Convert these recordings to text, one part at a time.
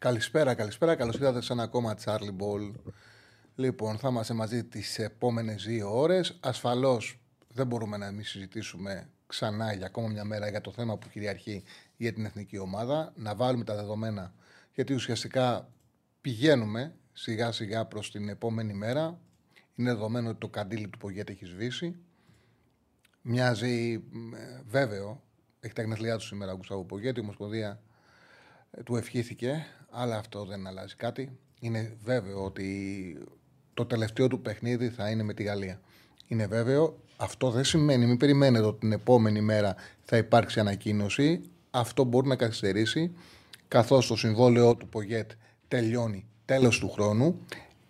Καλησπέρα, καλησπέρα. Καλώς ήρθατε σε ένα ακόμα Charlie Ball. Λοιπόν, θα είμαστε μαζί τις επόμενες δύο ώρες. Ασφαλώς δεν μπορούμε να μην συζητήσουμε ξανά για ακόμα μια μέρα για το θέμα που κυριαρχεί για την εθνική ομάδα. Να βάλουμε τα δεδομένα, γιατί ουσιαστικά πηγαίνουμε σιγά σιγά προς την επόμενη μέρα. Είναι δεδομένο ότι το καντήλι του Πογέτη έχει σβήσει. Μοιάζει ε, βέβαιο, έχει τα γνεθλιά του σήμερα ο Γκουστάβο Πογέτη, η Ομοσπονδία ε, του ευχήθηκε, αλλά αυτό δεν αλλάζει κάτι. Είναι βέβαιο ότι το τελευταίο του παιχνίδι θα είναι με τη Γαλλία. Είναι βέβαιο. Αυτό δεν σημαίνει, μην περιμένετε ότι την επόμενη μέρα θα υπάρξει ανακοίνωση. Αυτό μπορεί να καθυστερήσει, καθώς το συμβόλαιο του Πογέτ τελειώνει τέλος του χρόνου.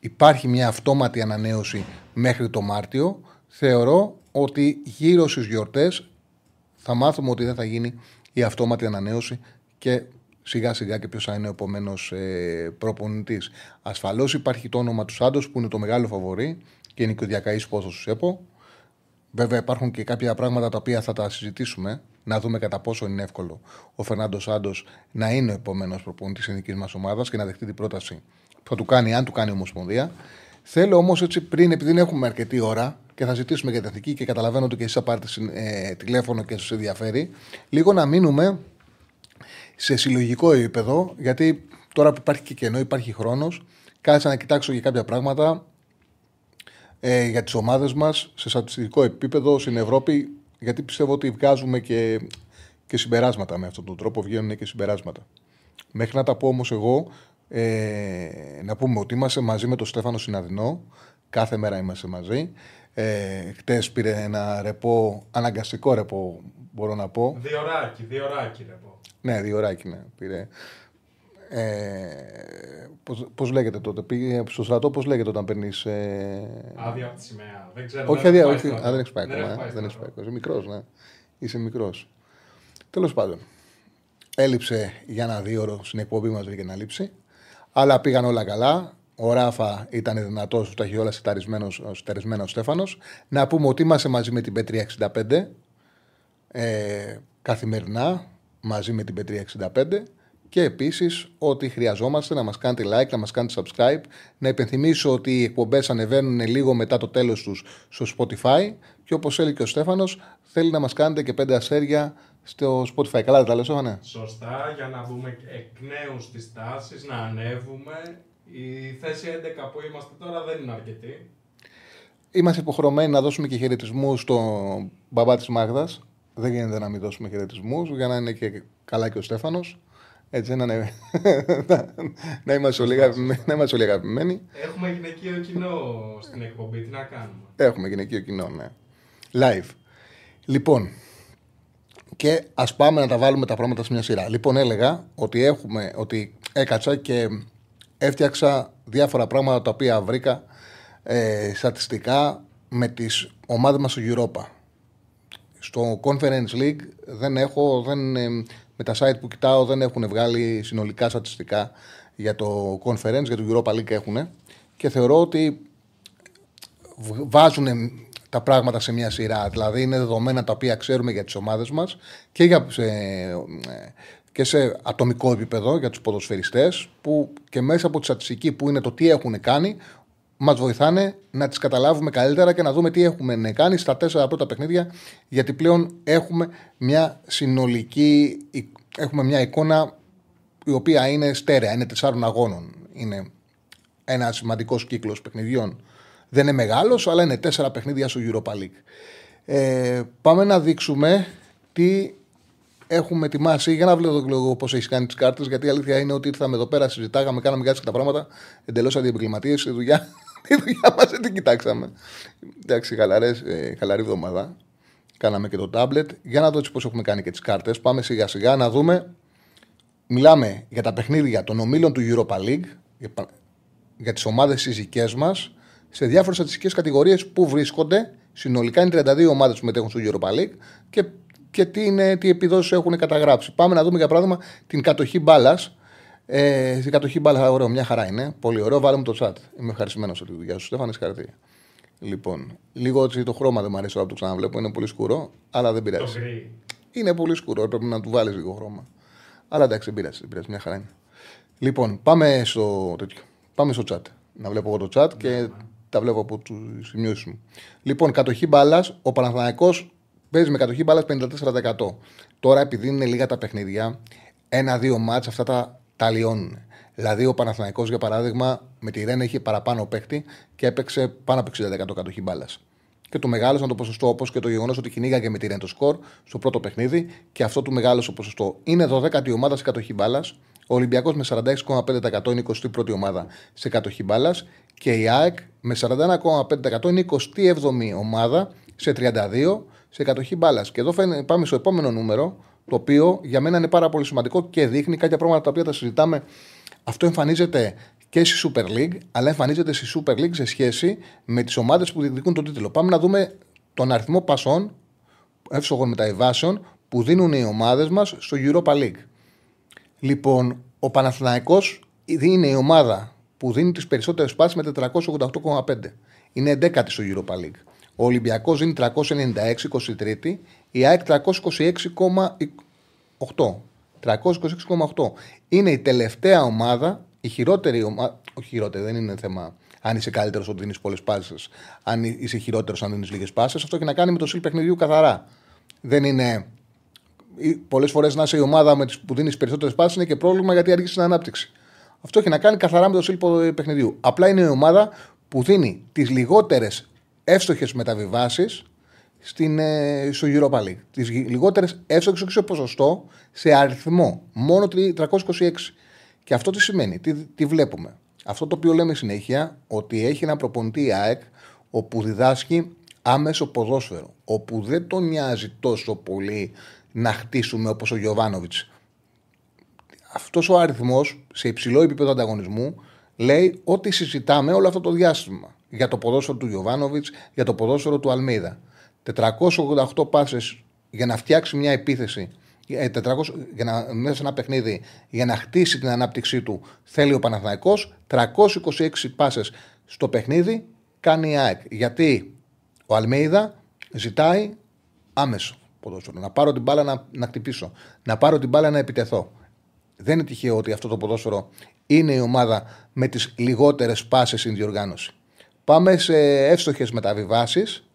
Υπάρχει μια αυτόματη ανανέωση μέχρι το Μάρτιο. Θεωρώ ότι γύρω στις γιορτές θα μάθουμε ότι δεν θα γίνει η αυτόματη ανανέωση και σιγά σιγά και ποιος θα είναι ο επόμενος ε, προπονητής. Ασφαλώς υπάρχει το όνομα του Σάντος που είναι το μεγάλο φαβορή και είναι και ο διακαή πόσο του ΕΠΟ. Βέβαια υπάρχουν και κάποια πράγματα τα οποία θα τα συζητήσουμε, να δούμε κατά πόσο είναι εύκολο ο Φερνάντος Σάντος να είναι ο επόμενος προπονητής της δικής μας ομάδας και να δεχτεί την πρόταση που θα του κάνει, αν του κάνει ομοσπονδία. Θέλω όμως έτσι πριν, επειδή δεν έχουμε αρκετή ώρα και θα ζητήσουμε για την εθνική και καταλαβαίνω ότι και εσείς θα πάρετε ε, τηλέφωνο και σας ενδιαφέρει, λίγο να μείνουμε σε συλλογικό επίπεδο, γιατί τώρα που υπάρχει και κενό, υπάρχει χρόνος, κάθισα να κοιτάξω για κάποια πράγματα ε, για τις ομάδες μας σε στατιστικό επίπεδο στην Ευρώπη, γιατί πιστεύω ότι βγάζουμε και, και συμπεράσματα με αυτόν τον τρόπο, βγαίνουν και συμπεράσματα. Μέχρι να τα πω όμως εγώ, ε, να πούμε ότι είμαστε μαζί με τον Στέφανο Συναδεινό, κάθε μέρα είμαστε μαζί. Ε, χτες πήρε ένα ρεπό, αναγκαστικό ρεπό μπορώ να πω. Δύο ωράκι, δύο ωράκι ρεπό. Ναι, δύο ωράκι ναι, πήρε. Ε, πώς, πώς λέγεται τότε, πήγε στο στρατό πώς λέγεται όταν παίρνεις. Ε... Άδεια από τη σημαία. Δεν ξέρω. Όχι, άδεια, όχι, α, δεν έχεις πάει ακόμα. Δεν έχεις πάει. Είσαι μικρός, ναι. Είσαι μικρός. Τέλος πάντων. Έλειψε για ένα δύο ώρο στην εκπομπή μας για να λείψει. Αλλά πήγαν όλα καλά. Ο Ράφα ήταν δυνατός, του τα έχει όλα στερισμένα ο Στέφανος. Να πούμε ότι είμαστε μαζί με την Πέτρια 65 ε, καθημερινά μαζί με την Πέτρια 65 και επίσης ότι χρειαζόμαστε να μας κάνετε like, να μας κάνετε subscribe. Να υπενθυμίσω ότι οι εκπομπές ανεβαίνουν λίγο μετά το τέλος τους στο Spotify. Και όπως έλεγε και ο Στέφανος, θέλει να μας κάνετε και πέντε αστέρια στο Spotify. Καλά, δεν τα λέω, Στέφανε; Σωστά, για να δούμε εκ νέους τις τάσεις, να ανέβουμε. Η θέση 11 που είμαστε τώρα δεν είναι αρκετή. Είμαστε υποχρεωμένοι να δώσουμε και χαιρετισμούς στον μπαμπά της Μάγδας. Δεν γίνεται να μην δώσουμε χαιρετισμούς για να είναι και καλά και ο Στέφανος. Έτσι να, είναι... να, είμαστε όλοι αγαπημένοι. Έχουμε γυναικείο κοινό στην εκπομπή, τι να κάνουμε; Έχουμε γυναικείο κοινό, ναι. Live. Λοιπόν, και ας πάμε να τα βάλουμε τα πράγματα σε μια σειρά. Λοιπόν, έλεγα ότι, έχουμε, ότι έκατσα και έφτιαξα διάφορα πράγματα τα οποία βρήκα ε, στατιστικά με τις ομάδες μας στο Europa. Στο Conference League δεν έχω, δεν, ε, με τα site που κοιτάω δεν έχουν βγάλει συνολικά στατιστικά για το Conference, για το Europa League έχουν και θεωρώ ότι βάζουν τα πράγματα σε μια σειρά. Δηλαδή είναι δεδομένα τα οποία ξέρουμε για τις ομάδες μας και, για, σε, ε, και σε ατομικό επίπεδο για τους ποδοσφαιριστές που και μέσα από τη στατιστική που είναι το τι έχουν κάνει μας βοηθάνε να τις καταλάβουμε καλύτερα και να δούμε τι έχουμε κάνει στα τέσσερα πρώτα παιχνίδια. Γιατί πλέον έχουμε μια συνολική, έχουμε μια εικόνα η οποία είναι στέρεα, είναι τεσσάρων αγώνων. Είναι ένας σημαντικός κύκλος παιχνιδιών. Δεν είναι μεγάλος, αλλά είναι τέσσερα παιχνίδια στο Europa League. Ε, πάμε να δείξουμε τι έχουμε ετοιμάσει. Για να βλέπω πώς έχεις κάνει τις κάρτες, γιατί η αλήθεια είναι ότι ήρθαμε εδώ πέρα, συζητάγαμε, κάναμε κάτι τα πράγματα εντελώς αντιεπικληματίε. Η δουλειά Τη δουλειά μας δεν την κοιτάξαμε. Εντάξει, χαλαρές, ε, χαλαρή εβδομάδα. Κάναμε και το τάμπλετ. Για να δω πώς έχουμε κάνει και τις κάρτες. Πάμε σιγά σιγά να δούμε μιλάμε για τα παιχνίδια των ομίλων του Europa League, για, για τις ομάδες συζυγικέ μας, σε διάφορες στατιστικές κατηγορίες που βρίσκονται. Συνολικά είναι 32 ομάδες που μετέχουν στο Europa League και, και τι, είναι, τι επιδόσεις έχουν καταγράψει. Πάμε να δούμε για παράδειγμα την κατοχή μπάλας. Ε, στην κατοχή μπάλα, ωραίο, μια χαρά είναι. Πολύ ωραίο. Βάλουμε το chat. Είμαι ευχαριστημένος από τη δουλειά σου. Στέφανε, συγχαρητήρια. Λοιπόν, λίγο έτσι το χρώμα δεν μου αρέσει τώρα που το ξαναβλέπω. Είναι πολύ σκούρο, αλλά δεν Το πειράζει. γκρι. Είναι πολύ σκούρο, πρέπει να του βάλεις λίγο χρώμα. Αλλά εντάξει, δεν πειράζει, δεν πειράζει, μια χαρά είναι. Λοιπόν, πάμε στο, τέτοιο. πάμε στο chat. Να βλέπω εγώ το chat και τα βλέπω από του σημειώσεις μου. Λοιπόν, κατοχή μπάλας, ο Παναθηναϊκός παίζει με κατοχή μπάλας 54%. Τώρα, επειδή είναι λίγα τα παιχνίδια, ένα-δύο μάτς αυτά τα, τα λιώνουν. Δηλαδή, ο Παναθηναϊκός για παράδειγμα, με τη Ρένα είχε παραπάνω παίχτη και έπαιξε πάνω από 60% κατοχή μπάλας και το μεγάλωσε το ποσοστό όπως και το γεγονός ότι κυνήγαγε με τη Ρεν το σκορ στο πρώτο παιχνίδι και αυτό του μεγάλωσε το ποσοστό. Είναι 12η ομάδα σε κατοχή μπάλας. Ο Ολυμπιακός με 46,5% είναι 21η ομάδα σε κατοχή μπάλας και η ΑΕΚ με 41,5% είναι 27η ομάδα σε 32 σε κατοχή μπάλας. Και εδώ φαίνεται- πάμε στο επόμενο νούμερο, το οποίο για μένα είναι πάρα πολύ σημαντικό και δείχνει κάποια πράγματα τα οποία τα συζητάμε. Αυτό εμφανίζεται και στη Super League, αλλά εμφανίζεται στη Super League σε σχέση με τις ομάδες που διεκδικούν τον τίτλο. Πάμε να δούμε τον αριθμό πασών, εύσογων μεταβιβάσεων, που δίνουν οι ομάδες μας στο Europa League. Λοιπόν, ο Παναθηναϊκός είναι η ομάδα που δίνει τις περισσότερες πάσει με 488,5. Είναι 11η στο Europa League. Ο Ολυμπιακός δίνει 396, 23η. Η ΑΕΚ 326,8. 326,8. Είναι η τελευταία ομάδα, η χειρότερη ομάδα. Όχι χειρότερη, δεν είναι θέμα αν είσαι καλύτερος όταν δίνεις πολλές πάσει. Αν είσαι χειρότερος αν δίνεις λίγες πάσει. Αυτό έχει να κάνει με το στυλ παιχνιδιού καθαρά. Δεν είναι πολλές φορές να είσαι η ομάδα με τις που δίνεις περισσότερες πάσει είναι και πρόβλημα γιατί αργείς στην ανάπτυξη. Αυτό έχει να κάνει καθαρά με το σύλλογο παιχνιδιού. Απλά είναι η ομάδα που δίνει τις λιγότερες εύστοχες μεταβιβάσεις στην, ε, στο Europa League. Τις λιγότερες εύστοχες όχι σε ποσοστό, σε αριθμό. Μόνο 326. Και αυτό τι σημαίνει, τι, τι βλέπουμε; Αυτό το οποίο λέμε συνέχεια, ότι έχει ένα προπονητή η ΑΕΚ όπου διδάσκει άμεσο ποδόσφαιρο. Όπου δεν τον νοιάζει τόσο πολύ να χτίσουμε όπως ο Γιωβάνοβιτς. Αυτός ο αριθμός σε υψηλό επίπεδο ανταγωνισμού λέει ότι συζητάμε όλο αυτό το διάστημα για το ποδόσφαιρο του Γιωβάνοβιτς, για το ποδόσφαιρο του Αλμίδα. 488 πάσες για να φτιάξει μια επίθεση, 400, για να, μέσα σε ένα παιχνίδι, για να χτίσει την ανάπτυξή του, θέλει ο Παναθηναϊκός 326 πάσες στο παιχνίδι κάνει η ΑΕΚ. Γιατί ο Αλμέιδα ζητάει άμεσο ποδόσφαιρο. Να πάρω την μπάλα να, να χτυπήσω. Να πάρω την μπάλα να επιτεθώ. Δεν είναι τυχαίο ότι αυτό το ποδόσφαιρο είναι η ομάδα με τις λιγότερες πάσες στην διοργάνωση. Πάμε σε εύστοχες μεταβιβάσεις.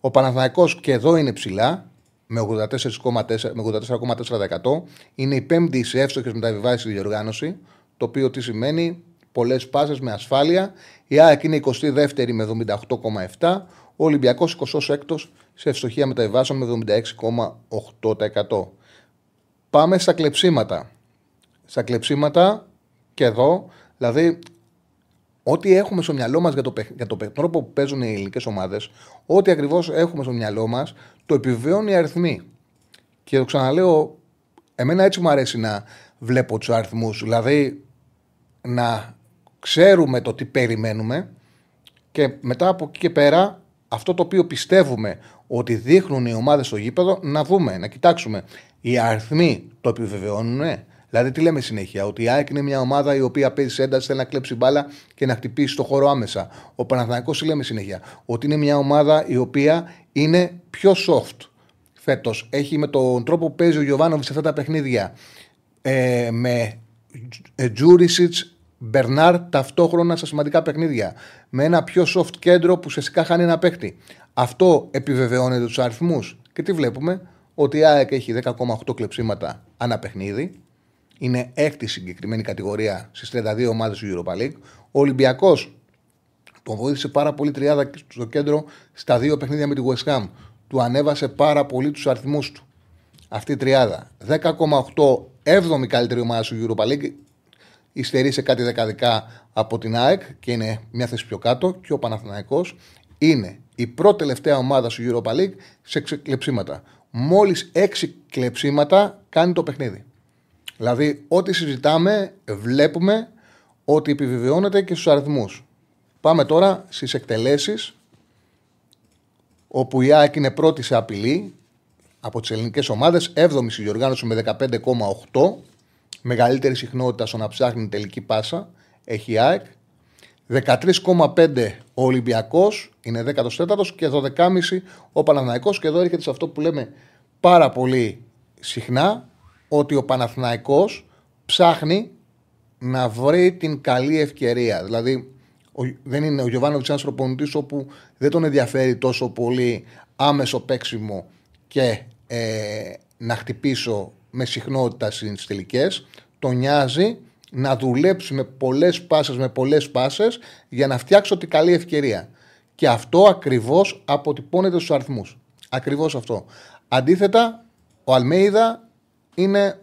Ο Παναθηναϊκός και εδώ είναι ψηλά, με 84,4%. Με 84,4%. Είναι η πέμπτη σε εύστοχες μεταβιβάσεις στη διοργάνωση, το οποίο τι σημαίνει; Πολλές πάσες με ασφάλεια. Η ΑΕΚ είναι 22η με 78,7%. Ο Ολυμπιακός 26ο σε ευστοχία μεταβιβάσεων με 76,8%. Πάμε στα κλεψίματα. Στα κλεψίματα και εδώ, δηλαδή ό,τι έχουμε στο μυαλό μας για, το, για το τρόπο που παίζουν οι ελληνικές ομάδες, ό,τι ακριβώς έχουμε στο μυαλό μας, το επιβεβαιώνει οι αριθμοί. Και το ξαναλέω, εμένα έτσι μου αρέσει να βλέπω τους αριθμούς. Δηλαδή να ξέρουμε το τι περιμένουμε και μετά από εκεί και πέρα αυτό το οποίο πιστεύουμε ότι δείχνουν οι ομάδες στο γήπεδο να δούμε, να κοιτάξουμε. Οι αριθμοί το επιβεβαιώνουν. Δηλαδή, τι λέμε συνέχεια, ότι η ΑΕΚ είναι μια ομάδα η οποία παίζει σε ένταση, θέλει να κλέψει μπάλα και να χτυπήσει το χώρο άμεσα. Ο Παναθηναϊκός τι λέμε συνέχεια, ότι είναι μια ομάδα η οποία είναι πιο soft φέτος. Έχει με τον τρόπο που παίζει ο Γιωβάνοβιτς σε αυτά τα παιχνίδια ε, με Τζούρισιτς, Μπερνάρ ταυτόχρονα στα σημαντικά παιχνίδια. Με ένα πιο soft κέντρο που ουσιαστικά χάνει ένα παίχτη. Αυτό επιβεβαιώνεται τους αριθμούς. Και τι βλέπουμε, ότι η ΑΕΚ έχει 10,8 κλεψίματα ανά παιχνίδι. Είναι έκτη συγκεκριμένη κατηγορία στις 32 ομάδες του Europa League. Ο Ολυμπιακός τον βοήθησε πάρα πολύ τριάδα στο κέντρο στα δύο παιχνίδια με τη West Ham. Του ανέβασε πάρα πολύ τους αριθμούς του. Αυτή η τριάδα. 10,8 7η καλύτερη ομάδα του Europa League. Υστερεί σε κάτι δεκαδικά από την ΑΕΚ και είναι μια θέση πιο κάτω. Και ο Παναθηναϊκός είναι η πρώτη τελευταία ομάδα του Europa League σε κλεψίματα. Μόλις 6 κλεψίματα κάνει το παιχνίδι. Δηλαδή, ό,τι συζητάμε, βλέπουμε ότι επιβεβαιώνεται και στους αριθμούς. Πάμε τώρα στις εκτελέσεις, όπου η ΑΕΚ είναι πρώτη σε απειλή από τις ελληνικές ομάδες, 7η στη διοργάνωση με 15,8. Μεγαλύτερη συχνότητα στο να ψάχνει τελική πάσα έχει η ΑΕΚ. 13,5 ο Ολυμπιακός είναι 14ο και 12,5 ο Παναθηναϊκός. Και εδώ έρχεται σε αυτό που λέμε πάρα πολύ συχνά, ότι ο Παναθηναϊκός ψάχνει να βρει την καλή ευκαιρία. Δηλαδή, ο, δεν είναι ο Γιωβάνοβιτς ένας προπονητής όπου δεν τον ενδιαφέρει τόσο πολύ άμεσο παίξιμο και ε, να χτυπήσω με συχνότητα στις τελικές. Τον νοιάζει να δουλέψει με πολλές πάσες, με πολλές πάσες για να φτιάξω την καλή ευκαιρία. Και αυτό ακριβώς αποτυπώνεται στους αριθμούς. Ακριβώς αυτό. Αντίθετα, ο Αλμέιδα είναι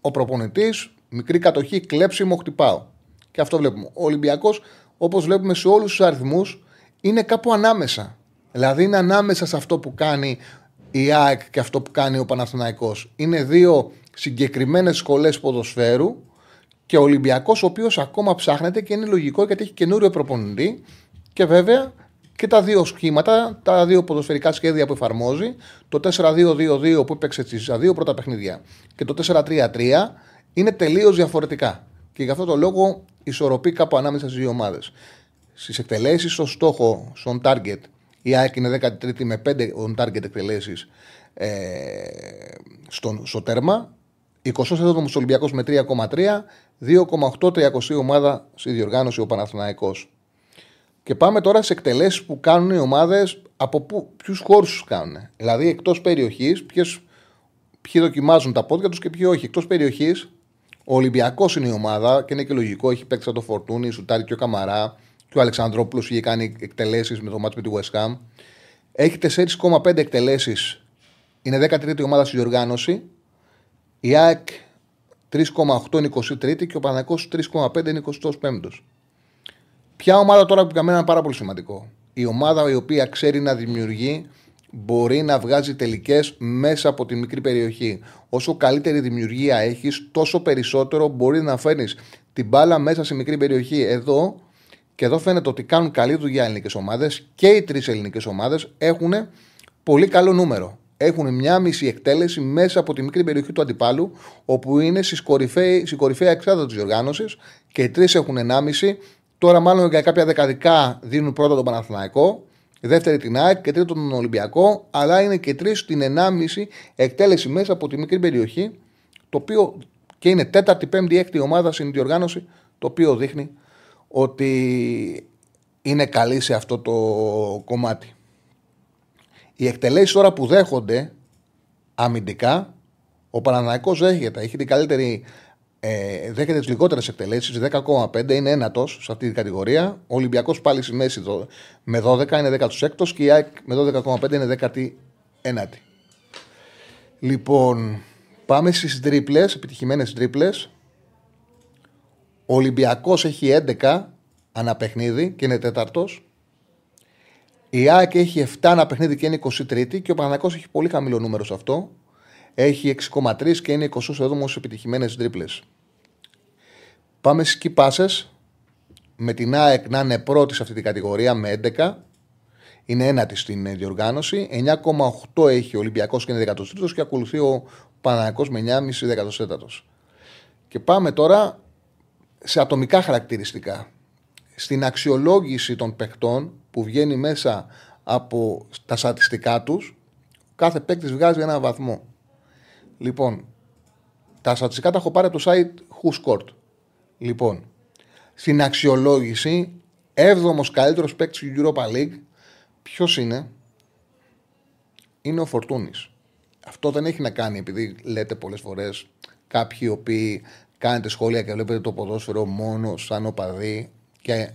ο προπονητής, μικρή κατοχή, κλέψιμο, χτυπάω. Και αυτό βλέπουμε. Ο Ολυμπιακός, όπως βλέπουμε σε όλους τους αριθμούς, είναι κάπου ανάμεσα. Δηλαδή είναι ανάμεσα σε αυτό που κάνει η ΑΕΚ και αυτό που κάνει ο Παναθηναϊκός. Είναι δύο συγκεκριμένες σχολές ποδοσφαίρου και ο Ολυμπιακός, ο οποίος ακόμα ψάχνεται και είναι λογικό γιατί έχει καινούριο προπονητή και βέβαια και τα δύο σχήματα, τα δύο ποδοσφαιρικά σχέδια που εφαρμόζει, το 4-2-2-2 που έπαιξε στα δύο πρώτα παιχνίδια και το 4-3-3 είναι τελείως διαφορετικά. Και γι' αυτό το λόγο ισορροπεί κάπου ανάμεσα στις δύο ομάδες. Στις εκτελέσεις, στο στόχο, στον target, η ΑΕΚ είναι 13η με 5 on target εκτελέσεις ε, στο τέρμα. 27ο Ολυμπιακός με 3,3, 2,8 ομάδα στη διοργάνωση ο Παναθηναϊκός. Και πάμε τώρα σε εκτελέσεις που κάνουν οι ομάδες από ποιους χώρους τους κάνουν. Δηλαδή εκτός περιοχής, ποιοι δοκιμάζουν τα πόδια τους και ποιοι όχι. Εκτός περιοχής, ο Ολυμπιακός είναι η ομάδα και είναι και λογικό. Έχει παίξει το Φορτούνι, σουτάρει και ο Καμαρά και ο Αλεξανδρόπουλος είχε κάνει εκτελέσεις με το μάτι με τη West Ham. Έχει 4,5 εκτελέσεις. Είναι 13η ομάδα στη διοργάνωση. Η ΑΕΚ 3,8 είναι 23η και ο Παναγιώ 3,5 είναι 25ο. Ποια ομάδα τώρα που για μένα είναι πάρα πολύ σημαντικό. Η ομάδα η οποία ξέρει να δημιουργεί μπορεί να βγάζει τελικές μέσα από τη μικρή περιοχή. Όσο καλύτερη δημιουργία έχεις, τόσο περισσότερο μπορεί να φέρνεις την μπάλα μέσα σε μικρή περιοχή. Εδώ και εδώ φαίνεται ότι κάνουν καλή δουλειά ελληνικές ομάδες και οι τρεις ελληνικές ομάδες έχουν πολύ καλό νούμερο. Έχουν μια μισή εκτέλεση μέσα από τη μικρή περιοχή του αντιπάλου, όπου είναι στη κορυφαία εξάδα της διοργάνωση και οι τρεις έχουν 1,5 Τώρα, μάλλον για κάποια δεκαδικά δίνουν πρώτα τον Παναθηναϊκό, δεύτερη την ΑΕΚ και τρίτο τον Ολυμπιακό, αλλά είναι και τρεις την 1,5 εκτέλεση μέσα από τη μικρή περιοχή, το οποίο και είναι τέταρτη, πέμπτη, έκτη ομάδα στην διοργάνωση, το οποίο δείχνει ότι είναι καλή σε αυτό το κομμάτι. Οι εκτελέσεις τώρα που δέχονται αμυντικά, ο Παναναναϊκός δέχεται, έχει την καλύτερη ε, δέχεται τις λιγότερες εκτελέσεις, 10,5 είναι ένατος σε αυτή την κατηγορία. Ο Ολυμπιακός πάλι στη μέση με 12 είναι 16ο και η ΑΕΚ με 12,5 είναι 19η. Λοιπόν, πάμε στις τρίπλες, επιτυχημένες τρίπλες. Ο Ολυμπιακός έχει 11 ανά παιχνίδι και είναι τέταρτος. Η ΑΕΚ έχει 7 ανά παιχνίδι και είναι 23η και ο Παναγιώ έχει πολύ χαμηλό νούμερο σε αυτό. Έχει 6,3 και είναι 27ο επιτυχημένες τρίπλες. Πάμε στις κυπάσε. Με την ΑΕΚ να είναι πρώτη σε αυτή την κατηγορία με 11. Είναι ένατη στην διοργάνωση. 9,8 έχει ο Ολυμπιακός και είναι 13ο και ακολουθεί ο Παναγιακό με 9,5 14ο. Και πάμε τώρα σε ατομικά χαρακτηριστικά. Στην αξιολόγηση των παιχτών που βγαίνει μέσα από τα στατιστικά τους, κάθε παίκτης βγάζει ένα βαθμό. Λοιπόν, τα στατιστικά τα έχω πάρει από το site Who Scored. Λοιπόν, στην αξιολόγηση, 7ο καλύτερος παίκτης του Europa League, ποιος είναι, είναι ο Φορτούνης. Αυτό δεν έχει να κάνει επειδή λέτε πολλές φορές κάποιοι οι οποίοι κάνετε σχόλια και βλέπετε το ποδόσφαιρο μόνο σαν οπαδί και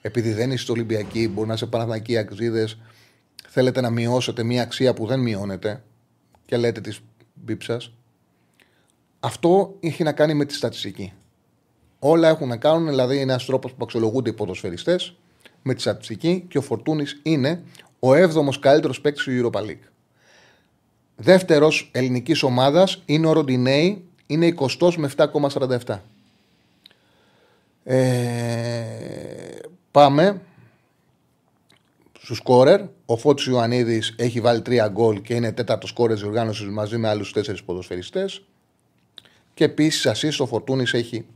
επειδή δεν είστε Ολυμπιακοί, μπορεί να είσαι Παναθανικοί αξίδε, θέλετε να μειώσετε μια αξία που δεν μειώνεται και λέτε τη μπίψας. Αυτό έχει να κάνει με τη στατιστική. Όλα έχουν να κάνουν, δηλαδή είναι ένας τρόπος που αξιολογούνται οι ποδοσφαιριστές με τη στατιστική και ο Φορτούνης είναι ο 7ο καλύτερος παίκτης του Europa League. Δεύτερος ελληνικής ομάδας είναι ο Ροντινέη είναι 20 με 7,47. Ε, πάμε στου σκόρερ. Ο Φώτης Ιωαννίδης έχει βάλει 3 γκολ και είναι τέταρτος σκόρερ διοργάνωση μαζί με άλλους 4 ποδοσφαιριστές. Και επίσης assist ο Φορτούνης έχει,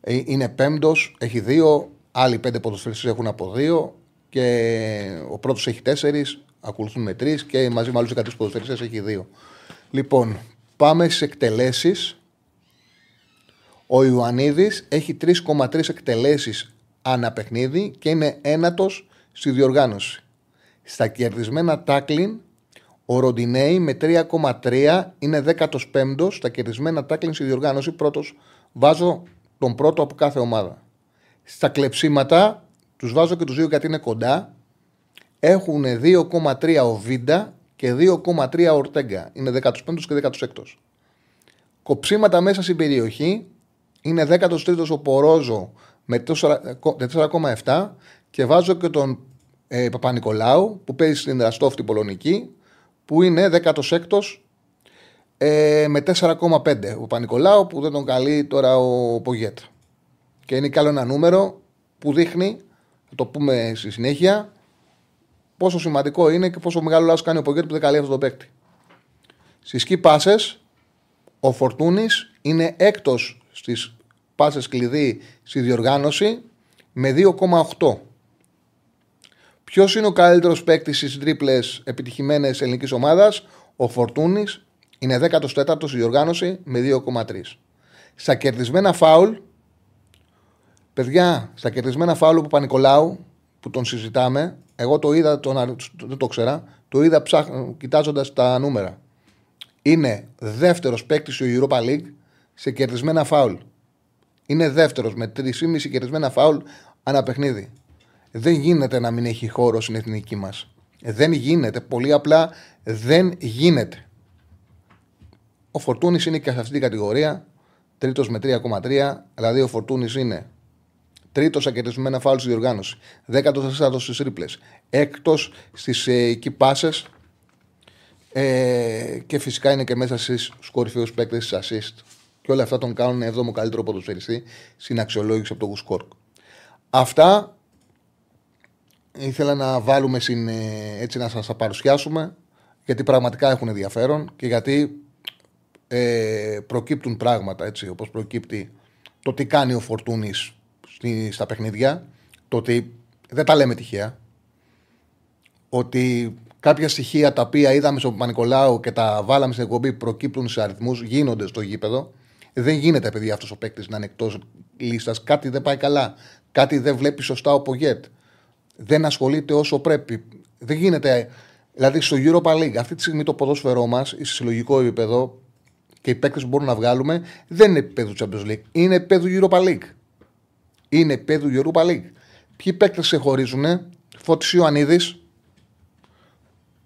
ε, είναι πέμπτος, έχει 2. Άλλοι 5 ποδοσφαιριστές έχουν από 2. Και ο πρώτος έχει 4. Ακολουθούν με 3 και μαζί με άλλους 13 ποδοσφαιριστές έχει 2. Λοιπόν, πάμε στις εκτελέσεις. Ο Ιωαννίδης έχει 3,3 εκτελέσεις ανά παιχνίδι και είναι ένατος στη διοργάνωση. Στα κερδισμένα τάκλιν, ο Ροντινέη με 3,3 είναι 15ο στα κερδισμένα τάκλιν στη διοργάνωση. Πρώτος, βάζω τον πρώτο από κάθε ομάδα. Στα κλεψίματα, τους βάζω και τους δύο γιατί είναι κοντά. Έχουν 2,3 ο Βίντα και 2,3 ο Ορτέγκα. Είναι 15ο και 16ο. Κοψίματα μέσα στην περιοχή είναι 13ο ο Πορόζο με 4,7 και βάζω και τον ε, Παπα-Νικολάου που παίζει στην Ραστόφτη Πολωνική που είναι 16ο ε, με 4,5. Ο Παπα-Νικολάου που δεν τον καλεί τώρα ο Πογέτ. Και είναι καλό ένα νούμερο που δείχνει, θα το πούμε στη συνέχεια, πόσο σημαντικό είναι και πόσο μεγάλο λάθος κάνει ο Πογέτ που δεν καλεί αυτό το παίκτη. Στι σκι πάσε, ο Φορτούνης είναι έκτος στις πάσε κλειδί στη διοργάνωση με 2,8. Ποιος είναι ο καλύτερος παίκτης στις τρίπλες επιτυχημένες ελληνικής ομάδας, ο Φορτούνης είναι 14ο στη διοργάνωση με 2,3. Στα κερδισμένα φάουλ, παιδιά, στα κερδισμένα φάουλ του Πανικολάου που τον συζητάμε, εγώ το είδα, τον, δεν το ξέρα, το είδα κοιτάζοντας τα νούμερα. Είναι δεύτερος παίκτης στο Europa League σε κερδισμένα φάουλ. Είναι δεύτερος με 3,5 κερδισμένα φάουλ ανά παιχνίδι. Δεν γίνεται να μην έχει χώρο στην εθνική μας. Δεν γίνεται. Πολύ απλά δεν γίνεται. Ο Φορτούνης είναι και σε αυτή την κατηγορία. Τρίτος με 3,3. Δηλαδή ο Φορτούνης είναι τρίτος ακερδισμένα φάουλ στη διοργάνωση. 14ο στις τρίπλε. Έκτος στις ε, πάσες. Ε, και φυσικά είναι και μέσα στις κορυφαίου παίκτες της assist. Και όλα αυτά τον κάνουν 7ο καλύτερο ποδοσφαιριστή στην αξιολόγηση από το Γουσκόρκ. Αυτά ήθελα να βάλουμε στην, ε, έτσι να σας τα παρουσιάσουμε γιατί πραγματικά έχουν ενδιαφέρον και γιατί ε, προκύπτουν πράγματα έτσι όπως προκύπτει το τι κάνει ο Φορτούνης στα παιχνίδια το ότι δεν τα λέμε τυχαία ότι κάποια στοιχεία τα οποία είδαμε στον Πανικολάου και τα βάλαμε στην εκπομπή προκύπτουν σε αριθμούς, γίνονται στο γήπεδο. Δεν γίνεται, παιδί, αυτός ο παίκτης να είναι εκτός λίστας. Κάτι δεν πάει καλά. Κάτι δεν βλέπει σωστά ο Πογέτ δεν ασχολείται όσο πρέπει. Δεν γίνεται. Δηλαδή στο Europa League, αυτή τη στιγμή το ποδόσφαιρό μας, σε συλλογικό επίπεδο και οι παίκτες που μπορούμε να βγάλουμε, δεν είναι επίπεδο Champions League. Είναι επίπεδο Europa League. Είναι επίπεδο Europa League. Ποιοι παίκτες ξεχωρίζουν, Φώτης Ιωαννίδης,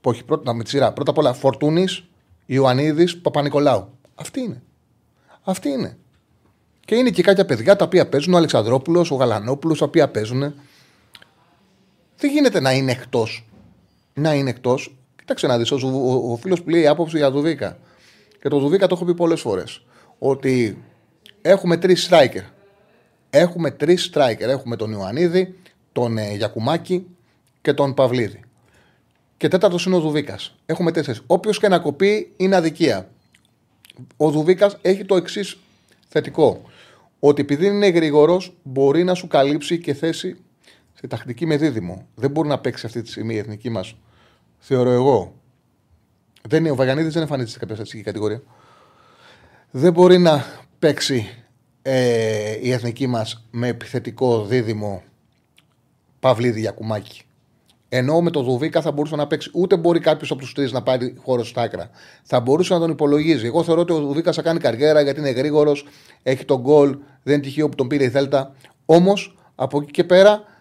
όχι πρώτα με τη σειρά. Πρώτα απ' όλα Φορτούνης, Ιωαννίδης, Παπα-Νικολάου. Αυτή είναι. Αυτή είναι. Και είναι και κάποια παιδιά τα οποία παίζουν, ο Αλεξανδρόπουλος, ο Γαλανόπουλος, τα οποία παίζουν. Δεν γίνεται να είναι εκτός; Να είναι εκτός. Κοίταξε να δεις. Ο, ο, ο φίλος που λέει άποψη για Δουβίκα. Και το Δουβίκα το έχω πει πολλές φορές. Ότι έχουμε τρεις striker. Έχουμε τρεις striker. Έχουμε τον Ιωαννίδη, τον ε, Γιακουμάκη και τον Παυλίδη. Και τέταρτος είναι ο Δουβίκα. Έχουμε τέσσερις. Όποιος και να κοπεί είναι αδικία. Ο Δουβίκα έχει το εξής θετικό. Ότι επειδή είναι γρήγορο, μπορεί να σου καλύψει και θέση σε τακτική με δίδυμο. Δεν μπορεί να παίξει αυτή τη στιγμή η εθνική μας, θεωρώ εγώ. Δεν είναι, ο Βαγανίδης δεν εμφανίζεται σε κάποια στατιστική κατηγορία. Δεν μπορεί να παίξει ε, η εθνική μας με επιθετικό δίδυμο Παυλίδη Γιακουμάκη. Ενώ με το Δουβίκα θα μπορούσε να παίξει. Ούτε μπορεί κάποιος από τους τρεις να πάρει χώρο στα άκρα. Θα μπορούσε να τον υπολογίζει. Εγώ θεωρώ ότι ο Δουβίκας θα κάνει καριέρα γιατί είναι γρήγορος, έχει τον γκολ, δεν είναι τυχαίο που τον πήρε η Θέλτα. Όμως από εκεί και πέρα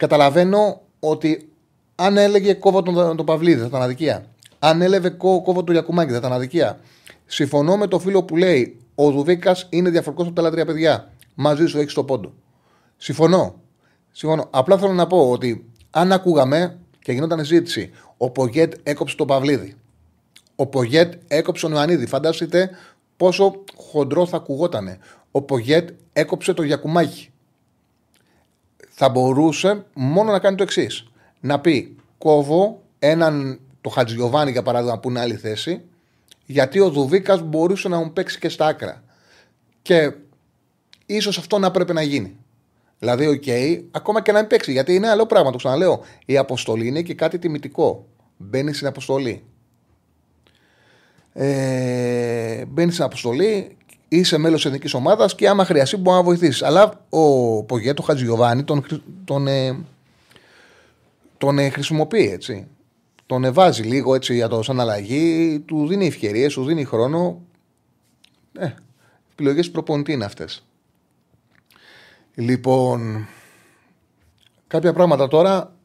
καταλαβαίνω ότι αν έλεγε κόβω τον, τον Παυλίδη θα ήταν αδικία. Αν έλεγε κόβω τον Γιακουμάκη θα ήταν αδικία. Συμφωνώ με το φίλο που λέει ο Δουβίκας είναι διαφορετικός από τα άλλα τρία παιδιά. Μαζί σου έχεις το πόντο. Συμφωνώ. Συμφωνώ. Απλά θέλω να πω ότι αν ακούγαμε και γινόταν ζήτηση, ο Πογέτ έκοψε τον Παυλίδη. Ο Πογέτ έκοψε τον Ιωαννίδη. Φαντάζεστε πόσο χοντρό θα ακουγότανε. Ο Πογέτ έκοψε το Γιακουμάκη. Θα μπορούσε μόνο να κάνει το εξής. Να πει κόβω έναν, το Χατζηγιοβάνη για παράδειγμα που είναι άλλη θέση, γιατί ο Δουβίκας μπορούσε να μου παίξει και στα άκρα. Και ίσως αυτό να πρέπει να γίνει. Δηλαδή, OK, okay, ακόμα και να μην παίξει. Γιατί είναι άλλο πράγμα, το ξαναλέω. Η αποστολή είναι και κάτι τιμητικό. Μπαίνει στην αποστολή. Ε, Μπαίνει στην αποστολή, είσαι μέλος τη εθνικής ομάδας και άμα χρειαστεί μπορείς να βοηθήσεις. Αλλά ο Πογέτο Χατζηγιοβάνη τον, τον, ε, τον ε, χρησιμοποιεί έτσι. Τον βάζει λίγο έτσι για το σαν αλλαγή, του δίνει ευκαιρίες, του δίνει χρόνο. Ε, επιλογές προπονητής είναι αυτές. Λοιπόν, κάποια πράγματα τώρα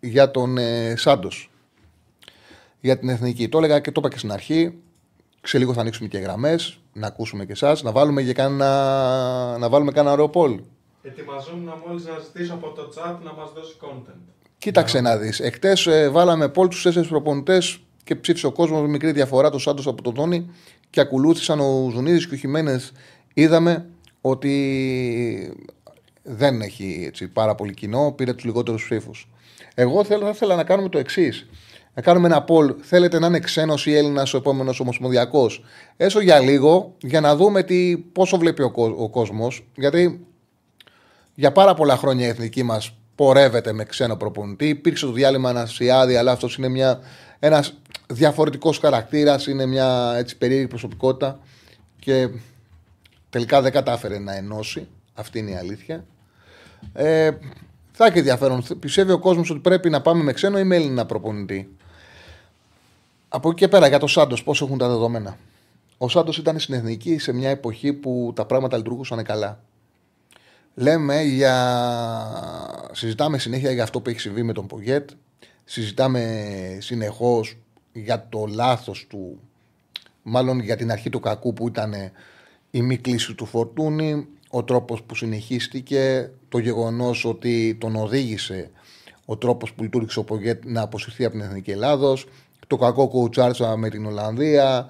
για τον ε, Σάντος. Για την εθνική. Το έλεγα και το είπα και στην αρχή. Σε λίγο θα ανοίξουμε και γραμμές, να ακούσουμε και εσάς, να βάλουμε και κάνα, να βάλουμε κανένα ωραίο πόλ. Ετοιμαζόμουν μόλις να ζητήσω από το chat να μας δώσει content. Κοίταξε να δεις. Εχθές ε, βάλαμε πόλ τους τέσσερις προπονητές και ψήφισε ο κόσμος με μικρή διαφορά το Σάντος από τον Τόνι και ακολούθησαν ο Ζουνίδης και ο Χιμένε. Είδαμε ότι δεν έχει έτσι, πάρα πολύ κοινό, πήρε τους λιγότερους ψήφους. Εγώ θέλω, θα ήθελα να κάνουμε το εξής. Να κάνουμε ένα poll. Θέλετε να είναι ξένος ή Έλληνας ο επόμενος Ομοσπονδιακός; Έσω για λίγο, για να δούμε τι, πόσο βλέπει ο, ο κόσμος. Γιατί για πάρα πολλά χρόνια η εθνική μας πορεύεται με ξένο προπονητή. Υπήρξε το διάλειμμα Ανασιάδη, αλλά αυτός είναι μια, ένας διαφορετικός χαρακτήρας, είναι μια έτσι, περίεργη προσωπικότητα και τελικά δεν κατάφερε να ενώσει. Αυτή είναι η αλήθεια. Ε, θα έχει ενδιαφέρον. Πιστεύει ο κόσμος ότι πρέπει να πάμε με ξένο ή με Έλληνα προπονητή; Από εκεί και πέρα για το Σάντος, πώς έχουν τα δεδομένα; Ο Σάντος ήταν στην εθνική σε μια εποχή που τα πράγματα λειτουργούσαν καλά. Λέμε για. Συζητάμε συνέχεια για αυτό που έχει συμβεί με τον Πογέτ. Συζητάμε συνεχώς για το λάθος του, μάλλον για την αρχή του κακού που ήταν η μη κλίση του Φορτούνη, ο τρόπος που συνεχίστηκε, το γεγονός ότι τον οδήγησε ο τρόπος που λειτουργήσε ο Πογέτ να αποσυρθεί από την Εθνική Ελλάδος, το κακό κουτσάρτσα με την Ολλανδία,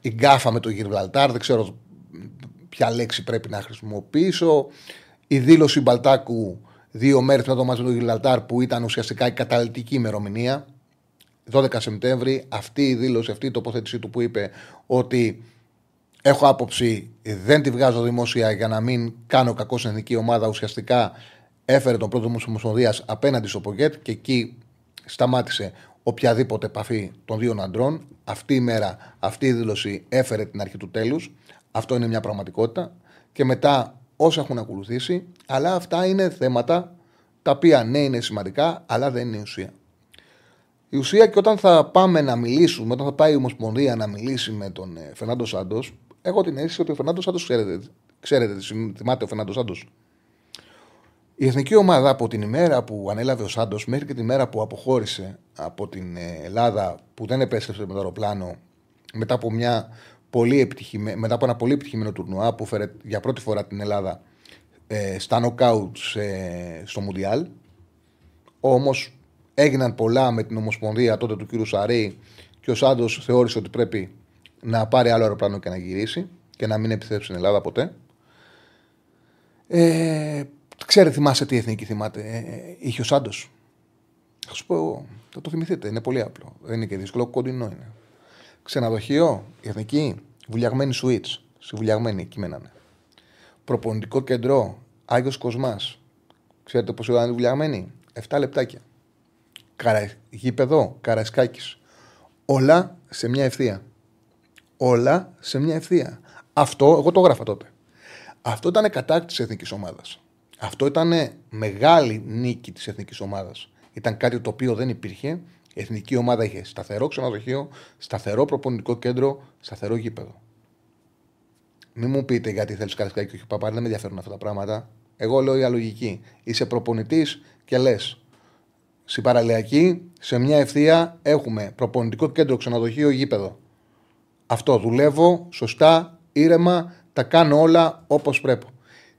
η γκάφα με το Γιρβαλτάρ, δεν ξέρω ποια λέξη πρέπει να χρησιμοποιήσω, η δήλωση Μπαλτάκου δύο μέρες μετά το μάτι του Γιρβαλτάρ που ήταν ουσιαστικά η καταλητική ημερομηνία, 12 Σεπτέμβρη, αυτή η δήλωση, αυτή η τοποθέτησή του που είπε ότι έχω άποψη, δεν τη βγάζω δημόσια για να μην κάνω κακό στην εθνική ομάδα, ουσιαστικά έφερε τον πρώτο μου Ομοσπονδίας απέναντι στο Πογκέτ και εκεί σταμάτησε οποιαδήποτε επαφή των δύο αντρών. Αυτή η μέρα, αυτή η δήλωση έφερε την αρχή του τέλους. Αυτό είναι μια πραγματικότητα. Και μετά όσα έχουν ακολουθήσει, αλλά αυτά είναι θέματα τα οποία ναι είναι σημαντικά, αλλά δεν είναι η ουσία. Η ουσία και όταν θα πάμε να μιλήσουμε, όταν θα πάει η Ομοσπονδία να μιλήσει με τον ε, Φερνάντο Σάντος, έχω την αίσθηση ότι ο Φερνάντος Σάντος ξέρετε, ξέρετε, θυμάται ο Φερνάντος Σάντος. Η εθνική ομάδα από την ημέρα που ανέλαβε ο Σάντος μέχρι και την ημέρα που αποχώρησε από την ε, Ελλάδα, που δεν επέστρεψε με το αεροπλάνο, μετά από, μια πολύ μετά από ένα πολύ επιτυχημένο τουρνουά που φέρε για πρώτη φορά την Ελλάδα ε, στα νοκάουτ στο Μουντιάλ. Όμως έγιναν πολλά με την Ομοσπονδία τότε του κ. Σαρή και ο Σάντος θεώρησε ότι πρέπει να πάρει άλλο αεροπλάνο και να γυρίσει και να μην επιστρέψει στην Ελλάδα ποτέ. Ε, ξέρετε, θυμάσαι τι εθνική θυμάται. Ε, ε είχε ο Σάντος. Θα σου πω, θα το θυμηθείτε. Είναι πολύ απλό. Δεν είναι και δύσκολο. Κοντινό είναι. Ξενοδοχείο, η εθνική, βουλιαγμένη σουίτς. Στη βουλιαγμένη, εκεί μένανε. Προπονητικό κέντρο, Άγιος Κοσμάς. Ξέρετε πώς ήταν βουλιαγμένη; 7 λεπτάκια. Καρα... Γήπεδο, Καρασκάκη. Όλα σε μια ευθεία. Όλα σε μια ευθεία. Αυτό, εγώ το έγραφα τότε. Αυτό ήταν κατάκτηση της εθνικής ομάδας. Αυτό ήταν μεγάλη νίκη της εθνικής ομάδας. Ήταν κάτι το οποίο δεν υπήρχε. Η εθνική ομάδα είχε σταθερό ξενοδοχείο, σταθερό προπονητικό κέντρο, σταθερό γήπεδο. Μην μου πείτε γιατί θέλεις Καρασκάκη και όχι παπάρι, δεν με ενδιαφέρουν αυτά τα πράγματα. Εγώ λέω η αλογική. Είσαι προπονητής και λες. Στην παραλιακή, σε μια ευθεία, έχουμε προπονητικό κέντρο, ξενοδοχείο, γήπεδο. Αυτό δουλεύω σωστά, ήρεμα, τα κάνω όλα όπως πρέπει.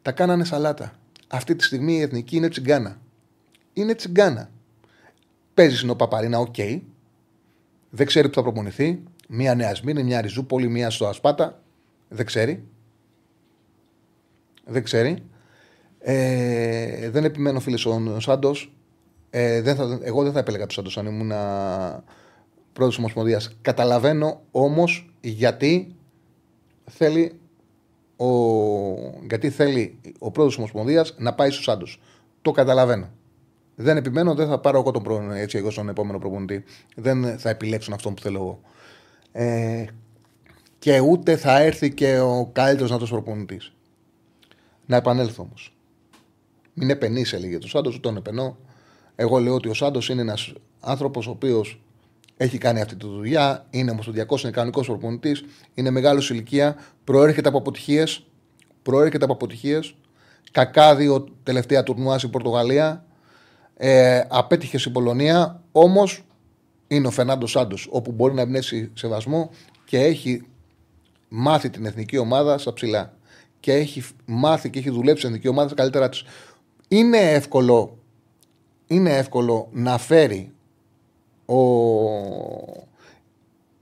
Τα κάνανε σαλάτα. Αυτή τη στιγμή η εθνική είναι τσιγκάνα. Είναι τσιγκάνα. Παίζεις στην Παπαρίνα, οκ. Δεν ξέρεις πού θα προπονηθεί. Μία Νέα Σμύρνη, μια Ριζούπολη, μία στα Σπάτα. Δεν ξέρει. Δεν ξέρει. Ε, δεν επιμένω, φίλε, ο Σάντος. Ε, εγώ δεν θα επέλεγα τον Σάντος αν ήμουν πρόεδρος Ομοσπονδίας. Καταλαβαίνω όμως γιατί θέλει ο, γιατί θέλει ο πρόεδρος Ομοσπονδίας να πάει στους Σάντο. Το καταλαβαίνω. Δεν επιμένω, δεν θα πάρω εγώ τον πρόεδρο έτσι εγώ στον επόμενο προπονητή. Δεν θα επιλέξω αυτόν που θέλω εγώ. Ε, και ούτε θα έρθει και ο καλύτερος να το προπονητής. Να επανέλθω όμως. Μην επενείς, έλεγε το Σάντος, τον επενώ. Εγώ λέω ότι ο Σάντος είναι ένας άνθρωπος ο οποίος έχει κάνει αυτή τη δουλειά, είναι ομοσπονδιακός, είναι κανονικός προπονητής, είναι μεγάλος ηλικία, προέρχεται από αποτυχίες. Προέρχεται από αποτυχίες. Κακά δύο τελευταία τουρνουά στην Πορτογαλία. Ε, απέτυχε στην Πολωνία. Όμως είναι ο Φερνάντο Σάντος, όπου μπορεί να εμπνεύσει σεβασμό και έχει μάθει την εθνική ομάδα στα ψηλά. Και έχει μάθει και έχει δουλέψει την εθνική ομάδα στα καλύτερά της. Είναι εύκολο, είναι εύκολο να φέρει ο...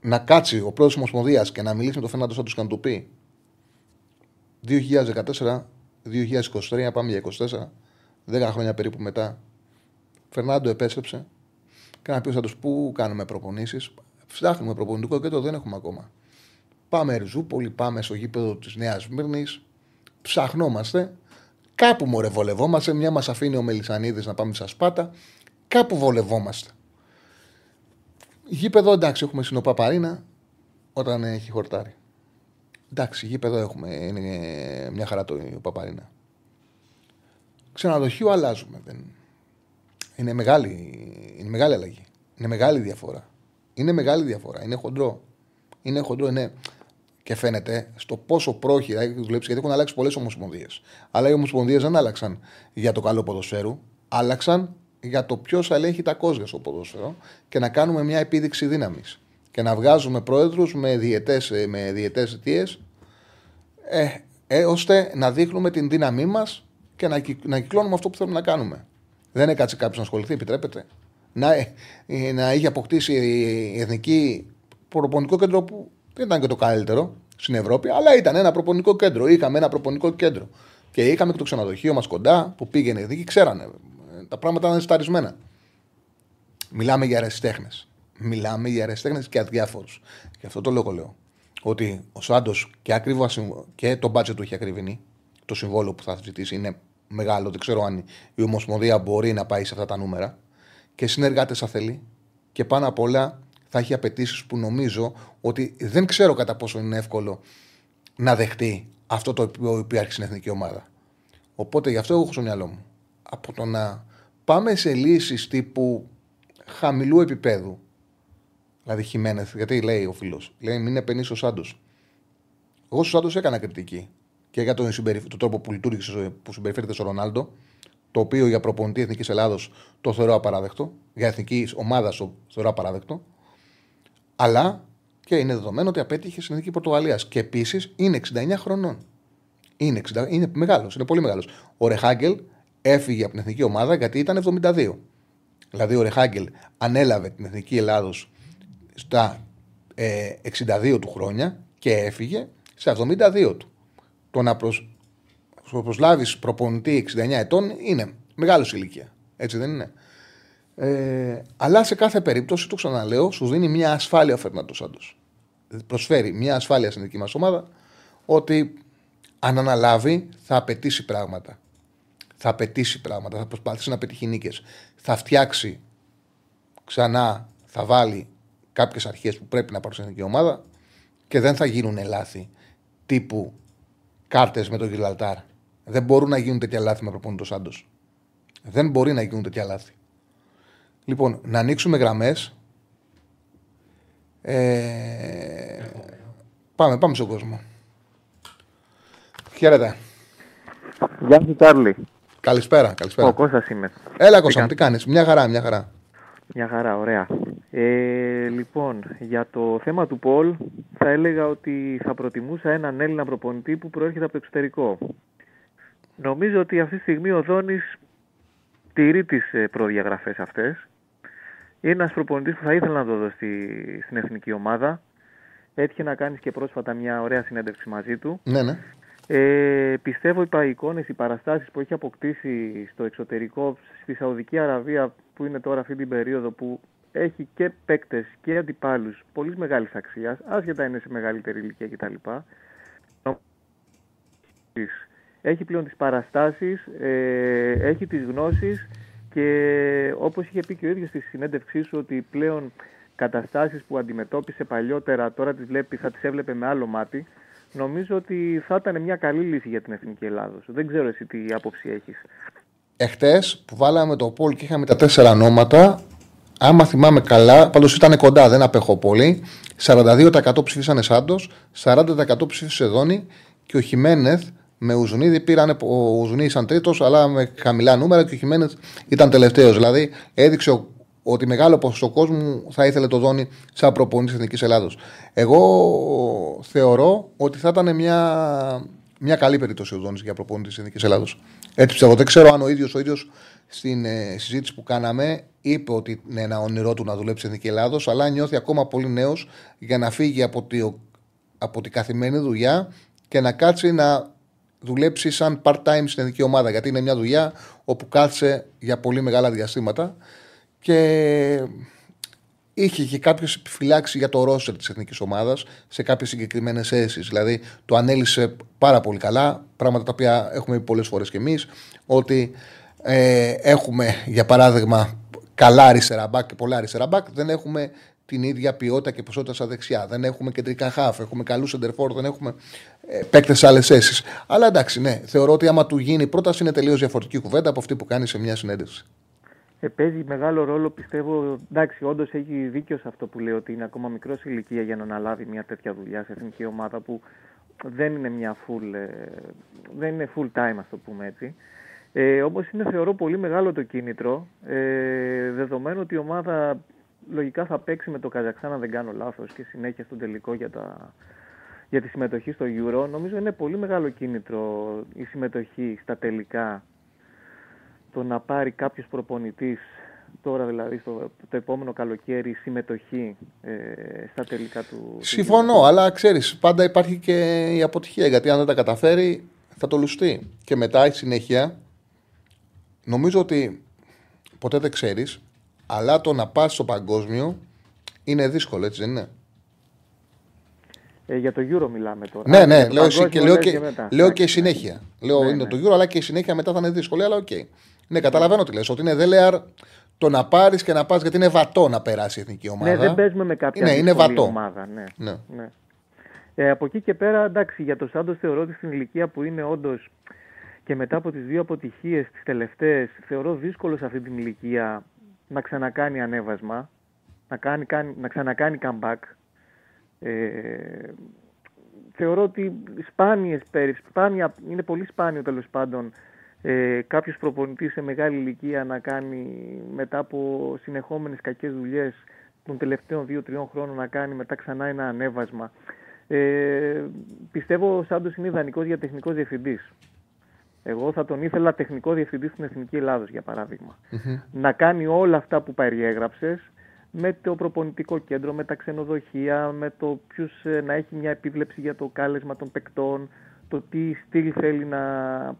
να κάτσει ο πρόεδρος της Ομοσπονδίας και να μιλήσει με τον Φερνάντο Σάντο και να του πει 2014, 2023, πάμε για 24, 10 χρόνια περίπου μετά. Φερνάντο επέστρεψε και να πει ο Σάντος πού κάνουμε προπονήσεις. Φτιάχνουμε προπονητικό κέντρο, δεν έχουμε ακόμα. Πάμε Ριζούπολη, πάμε στο γήπεδο της Νέας Μύρνη. Ψαχνόμαστε. Κάπου μωρέ βολευόμαστε. Μια μας αφήνει ο Μελισανίδης να πάμε στα Σπάτα. Κάπου βολευόμαστε. Γήπεδο εντάξει, έχουμε συνοπά παρίνα όταν έχει χορτάρει. Εντάξει, γήπεδο έχουμε. Είναι μια χαρά το Παπαρίνα. Ξενοδοχείο αλλάζουμε. Δεν... Είναι, μεγάλη, είναι μεγάλη αλλαγή. Είναι μεγάλη διαφορά. Είναι μεγάλη διαφορά. Είναι χοντρό. Είναι χοντρό, είναι και φαίνεται στο πόσο πρόχειρα έχει δουλέψει, γιατί έχουν αλλάξει πολλές ομοσπονδίες. Αλλά οι ομοσπονδίες δεν άλλαξαν για το καλό ποδοσφαίρου, άλλαξαν για το ποιος ελέγχει τα κόσια στο ποδόσφαιρο και να κάνουμε μια επίδειξη δύναμης. Και να βγάζουμε πρόεδρους με διαιτές με διαιτές αιτίες, ε, ε, ώστε να δείχνουμε την δύναμή μας και να, να κυκλώνουμε αυτό που θέλουμε να κάνουμε. Δεν έκατσε κάποιος να ασχοληθεί, επιτρέπετε. Να, ε, να είχε αποκτήσει η εθνική προπονικό κέντρο που δεν ήταν και το καλύτερο στην Ευρώπη, αλλά ήταν ένα προπονικό κέντρο. Είχαμε ένα προπονικό κέντρο. Και είχαμε και το ξενοδοχείο μας κοντά που πήγαινε εκεί, ξέρανε. Τα πράγματα ήταν σταρισμένα. Μιλάμε για αριστέχνε. Μιλάμε για αριστέχνε και αδιάφορους. Και αυτό το λόγο λέω. Ότι ο Σάντος και, ακριβώς, και το μπάτζετ του έχει ακριβηνεί. Το συμβόλαιο που θα ζητήσει είναι μεγάλο. Δεν ξέρω αν η Ομοσπονδία μπορεί να πάει σε αυτά τα νούμερα. Και συνεργάτες θα θέλει. Και πάνω απ' όλα θα έχει απαιτήσεις που νομίζω ότι δεν ξέρω κατά πόσο είναι εύκολο να δεχτεί αυτό το οποίο υπάρχει στην εθνική ομάδα. Οπότε γι' αυτό έχω στο μυαλό μου. Από το να πάμε σε λύσεις τύπου χαμηλού επίπεδου. Δηλαδή Χιμένεθ, γιατί λέει ο φίλος, λέει μην επενείς ο Σάντος. Εγώ στου Σάντος έκανα κριτική και για τον, τον τρόπο που λειτουργήσε, που συμπεριφέρεται στο Ρονάλντο, το οποίο για προπονητή Εθνικής Ελλάδος το θεωρώ απαράδεκτο, για εθνική ομάδα το θεωρώ απαράδεκτο. Αλλά και είναι δεδομένο ότι απέτυχε στην Εθνική Πορτογαλίας. Και επίσης είναι 69 χρονών. Είναι, 60, είναι μεγάλος, είναι πολύ μεγάλος. Ο Ρεχάγκελ έφυγε από την εθνική ομάδα γιατί ήταν 72. Δηλαδή ο Ρεχάγκελ ανέλαβε την εθνική Ελλάδος στα ε, 62 του χρόνια και έφυγε σε 72 του. Το να προσ... προσλάβεις προπονητή 69 ετών είναι μεγάλος ηλικία. Έτσι δεν είναι. Ε, αλλά σε κάθε περίπτωση, το ξαναλέω, σου δίνει μια ασφάλεια ο Φερνάντος Σάντος. Προσφέρει μια ασφάλεια στην δική μας ομάδα ότι αν αναλάβει θα απαιτήσει πράγματα. Θα απαιτήσει πράγματα, θα προσπαθήσει να πετύχει νίκες. Θα φτιάξει ξανά, θα βάλει κάποιες αρχές που πρέπει να πάρουν στην εθνική ομάδα και δεν θα γίνουν λάθη τύπου κάρτες με τον Γιλαλτάρ. Δεν μπορούν να γίνουν τέτοια λάθη με προπονητό Σάντος. Δεν μπορεί να γίνουν τέτοια λάθη. Λοιπόν, να ανοίξουμε γραμμές. Ε... Πάμε, πάμε στον κόσμο. Χαίρετε. Γεια σου, Τσάρλι. Καλησπέρα, καλησπέρα. Ο Κώστας είμαι. Έλα, Κώστα, τι κάνεις; Μια χαρά, μια χαρά. Μια χαρά, ωραία. Ε, λοιπόν, για το θέμα του Πολ θα έλεγα ότι θα προτιμούσα έναν Έλληνα προπονητή που προέρχεται από το εξωτερικό. Νομίζω ότι αυτή τη στιγμή ο Δόνης τηρεί τις ε, προδιαγραφές αυτές Είναι ένας προπονητής που θα ήθελα να το δω στη, στην εθνική ομάδα. Έτυχε να κάνεις και πρόσφατα μια ωραία συνέντευξη μαζί του. Ναι, ναι. Ε, πιστεύω οι εικόνες, οι παραστάσεις που έχει αποκτήσει στο εξωτερικό, στη Σαουδική Αραβία που είναι τώρα αυτή την περίοδο που έχει και παίκτες και αντιπάλους πολύ μεγάλης αξίας, άσχετα είναι σε μεγαλύτερη ηλικία κτλ. Έχει πλέον τις παραστάσεις, ε, έχει τις γνώσεις και όπως είχε πει και ο ίδιος στη συνέντευξή σου ότι πλέον καταστάσεις που αντιμετώπισε παλιότερα τώρα τις βλέπεις, θα τις έβλεπε με άλλο μάτι νομίζω ότι θα ήταν μια καλή λύση για την Εθνική Ελλάδος. Δεν ξέρω εσύ τι άποψη έχεις. Εχθές που βάλαμε το πόλ και είχαμε τα τέσσερα ονόματα, άμα θυμάμαι καλά, πάντως ήταν κοντά, δεν απέχω πολύ. 42% ψήφισαν Σάντος, 40% ψήφισε Δόνη και ο Χιμένεθ με Ουζουνίδη πήραν. Ο Ουζουνίδη ήταν τρίτος, αλλά με χαμηλά νούμερα και ο Χιμένεθ ήταν τελευταίος. Δηλαδή έδειξε ότι μεγάλο ποσοστό κόσμου θα ήθελε το Δόνη σαν προπονητής της Εθνικής Ελλάδος. Εγώ θεωρώ ότι θα ήταν μια, μια καλή περίπτωση ο Δόνης για προπονητή της Εθνικής Ελλάδος. Έτσι πιστεύω. Δεν ξέρω αν ο ίδιος ο ίδιος στην ε, συζήτηση που κάναμε είπε ότι είναι ένα όνειρό του να δουλέψει στην Εθνική Ελλάδος, αλλά νιώθει ακόμα πολύ νέος για να φύγει από, τη, από την καθημερινή δουλειά και να κάτσει να δουλέψει σαν part-time στην εθνική ομάδα. Γιατί είναι μια δουλειά όπου κάτσε για πολύ μεγάλα διαστήματα και είχε και κάποιες επιφυλάξεις για το ρόστερ της εθνικής ομάδας σε κάποιες συγκεκριμένες θέσεις. Δηλαδή το ανέλησε πάρα πολύ καλά, πράγματα τα οποία έχουμε πει πολλές φορές κι εμείς, ότι ε, έχουμε για παράδειγμα καλά αριστερά μπακ και πολλά αριστερά μπακ, δεν έχουμε την ίδια ποιότητα και ποσότητα στα δεξιά. Δεν έχουμε κεντρικά χάφ, έχουμε καλούς σεντερφόρ, δεν έχουμε ε, παίκτες σε άλλες θέσεις. Αλλά εντάξει, ναι, θεωρώ ότι άμα του γίνει πρόταση είναι τελείως διαφορετική κουβέντα από αυτή που κάνει σε μια συνέντευξη. Ε, παίζει μεγάλο ρόλο, πιστεύω. Εντάξει, όντως έχει δίκιο σε αυτό που λέει ότι είναι ακόμα μικρός ηλικία για να αναλάβει μια τέτοια δουλειά σε εθνική ομάδα που δεν είναι μια full, ε, δεν είναι full time, ας το πούμε έτσι. Ε, Όμως είναι θεωρώ πολύ μεγάλο το κίνητρο, ε, δεδομένου ότι η ομάδα λογικά θα παίξει με το Καζακστάν, αν δεν κάνω λάθος, και συνέχεια στον τελικό για, τα, για τη συμμετοχή στο Euro. Νομίζω είναι πολύ μεγάλο κίνητρο η συμμετοχή στα τελικά το να πάρει κάποιος προπονητής τώρα δηλαδή στο το επόμενο καλοκαίρι συμμετοχή ε, στα τελικά του. Συμφωνώ, αλλά ξέρεις πάντα υπάρχει και η αποτυχία γιατί αν δεν τα καταφέρει θα το λουστεί. Και μετά η συνέχεια νομίζω ότι ποτέ δεν ξέρεις αλλά το να πας στο παγκόσμιο είναι δύσκολο έτσι δεν είναι; Ε, για το Euro μιλάμε τώρα. Ναι, ναι, λέω, και, λέω, και, λέω και συνέχεια. Λέω ναι, είναι ναι. το Euro, αλλά και η συνέχεια μετά θα είναι δύσκολο, αλλά ok. Okay. Ναι, καταλαβαίνω τι λες. Ότι είναι δέλεαρ το να πάρεις και να πας γιατί είναι βατό να περάσει η εθνική ομάδα. Ναι, δεν παίζουμε με κάποια ναι, είναι βατό. ομάδα. Ναι. ναι. ναι. Ε, από εκεί και πέρα, εντάξει, για το Σάντος θεωρώ ότι στην ηλικία που είναι όντως και μετά από τις δύο αποτυχίες τις τελευταίες, θεωρώ δύσκολο σε αυτή την ηλικία να ξανακάνει ανέβασμα, να, κάνει, κάνει, να ξανακάνει comeback. Ε, θεωρώ ότι σπάνιες περίπτωσεις, σπάνια, είναι πολύ σπάνιο τέλος πάντων ε, κάποιος προπονητής σε μεγάλη ηλικία να κάνει μετά από συνεχόμενες κακές δουλειές των τελευταίων 2-3 χρόνων να κάνει μετά ξανά ένα ανέβασμα. Ε, πιστεύω ο Σάντος είναι ιδανικός για τεχνικός διευθυντής. Εγώ θα τον ήθελα τεχνικό διευθυντή στην Εθνική Ελλάδος για παραδειγμα Να κάνει όλα αυτά που περιέγραψες με το προπονητικό κέντρο, με τα ξενοδοχεία, με το ποιους, ε, να έχει μια επίβλεψη για το κάλεσμα των παικτών, το τι στυλ θέλει να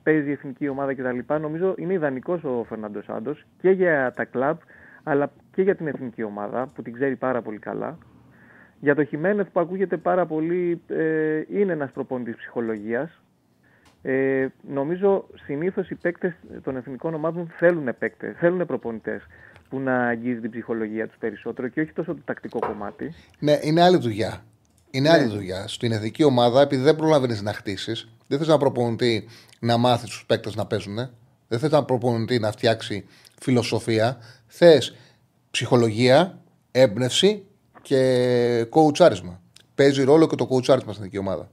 παίζει η εθνική ομάδα κτλ. Νομίζω είναι ιδανικός ο Φερνάντος Σάντος και για τα κλαμπ αλλά και για την εθνική ομάδα που την ξέρει πάρα πολύ καλά. Για το Χιμένεθ που ακούγεται πάρα πολύ ε, είναι ένας προπονητής ψυχολογίας. Ε, νομίζω συνήθως οι παίκτες των εθνικών ομάδων θέλουν παίκτες, θέλουν προπονητές που να αγγίζει την ψυχολογία τους περισσότερο και όχι τόσο το τακτικό κομμάτι. Ναι, είναι άλλη δουλειά. Είναι ναι. άλλη δουλειά. Στην εθνική ομάδα, επειδή δεν προλαβαίνεις να χτίσεις, δεν θες να προπονητή να μάθεις τους παίκτες να παίζουν. Δεν θες να προπονητή να φτιάξει φιλοσοφία. Θες ψυχολογία, έμπνευση και κοουτσάρισμα. Παίζει ρόλο και το κοουτσάρισμα στην εθνική ομάδα.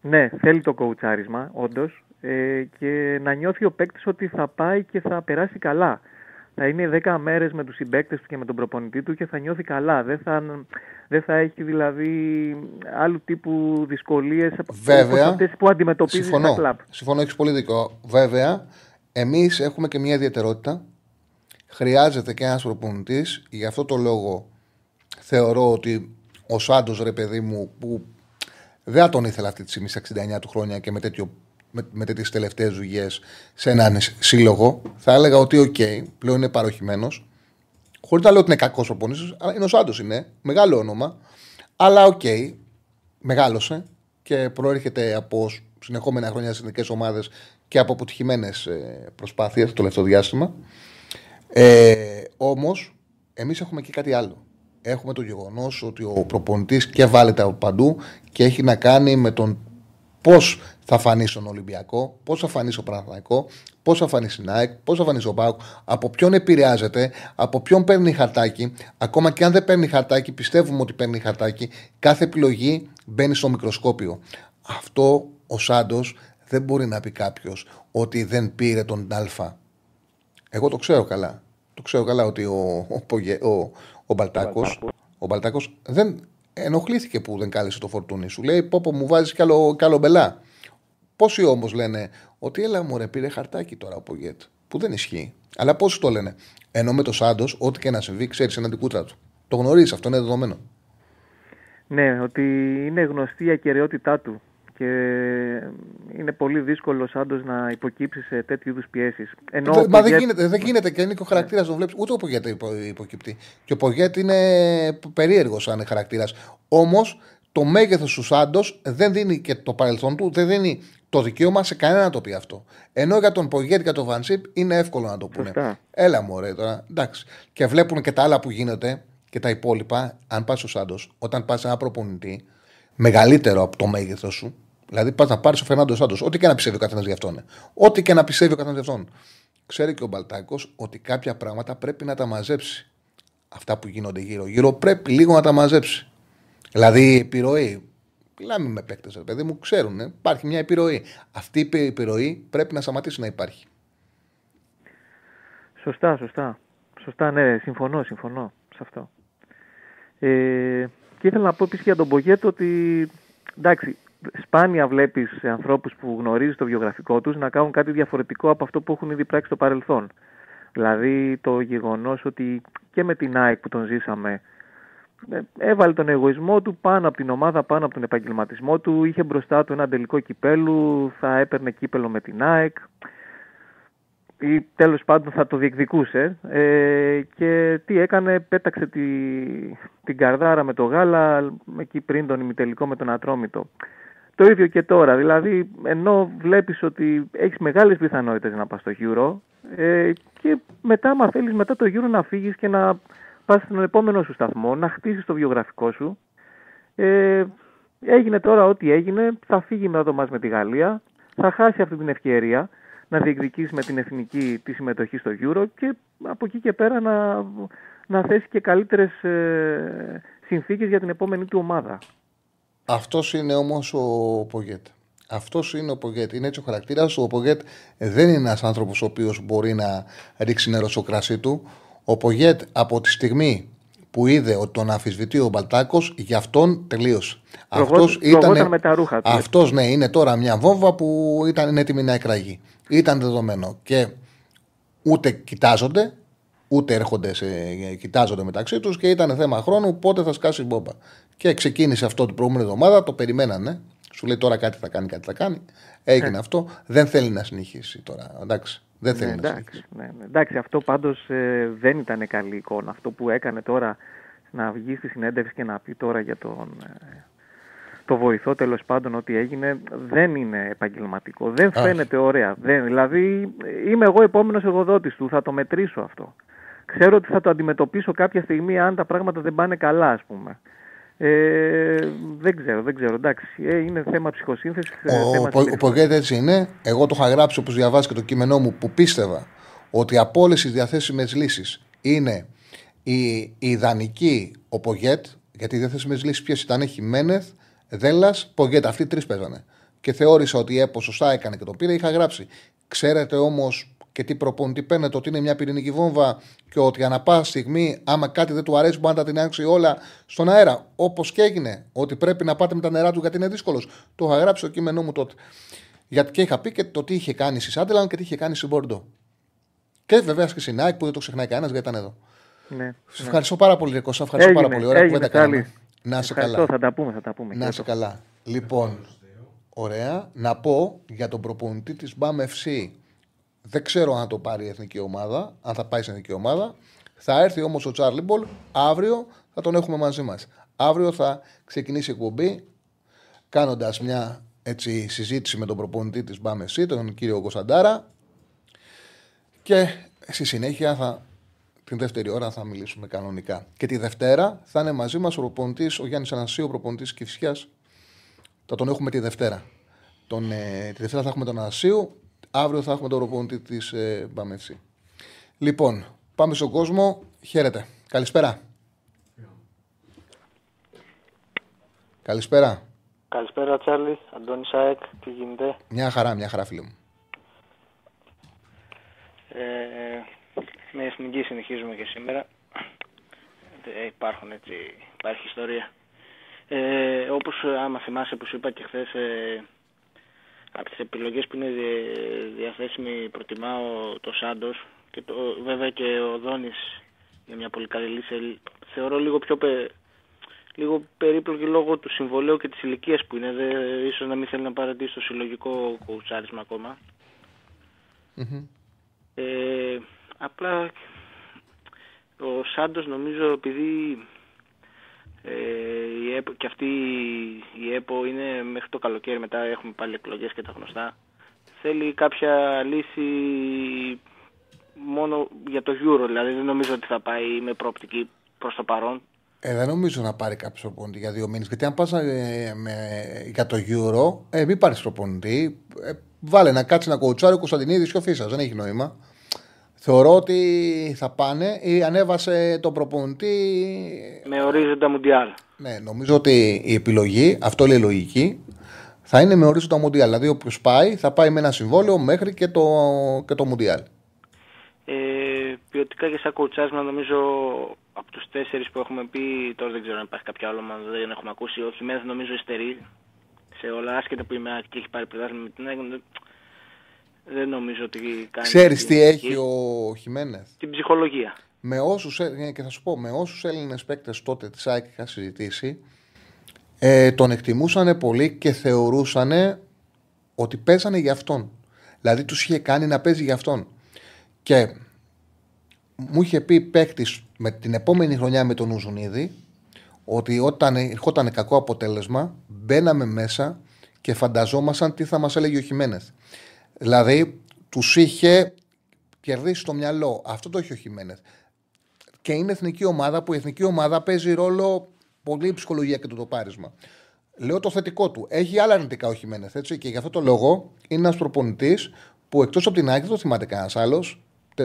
Ναι, θέλει το κοουτσάρισμα, όντως. Ε, και να νιώθει ο παίκτης ότι θα πάει και θα περάσει καλά θα είναι 10 μέρες με τους συμπαίκτες του και με τον προπονητή του και θα νιώθει καλά. Δεν θα, δεν θα έχει δηλαδή άλλου τύπου δυσκολίες Βέβαια, αυτές που αντιμετωπίζεις συμφωνώ, Συμφωνώ, έχεις πολύ δίκιο. Βέβαια, εμείς έχουμε και μια ιδιαιτερότητα χρειάζεται και ένας προπονητής. Γι' αυτό το λόγο θεωρώ ότι ο Σάντος, ρε παιδί μου, που δεν θα τον ήθελα αυτή τη στιγμή στα 69 του χρόνια και με, τέτοιο, με, με τέτοιες τελευταίες δουλειές σε έναν σύλλογο, θα έλεγα ότι ok, okay, πλέον είναι παρωχημένος. Χωρίς να λέω ότι είναι κακός προπονητής, αλλά είναι ο Σάντος είναι. Μεγάλο όνομα. Αλλά ok, okay, μεγάλωσε και προέρχεται από συνεχόμενα χρόνια στις εθνικές ομάδες και από αποτυχημένες προσπάθειες το τελευταίο διάστημα. Ε, Όμως, εμείς έχουμε και κάτι άλλο. Έχουμε το γεγονός ότι ο προπονητής και βάλετε από παντού και έχει να κάνει με τον πώς θα φανείς στον Ολυμπιακό, πώς θα φανείς στο Παναθηναϊκό, πώς θα φανείς στην ΑΕΚ, πώς θα φανείς στον Πάουκ, από ποιον επηρεάζεται, από ποιον παίρνει χαρτάκι. Ακόμα και αν δεν παίρνει χαρτάκι, πιστεύουμε ότι παίρνει χαρτάκι. Κάθε επιλογή μπαίνει στο μικροσκόπιο. Αυτό ο Σάντος δεν μπορεί να πει κάποιος ότι δεν πήρε τον Α. Εγώ το ξέρω καλά. Το ξέρω καλά ότι ο, ο, ο, ο Μπαλτάκος ο Μπαλτάκος δεν ενοχλήθηκε που δεν κάλεσε το φορτούνι. Σου λέει: Πόπο μου βάζεις κι άλλο, κι άλλο μπελά. Πόσοι όμως λένε ότι έλα μου ρε, πήρε χαρτάκι τώρα ο Πογέτ. Που δεν ισχύει. Αλλά πόσοι το λένε. Ενώ με το Σάντος, ό,τι και να συμβεί, ξέρεις έναν την κούτρα του. Το γνωρίζεις, αυτό είναι δεδομένο. Ναι, ότι είναι γνωστή η ακαιρεότητά του και είναι πολύ δύσκολο άντω να υποκύψει σε τέτοιου είδους πιέσεις. Μα δεν, γίνεται, δεν γίνεται και είναι και ο χαρακτήρας να το βλέπεις. Ούτε ο Πογέτ υποκύπτει. Και ο Πογέτ είναι περίεργος σαν χαρακτήρας. Όμως το μέγεθος του Σάντος δεν δίνει και το παρελθόν του, δεν δίνει το δικαίωμα σε κανένα να το πει αυτό. Ενώ για τον Πογέτ και τον Βανσίπ είναι εύκολο να το πούνε. Σωστά. Έλα μου, ωραία τώρα. Εντάξει. Και βλέπουν και τα άλλα που γίνονται και τα υπόλοιπα. Αν πας στο Σάντος, όταν πας σε ένα προπονητή μεγαλύτερο από το μέγεθος σου, Δηλαδή, πας να πάρεις ο Φερνάντο Σάντος, ό,τι και να πιστεύει ο καθένας γι' αυτόν. Ό,τι και να πιστεύει ο καθένας γι' αυτόν. Ξέρει και ο Μπαλτάκος ότι κάποια πράγματα πρέπει να τα μαζέψει. Αυτά που γίνονται γύρω-γύρω πρέπει λίγο να τα μαζέψει. Δηλαδή, επιρροή. Μιλάμε με παίκτες, παιδί μου, ξέρουν. Υπάρχει μια επιρροή. Αυτή η επιρροή πρέπει να σταματήσει να υπάρχει. Σωστά, σωστά. Σωστά, ναι, συμφωνώ, συμφωνώ σε αυτό. Ε, και ήθελα να πω επίσης για τον Πογέτο ότι εντάξει, σπάνια βλέπεις ανθρώπους που γνωρίζεις το βιογραφικό τους να κάνουν κάτι διαφορετικό από αυτό που έχουν ήδη πράξει στο παρελθόν. Δηλαδή το γεγονός ότι και με την ΑΕΚ που τον ζήσαμε ε, έβαλε τον εγωισμό του πάνω από την ομάδα, πάνω από τον επαγγελματισμό του, είχε μπροστά του ένα τελικό κυπέλου, θα έπαιρνε κύπελο με την ΑΕΚ ή τέλος πάντων θα το διεκδικούσε ε, και τι έκανε, πέταξε τη, την καρδάρα με το γάλα εκεί πριν τον ημιτελικό με τον Ατρόμητο. Το ίδιο και τώρα. Δηλαδή, ενώ βλέπεις ότι έχεις μεγάλες πιθανότητες να πας στο Euro ε, και μετά, άμα θέλεις μετά το Euro να φύγεις και να πας στον επόμενο σου σταθμό, να χτίσεις το βιογραφικό σου. Ε, έγινε τώρα ό,τι έγινε. Θα φύγει με το με τη Γαλλία. Θα χάσει αυτή την ευκαιρία να διεκδικήσει με την εθνική τη συμμετοχή στο Euro και από εκεί και πέρα να, να θέσει και καλύτερες ε, συνθήκες για την επόμενη του ομάδα. Αυτός είναι όμως ο Πογέτ. Αυτός είναι ο Πογέτ. Είναι έτσι ο χαρακτήρας. Ο Πογέτ δεν είναι ένας άνθρωπος ο οποίος μπορεί να ρίξει νερό στο κρασί του. Ο Πογέτ από τη στιγμή που είδε ότι τον αφισβητεί ο Μπαλτάκος, γι' αυτόν τελείωσε. Αυτός ήταν. με τα ρούχα του. Αυτός ναι, είναι τώρα μια βόμβα που ήταν έτοιμη να εκραγεί. Ήταν δεδομένο. Και ούτε κοιτάζονται, ούτε έρχονται σε, κοιτάζονται μεταξύ τους και ήταν θέμα χρόνου πότε θα σκάσει η μπόμπα. Και ξεκίνησε αυτό την προηγούμενη εβδομάδα, το περιμένανε. Σου λέει τώρα κάτι θα κάνει, κάτι θα κάνει. Έγινε ε. αυτό. Δεν θέλει να συνεχίσει τώρα. Εντάξει. Δεν θέλει ναι, να συνεχίσει. Ναι, ναι. Εντάξει, αυτό πάντως ε, δεν ήταν καλή εικόνα. Αυτό που έκανε τώρα να βγει στη συνέντευξη και να πει τώρα για τον. Ε, το βοηθό τέλος πάντων ότι έγινε δεν είναι επαγγελματικό. Δεν φαίνεται ωραία. Δεν, δηλαδή είμαι εγώ επόμενος εργοδότης του, θα το μετρήσω αυτό. Ξέρω ότι θα το αντιμετωπίσω κάποια στιγμή αν τα πράγματα δεν πάνε καλά, ας πούμε. Ε, δεν ξέρω, δεν ξέρω. Εντάξει, ε, είναι θέμα ψυχοσύνθεσης. Ο, ο, ο έτσι είναι. Εγώ το είχα γράψει όπως διαβάζει και το κείμενό μου που πίστευα ότι από όλες τις διαθέσιμες λύσεις είναι η, η ιδανική ο Πογέτ, γιατί οι διαθέσιμες λύσεις ποιες ήταν, Χιμένεθ, Δέλλας, Πογέτ. Αυτοί τρεις παίζανε. Και θεώρησα ότι ε, σωστά έκανε και το πήρε. Είχα γράψει. Ξέρετε όμως και τι προπονητή παίρνετε ότι είναι μια πυρηνική βόμβα και ότι ανά πάσα στιγμή, άμα κάτι δεν του αρέσει, μπορεί να τα την άξει όλα στον αέρα. Όπως και έγινε, ότι πρέπει να πάτε με τα νερά του γιατί είναι δύσκολος. Το είχα γράψει στο κείμενό μου τότε. Γιατί και είχα πει και το τι είχε κάνει στη Σάντερλαντ και τι είχε κάνει στη Μπορντό. Και βέβαια και στην ΑΕΚ που δεν το ξεχνάει κανένας γιατί ήταν εδώ. Ναι. Σας ευχαριστώ πάρα πολύ, Ρεκό. Σας ευχαριστώ Έγινε, πάρα πολύ. Ωραία που έγινε, δεν τα κάναμε. Τσάρλι. Να σε Ευχαριστώ, καλά. θα τα πούμε, θα τα πούμε. Να σε καλά. Λοιπόν, ωραία. Να πω για τον προπονητή της BAM FC. Δεν ξέρω αν το πάρει η εθνική ομάδα, αν θα πάει στην εθνική ομάδα. Θα έρθει όμως ο Τσάρλι Μπολ. Αύριο θα τον έχουμε μαζί μας. Αύριο θα ξεκινήσει η εκπομπή κάνοντας μια έτσι, συζήτηση με τον προπονητή της BAM FC, τον κύριο Κωνσταντάρα. Και στη συνέχεια θα, την δεύτερη ώρα θα μιλήσουμε κανονικά. Και τη Δευτέρα θα είναι μαζί μας ο προπονητής, ο Γιάννης Ανασίου, ο προπονητής Κυφσιάς. Θα τον έχουμε τη Δευτέρα. Τον, ε, τη Δευτέρα θα έχουμε τον Ανασίου. Αύριο θα έχουμε τον προπονητή της ε, Μπαμεύση. Λοιπόν, πάμε στον κόσμο. Χαίρετε. Καλησπέρα. Καλησπέρα. Καλησπέρα Τσάρλι, Αντώνη Σάεκ, τι γίνεται; Μια χαρά, μια χαρά, φίλε μου. Ε, με εθνική συνεχίζουμε και σήμερα. Ε, υπάρχουν έτσι, υπάρχει ιστορία. Ε, όπως άμα θυμάσαι που σου είπα και χθες, ε, από τις επιλογές που είναι δι- διαθέσιμοι προτιμάω το Σάντος και το, βέβαια και ο Δόνης είναι μια πολύ καλή λύση. Θεωρώ λίγο πιο πε, λίγο περίπλοκη λόγω του συμβολέου και της ηλικίας που είναι. Δε, ίσως να μην θέλει να παρατήσει το συλλογικό κουτσάρισμα ακόμα. Ε, απλά ο Σάντος νομίζω επειδή ε, η ΕΠΟ, και αυτή η ΕΠΟ είναι μέχρι το καλοκαίρι μετά έχουμε πάλι εκλογές και τα γνωστά θέλει κάποια λύση μόνο για το Euro δηλαδή δεν νομίζω ότι θα πάει με προοπτική προς το παρόν Ε, δεν νομίζω να πάρει κάποιος προπονητή για δύο μήνες. Γιατί αν πας ε, με- για το Euro, ε, μην πάρεις προπονητή. Ε, βάλε να κάτσει να κοουτσάρει ο Κωνσταντινίδης και ο Φίσας. Δεν έχει νόημα. Θεωρώ ότι θα πάνε ή ανέβασε τον προπονητή. με ορίζοντα Μουντιάλ Ναι, νομίζω ότι η επιλογή, αυτό λέει λογική, θα είναι με ορίζοντα Μουντιάλ. Δηλαδή, όποιος πάει, θα πάει με ένα συμβόλαιο μέχρι και το, και το Μουντιάλ. Ε, ποιοτικά και σαν κοουτσάσμα νομίζω από τους τέσσερις που έχουμε πει, τώρα δεν ξέρω αν υπάρχει κάποια άλλο, μα δεν έχουμε ακούσει. Ο Χιμένεθ νομίζω υστερεί σε όλα, άσχετα που είμαι και έχει πάρει πρωτάθλημα με την ΑΕΚ, δεν- δεν νομίζω ότι κάνει... Ξέρεις την- τι έχει ο Χιμένεθ. Την ψυχολογία. με όσους, ε, και θα σου πω, με όσους Έλληνες παίκτες τότε της ΑΕΚ είχα συζητήσει, ε, τον εκτιμούσαν πολύ και θεωρούσαν ότι παίζανε για αυτόν. Δηλαδή τους είχε κάνει να παίζει για αυτόν. Και μου είχε πει παίκτης με την επόμενη χρονιά με τον Ουζουνίδη ότι όταν ερχόταν κακό αποτέλεσμα μπαίναμε μέσα και φανταζόμασταν τι θα μας έλεγε ο Χιμένεθ. Δηλαδή τους είχε κερδίσει στο μυαλό. Αυτό το έχει ο Χιμένεθ και είναι εθνική ομάδα που η εθνική ομάδα παίζει ρόλο πολύ η ψυχολογία και το τοπάρισμα. Λέω το θετικό του. Έχει άλλα αρνητικά ο Χιμένεθ, έτσι. Και γι' αυτό το λόγο είναι ένας προπονητής που εκτός από την ΑΕΚ δεν το θυμάται κανένας άλλος.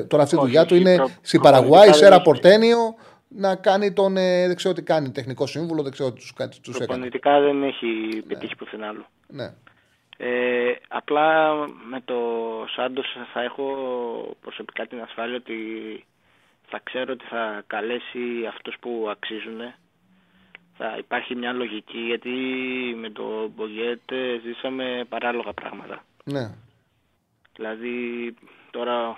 Τώρα αυτή η Όχι, δουλειά του όχι, είναι προ- στη προπονητικά Παραγουάη, δεν Σέρα έχει. Πορτένιο, να κάνει τον. Ε, δεν ξέρω τι κάνει, τεχνικό σύμβουλο, δεν ξέρω τι τους έκανε. Προπονητικά δεν έχει πετύχει πουθενά άλλο. Ναι. Ε, απλά με το Σάντος θα έχω προσωπικά την ασφάλεια ότι θα ξέρω ότι θα καλέσει αυτούς που αξίζουν. Θα υπάρχει μια λογική γιατί με το Μπογιέτ ε, ζήσαμε παράλογα πράγματα. ναι. Δηλαδή τώρα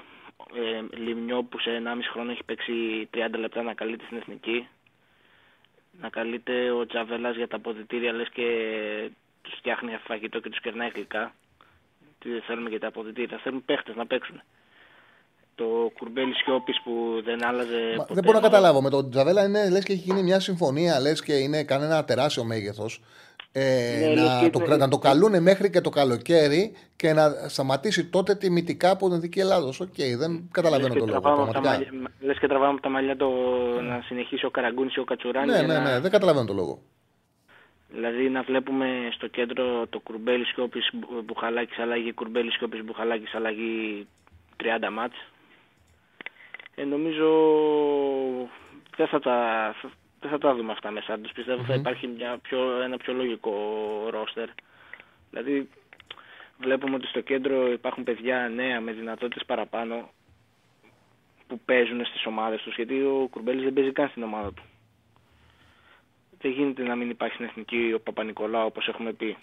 ε, Λιμνιό που σε 1,5 χρόνο έχει παίξει 30 λεπτά να καλείται στην εθνική. Να καλείται ο Τζαβέλας για τα αποδητήρια λες και τους φτιάχνει φαγητό και τους κερνάει γλυκά. Τι δεν θέλουμε για τα αποδητήρια, θέλουμε παίχτες να παίξουν. Το κουρμπέλι Σιώπης που δεν άλλαζε Μα ποτέ δεν μπορώ να μόνο- καταλάβω. Με τον Τζαβέλα είναι λες και έχει γίνει μια συμφωνία, λες και είναι κανένα τεράστιο μέγεθος. Ε, Ναι, λες να, και το, είναι- κρα- να το καλούνε μέχρι και το καλοκαίρι και να σταματήσει τότε τιμητικά από την Εθνική Ελλάδος. Οκ, δεν καταλαβαίνω Λες το και λόγο. τραβάμε από τα Πραγματικά. μαλλιά- Λες και τραβάμε από τα μαλλιά το να συνεχίσει ο Καραγκούνης ή ο Κατσουράνης. Ναι, για ναι, να- ναι, δεν καταλαβαίνω το λόγο. Δηλαδή να βλέπουμε στο κέντρο το Κουρμπέλης Σιώπης Μπου- Μπουχαλάκης αλλαγή, Κουρμπέλης Σιώπης Μπουχαλάκης αλλαγή 30 μάτς. Ε, νομίζω δεν θα τα, δεν θα τα δούμε αυτά μέσα τους. πιστευω θα υπάρχει μια πιο, ένα πιο λογικό ρόστερ. Δηλαδή βλέπουμε ότι στο κέντρο υπάρχουν παιδιά νέα με δυνατότητες παραπάνω που παίζουν στις ομάδες τους γιατί ο Κουρμπέλης δεν παίζει καν στην ομάδα του. Δεν γίνεται να μην υπάρχει στην εθνική ο Παπα-Νικολάου όπως έχουμε πει.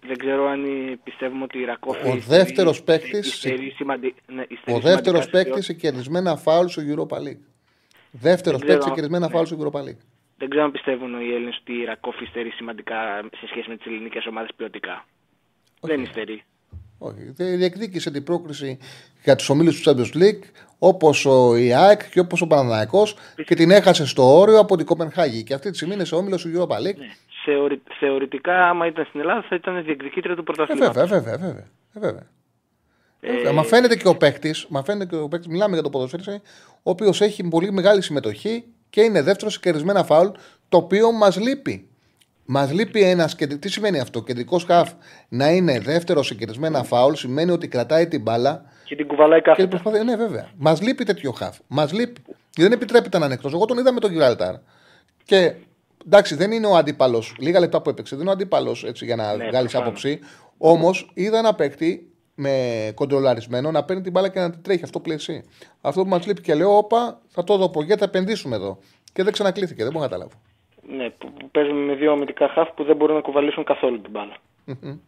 Δεν ξέρω αν πιστεύουμε ότι η Ρακόφη. Ο δεύτερος παίκτη. Ναι, ο δεύτερος παίκτης σε κερδισμένα φάουλ στο Europa League. Δεύτερος παίκτης σε κερδισμένα φάουλ στο Europa League. Δεν ξέρω αν πιστεύουν οι Έλληνες ότι η Ρακόφη υστερεί σημαντικά σε σχέση με τις ελληνικές ομάδες ποιοτικά. Δεν υστερεί. Όχι. Διεκδίκησε την πρόκριση για τους ομίλους του Champions League όπως ο ΙΑΕΚ και όπως ο Παναναναϊκό και την έχασε στο όριο από την Κοπενχάγη. Και αυτή τη στιγμή είναι σε όμιλος του Europa League. Ναι. Θεωρη, θεωρητικά, άμα ήταν στην Ελλάδα, θα ήταν διεκδικήτρια του πρωταθλήματος. Ε, βέβαια, βέβαια. βέβαια. Ε, βέβαια. Ε, ε, μα φαίνεται και ο παίκτης, μιλάμε για το ποδοσφαίρι, ο οποίος έχει πολύ μεγάλη συμμετοχή και είναι δεύτερος σε κερδισμένα φάουλ, το οποίο μας λείπει. Μας λείπει ένας. Τι σημαίνει αυτό, κεντρικός χαφ να είναι δεύτερος σε κερδισμένα φάουλ, σημαίνει ότι κρατάει την μπάλα. Και την κουβαλάει κάθε. Προσπαθεί... Ναι, βέβαια. Μας λείπει τέτοιο χαφ. Μας λείπει. Δεν επιτρέπεται να είναι εκτός. Εγώ τον είδα με τον Γιβραλτάρ. Και εντάξει, δεν είναι ο αντίπαλος. Λίγα λεπτά που έπαιξε, δεν είναι ο αντίπαλος για να ναι, βγάλεις άποψη. Όμως είδα ένα παίκτη με κοντρολαρισμένο να παίρνει την μπάλα και να την τρέχει. Αυτό πλαισί. Αυτό που μας λείπει και λέω, Όπα, θα το δω από γιατί θα επενδύσουμε εδώ. Και δεν ξανακλήθηκε, δεν μπορώ να καταλάβω. Ναι, που παίζουμε με δύο αμυντικά χαφ που δεν μπορούν να κουβαλήσουν καθόλου την μπάλα. Mm-hmm.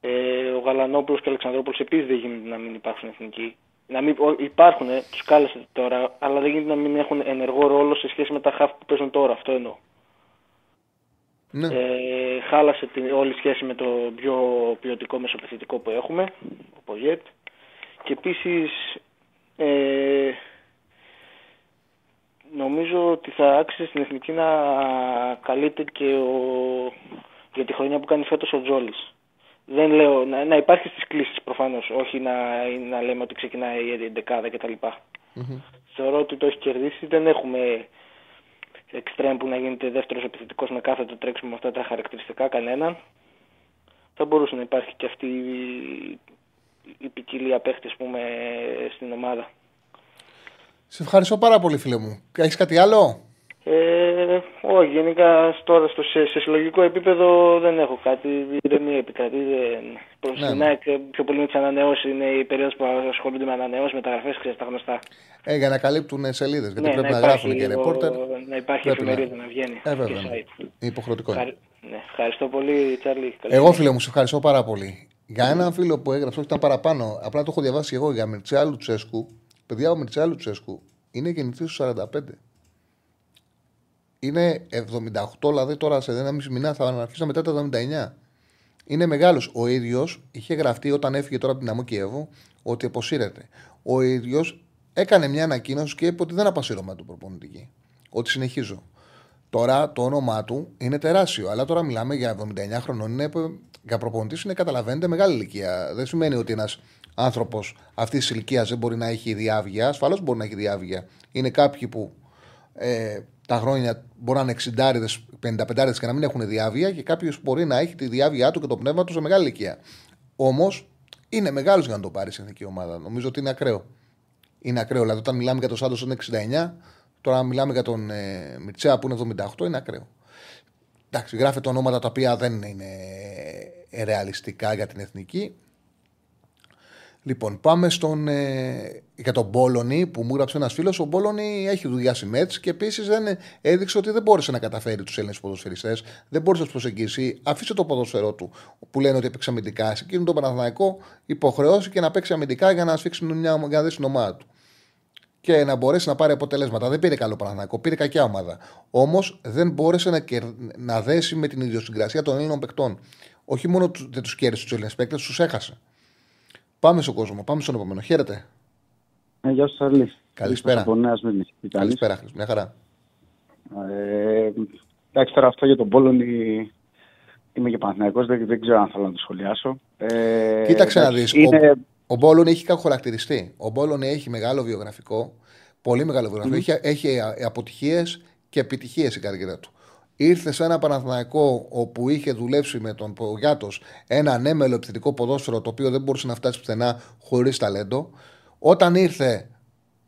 Ε, ο Γαλανόπουλος και ο Αλεξανδρόπουλος επίσης δεν γίνεται να μην υπάρχουν εθνικοί. Να μην, υπάρχουν, τους κάλεσε τώρα, αλλά δεν γίνεται να μην έχουν ενεργό ρόλο σε σχέση με τα χαφ που παίζουν τώρα. Αυτό εννοώ. Ναι. Ε, χάλασε την όλη σχέση με το πιο ποιοτικό μεσοπαιδευτικό που έχουμε, ο Πογέτ. Και επίσης ε, νομίζω ότι θα άξιζε στην εθνική να καλείται και ο, για τη χρονιά που κάνει φέτος ο Τζόλης. Δεν λέω, να, να υπάρχει στις κλήσεις προφανώς, όχι να, να λέμε ότι ξεκινάει η δεκάδα κτλ. Mm-hmm. Θεωρώ ότι το έχει κερδίσει, δεν έχουμε εξτρέμ που να γίνεται δεύτερος επιθετικός με κάθε το τρέξιμο με αυτά τα χαρακτηριστικά κανέναν. Θα μπορούσε να υπάρχει και αυτή η, η ποικιλία παίχτης πούμε, στην ομάδα. Σε ευχαριστώ πάρα πολύ, φίλε μου. Έχεις κάτι άλλο; Ε, όχι, γενικά τώρα στο, σε, σε, συλλογικό επίπεδο δεν έχω κάτι. Δεν με επικρατεί. Δεν... Προς ναι, ναι. πιο πολύ με τις ανανεώσεις είναι η περίοδο που ασχολούνται με ανανεώσεις, μεταγραφές, ξέρεις τα γνωστά. Ε, για να καλύπτουν σελίδες. Γιατί ναι, πρέπει να, να γράφουν και ρεπόρτερ. Να υπάρχει εφημερίδα να... να βγαίνει. Ε, βέβαια. Ναι. Υποχρεωτικό. Ευχαρι... Ναι, ευχαριστώ πολύ, Τσάρλι. Εγώ, φίλε μου, σε ευχαριστώ πάρα πολύ. Για έναν φίλο που έγραψε, όχι ήταν παραπάνω, απλά το έχω διαβάσει εγώ για Μιρτσάλου Τσέσκου. Παιδιά, ο Μιρτσάλου Τσέσκου είναι γεννηθή του 45. Είναι 78, δηλαδή τώρα σε ένα μισή μηνά θα αρχίσει μετά τα 79. Είναι μεγάλος. Ο ίδιος είχε γραφτεί όταν έφυγε τώρα από την Αμμού Κιέβου ότι αποσύρεται. Ο ίδιος έκανε μια ανακοίνωση και είπε ότι δεν απασύρωμα του προπονητική. Ότι συνεχίζω. Τώρα το όνομά του είναι τεράστιο, αλλά τώρα μιλάμε για 79 χρονών. Είναι, για προπονητής είναι, καταλαβαίνετε, μεγάλη ηλικία. Δεν σημαίνει ότι ένας άνθρωπος αυτής της ηλικίας δεν μπορεί να έχει διάβγεια. Ασφαλώς μπορεί να έχει διάβγεια. Είναι κάποιοι που ε, τα χρόνια μπορεί να είναι 60 55 και να μην έχουν διάβγεια και κάποιος μπορεί να έχει τη διάβγειά του και το πνεύμα του σε μεγάλη ηλικία. Όμως είναι μεγάλος για να το πάρει στην εθνική ομάδα. Νομίζω ότι είναι ακραίο. Είναι ακραίο. Δηλαδή, όταν μιλάμε για τον Σάντος είναι 69, τώρα μιλάμε για τον ε, Μιτσέα που είναι 78, είναι ακραίο. Εντάξει, γράφεται ονόματα τα οποία δεν είναι ρεαλιστικά για την εθνική. Λοιπόν, πάμε στον, ε, για τον Μπόλωνη που μου έγραψε ένας φίλος. Ο Μπόλωνη έχει δουλειά στη Μέτ και επίσης έδειξε ότι δεν μπόρεσε να καταφέρει τους Έλληνες ποδοσφαιριστές. Δεν μπόρεσε να τους προσεγγίσει. Αφήσε το ποδοσφαιρό του που λένε ότι έπαιξε αμυντικά. Σε εκείνον τον Παναθηναϊκό υποχρεώσει και να παίξει αμυντικά για να σφίξει μια, για να δει την ομάδα του. Και να μπορέσει να πάρει αποτελέσματα. Δεν πήρε καλό Παναθηναϊκό, πήρε κακιά ομάδα. Όμως δεν μπόρεσε να, να δέσει με την ιδιοσυγκρασία των Έλληνων παικτών. Όχι μόνο δεν τους κέρδισε τους Έλληνες παίκτες, τους έχασε. Πάμε στον κόσμο, πάμε στον επόμενο. Χαίρετε. Ε, γεια σας, Αρλή. Καλησπέρα. Από Νέα Καλησπέρα, Χρήστο. Μια χαρά. Ε, εντάξει, τώρα αυτό για τον Πόλωνη είμαι και Παναθηναϊκός, δεν, δεν ξέρω αν θέλω να το σχολιάσω. Ε, Κοίταξε να δεις. Είναι... Ο, ο Μπόλων έχει χαρακτηριστεί. Ο Μπόλων έχει μεγάλο βιογραφικό, πολύ μεγάλο βιογραφικό. Mm-hmm. Έχει, έχει αποτυχίες και επιτυχίες η καριέρα του ήρθε σε ένα Παναθηναϊκό όπου είχε δουλέψει με τον Πογιάτος ένα ανέμελο επιθετικό ποδόσφαιρο το οποίο δεν μπορούσε να φτάσει πουθενά χωρίς ταλέντο. Όταν ήρθε,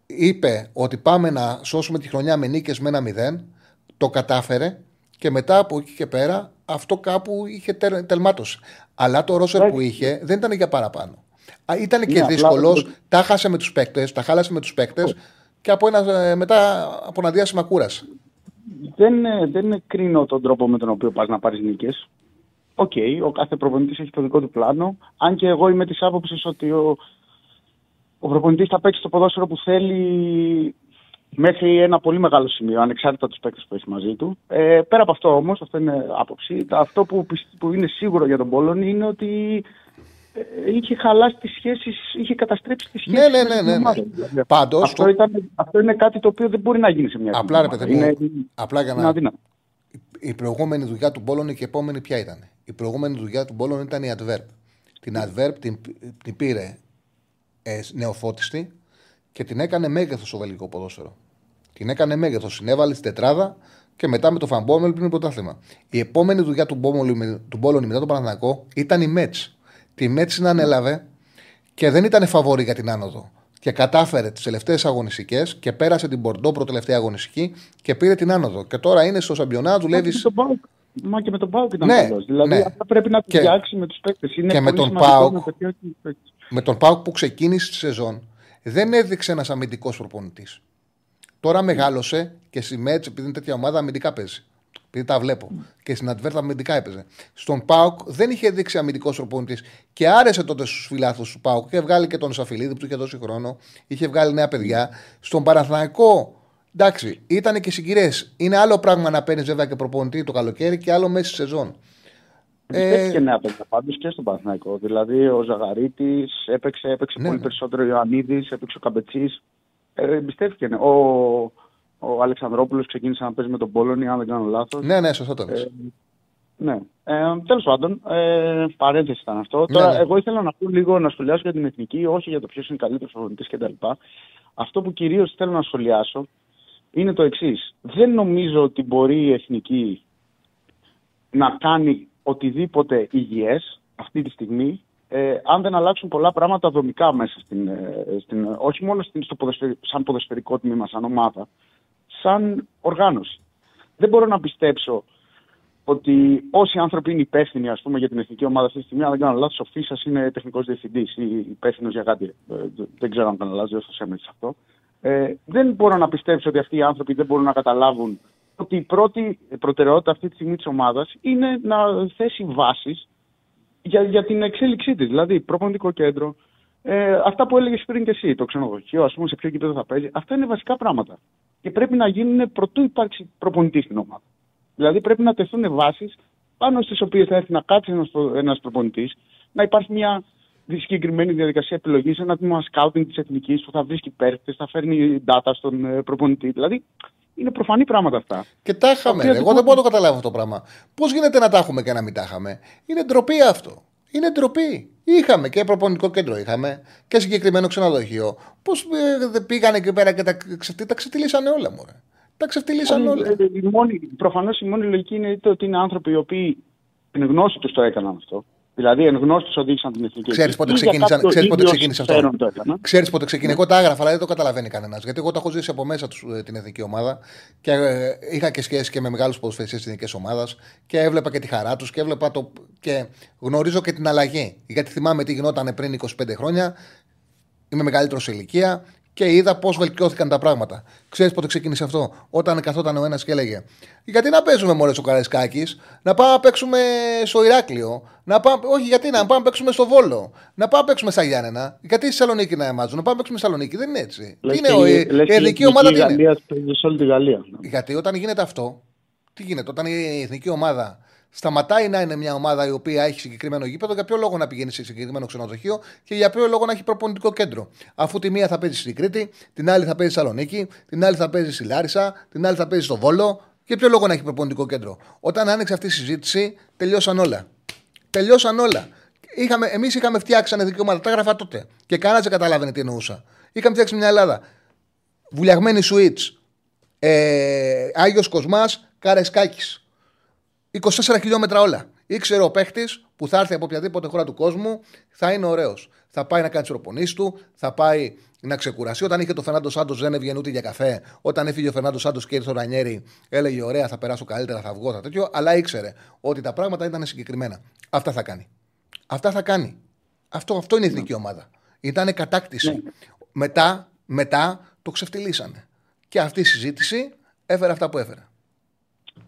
είπε ότι πάμε να σώσουμε τη χρονιά με νίκες με ένα μηδέν. Το κατάφερε και μετά από εκεί και πέρα αυτό κάπου είχε τελμάτωση. Αλλά το ρόσερ που είχε δεν ήταν για παραπάνω. Ήταν και ναι, δύσκολος, τα χάσε με τους παίκτες, τα χάλασε με τους παίκτες και από ένας, ε, μετά από ένα διάστημα κούρασε δεν, δεν κρίνω τον τρόπο με τον οποίο πας να πάρεις νίκες. οκ, ο κάθε προπονητής έχει το δικό του πλάνο. Αν και εγώ είμαι της άποψης ότι ο, ο προπονητής θα παίξει το ποδόσφαιρο που θέλει μέχρι ένα πολύ μεγάλο σημείο, ανεξάρτητα τους παίκτες που έχει μαζί του. Ε, πέρα από αυτό όμως, αυτό είναι άποψη. Αυτό που, pisp- που είναι σίγουρο για τον Πόλωνη είναι ότι ε, είχε χαλάσει τις σχέσεις, είχε καταστρέψει τις σχέσεις. Ναι, ναι, ναι, ναι, ναι. Πάντως, αυτό, το- ήταν, αυτό είναι κάτι το οποίο δεν μπορεί να γίνει σε μια Απλά ρε ομάδα. παιδί μου, Είναι, απλά για είναι να. αδύνατο. Η προηγούμενη δουλειά του Μπόλων και η επόμενη ποια ήταν; Η προηγούμενη δουλειά του Μπόλων ήταν η Adverb. Την Adverb την, την πήρε ε, νεοφώτιστη και την έκανε μέγεθος στο βελγικό ποδόσφαιρο. Την έκανε μέγεθος. Συνέβαλε στην τετράδα και μετά με το Φαμπόμελ πριν πρωτάθλημα. Η επόμενη δουλειά του Μπόλων, με- του Μπόλων μετά τον Παναθηναϊκό ήταν η Μέτς. Τη Μέτς την ανέλαβε και δεν ήταν φαβορή για την άνοδο. Και κατάφερε τις τελευταίες αγωνιστικές και πέρασε την Πορντό προτελευταία αγωνιστική και πήρε την άνοδο. Και τώρα είναι στο Σαμπιονά, δουλεύει. Μα και με τον Πάουκ- Μα και με τον Πάουκ ήταν Ναι, καλός. Δηλαδή ναι. αυτά πρέπει να το Και- φτιάξει με τους παίκτες. Είναι και με πολύ τον σημαντικό ΠΑΟΚ να πετύχει τους παίκτες. με τον Πάουκ που ξεκίνησε τη σεζόν, δεν έδειξε ένας αμυντικός προπονητής. Τώρα μεγάλωσε και στη Μέτς, επειδή είναι τέτοια ομάδα, αμυντικά παίζει. Επειδή τα βλέπω. Και στην Αντβέρτα αμυντικά έπαιζε. Στον Πάουκ δεν είχε δείξει αμυντικός προπονητή. Και άρεσε τότε στους φιλάθλους του Πάουκ. Είχε βγάλει και τον Σαφιλίδη που του είχε δώσει χρόνο. Είχε βγάλει νέα παιδιά. Στον Παναθηναϊκό, εντάξει, ήταν και συγκυρίε. Είναι άλλο πράγμα να παίρνεις βέβαια και προπονητή το καλοκαίρι και άλλο μέσα στη σεζόν. Πιστεύτηκε νέα παιδιά πάντως και στον Παναθηναϊκό. Δηλαδή ο Ζαγαρίτης έπαιξε, έπαιξε Ναι, πολύ ναι. περισσότερο ο Ιωαννίδης, έπαιξε ο Καμπετσής. Ε, εμπιστεύτηκε. ναι. Ο, ο Αλεξανδρόπουλος ξεκίνησε να παίζει με τον Πόλωνη, αν δεν κάνω λάθος. Ναι, ναι, σωστά το λες. Ναι. Ε, Τέλος πάντων, ε, παρένθεση ήταν αυτό. Ναι, Τώρα, ναι. εγώ ήθελα να πω λίγο να σχολιάσω για την εθνική, όχι για το ποιος είναι καλύτερος προπονητής κτλ. Αυτό που κυρίως θέλω να σχολιάσω είναι το εξής. Δεν νομίζω ότι μπορεί η εθνική να κάνει οτιδήποτε υγιές αυτή τη στιγμή ε, αν δεν αλλάξουν πολλά πράγματα δομικά μέσα στην, ε, στην όχι μόνο στην, στο ποδοσφαιρι- σαν ποδοσφαιρικό τμήμα, σαν ομάδα, σαν οργάνωση. Δεν μπορώ να πιστέψω ότι όσοι άνθρωποι είναι υπεύθυνοι ας πούμε, για την εθνική ομάδα αυτή τη στιγμή, αν δεν κάνω λάθος, ο Φίσας είναι τεχνικός διευθυντής ή υπεύθυνος για κάτι. Ε, δεν ξέρω αν κάνω λάθο, δεν θα σε αυτό. Ε, δεν μπορώ να πιστέψω ότι αυτοί οι άνθρωποι δεν μπορούν να καταλάβουν ότι η πρώτη προτεραιότητα αυτή τη στιγμή της ομάδας είναι να θέσει βάσεις για, για την εξέλιξή της. Δηλαδή, προπονητικό κέντρο, ε, αυτά που έλεγες πριν και εσύ, το ξενοδοχείο, ας πούμε, σε ποιο κήπεδο θα παίζει. Αυτά είναι βασικά πράγματα. Και πρέπει να γίνουν προτού υπάρξει προπονητής στην ομάδα. Δηλαδή, πρέπει να τεθούν βάσεις πάνω στις οποίες θα έρθει να κάτσει ένας προπονητής, να υπάρχει μια συγκεκριμένη διαδικασία επιλογής, ένα τμήμα scouting της εθνικής που θα βρίσκει παίρτε, θα φέρνει data στον ε, προπονητή. Δηλαδή, είναι προφανή πράγματα αυτά. Και τα είχαμε. οποία ρε. Εγώ δεν δεν μπορώ να το καταλάβω αυτό το πράγμα. Πώς γίνεται να τα έχουμε και να μην τα είχαμε; Είναι ντροπή αυτό. Είναι ντροπή. Είχαμε και προπονητικό κέντρο, είχαμε και συγκεκριμένο ξενοδοχείο. Πώς πήγανε εκεί πέρα και τα, ξεφτύ, τα ξεφτυλίσανε όλα μου. Τα ξεφτυλίσανε όλα. Ε, η μόνη- Προφανώς η μόνη λογική είναι είτε ότι είναι άνθρωποι οι οποίοι εν γνώση τους το έκαναν αυτό. Δηλαδή εν γνώση τους οδήγησαν την εθνική. Ξέρεις πότε Ή για ξεκίνησε, κάποιο ξέρεις πότε ίδιο ξεκίνησε αυτό; συμφέρον το έκαναν. Ξέρεις πότε ξεκίνησε; Εγώ τα έγραφα, αλλά δεν το καταλαβαίνει κανένας. Γιατί εγώ το έχω ζήσει από μέσα τους, ε, την εθνική ομάδα και ε, είχα και σχέση και με μεγάλους ποδοσφαιριστές της εθνικής ομάδας και έβλεπα και τη χαρά τους και έβλεπα το. και γνωρίζω και την αλλαγή. Γιατί θυμάμαι τι γινόταν πριν 25 χρόνια. Είμαι μεγαλύτερος σε ηλικία και είδα πώς βελτιώθηκαν τα πράγματα. Ξέρεις πότε ξεκίνησε αυτό; Όταν καθόταν ο ένας και έλεγε: Γιατί να παίζουμε μόλι ο Καρεσκάκη, να πάμε να παίξουμε στο Ηράκλειο, να πάμε, όχι γιατί να πάμε να παίξουμε στο Βόλο, να πάμε να παίξουμε στα Γιάννενα, γιατί στη Θεσσαλονίκη να εμάζουν, να πάμε να παίξουμε στη Θεσσαλονίκη. Δεν είναι έτσι. Λες είναι και ο, η- η, λες η και εθνική ομάδα τι είναι. Γαλλία παίζει σε όλη τη Γαλλία. Γιατί όταν γίνεται αυτό, τι γίνεται, όταν η εθνική ομάδα σταματάει να είναι μια ομάδα η οποία έχει συγκεκριμένο γήπεδο, για ποιο λόγο να πηγαίνει σε συγκεκριμένο ξενοδοχείο και για ποιο λόγο να έχει προπονητικό κέντρο. Αφού τη μία θα παίζει στην Κρήτη, την άλλη θα παίζει στη Θεσσαλονίκη, την άλλη θα παίζει στη Λάρισα, την άλλη θα παίζει στο Βόλο. Για ποιο λόγο να έχει προπονητικό κέντρο. Όταν άνοιξε αυτή η συζήτηση, τελειώσαν όλα. Τελειώσαν όλα. Είχαμε, εμείς είχαμε φτιάξει ένα εθνική ομάδα, τα έγραφα τότε. Και κανένας δεν καταλάβαινε τι εννοούσα. Είχαμε φτιάξει μια Ελλάδα. Βουλιαγμένη Σουίτς, ε, Άγιος Κοσμάς, Καρεσκάκης. 24 χιλιόμετρα όλα. Ήξερε ο παίχτης που θα έρθει από οποιαδήποτε χώρα του κόσμου, θα είναι ωραίος. Θα πάει να κάνει τις προπονήσεις του, θα πάει να ξεκουραστεί. Όταν είχε το Φερνάντο Σάντος δεν έβγαινε ούτε για καφέ. Όταν έφυγε ο Φερνάντο Σάντος και ήρθε ο Ρανιέρη, έλεγε: Ωραία, θα περάσω καλύτερα, θα βγω, θα τέτοιο. Αλλά ήξερε ότι τα πράγματα ήταν συγκεκριμένα. Αυτά θα κάνει. Αυτά θα κάνει. Αυτό, αυτό είναι η εθνική ομάδα. Ήταν κατάκτηση. Μετά, μετά το ξεφτυλίσανε. Και αυτή η συζήτηση έφερε αυτά που έφερε.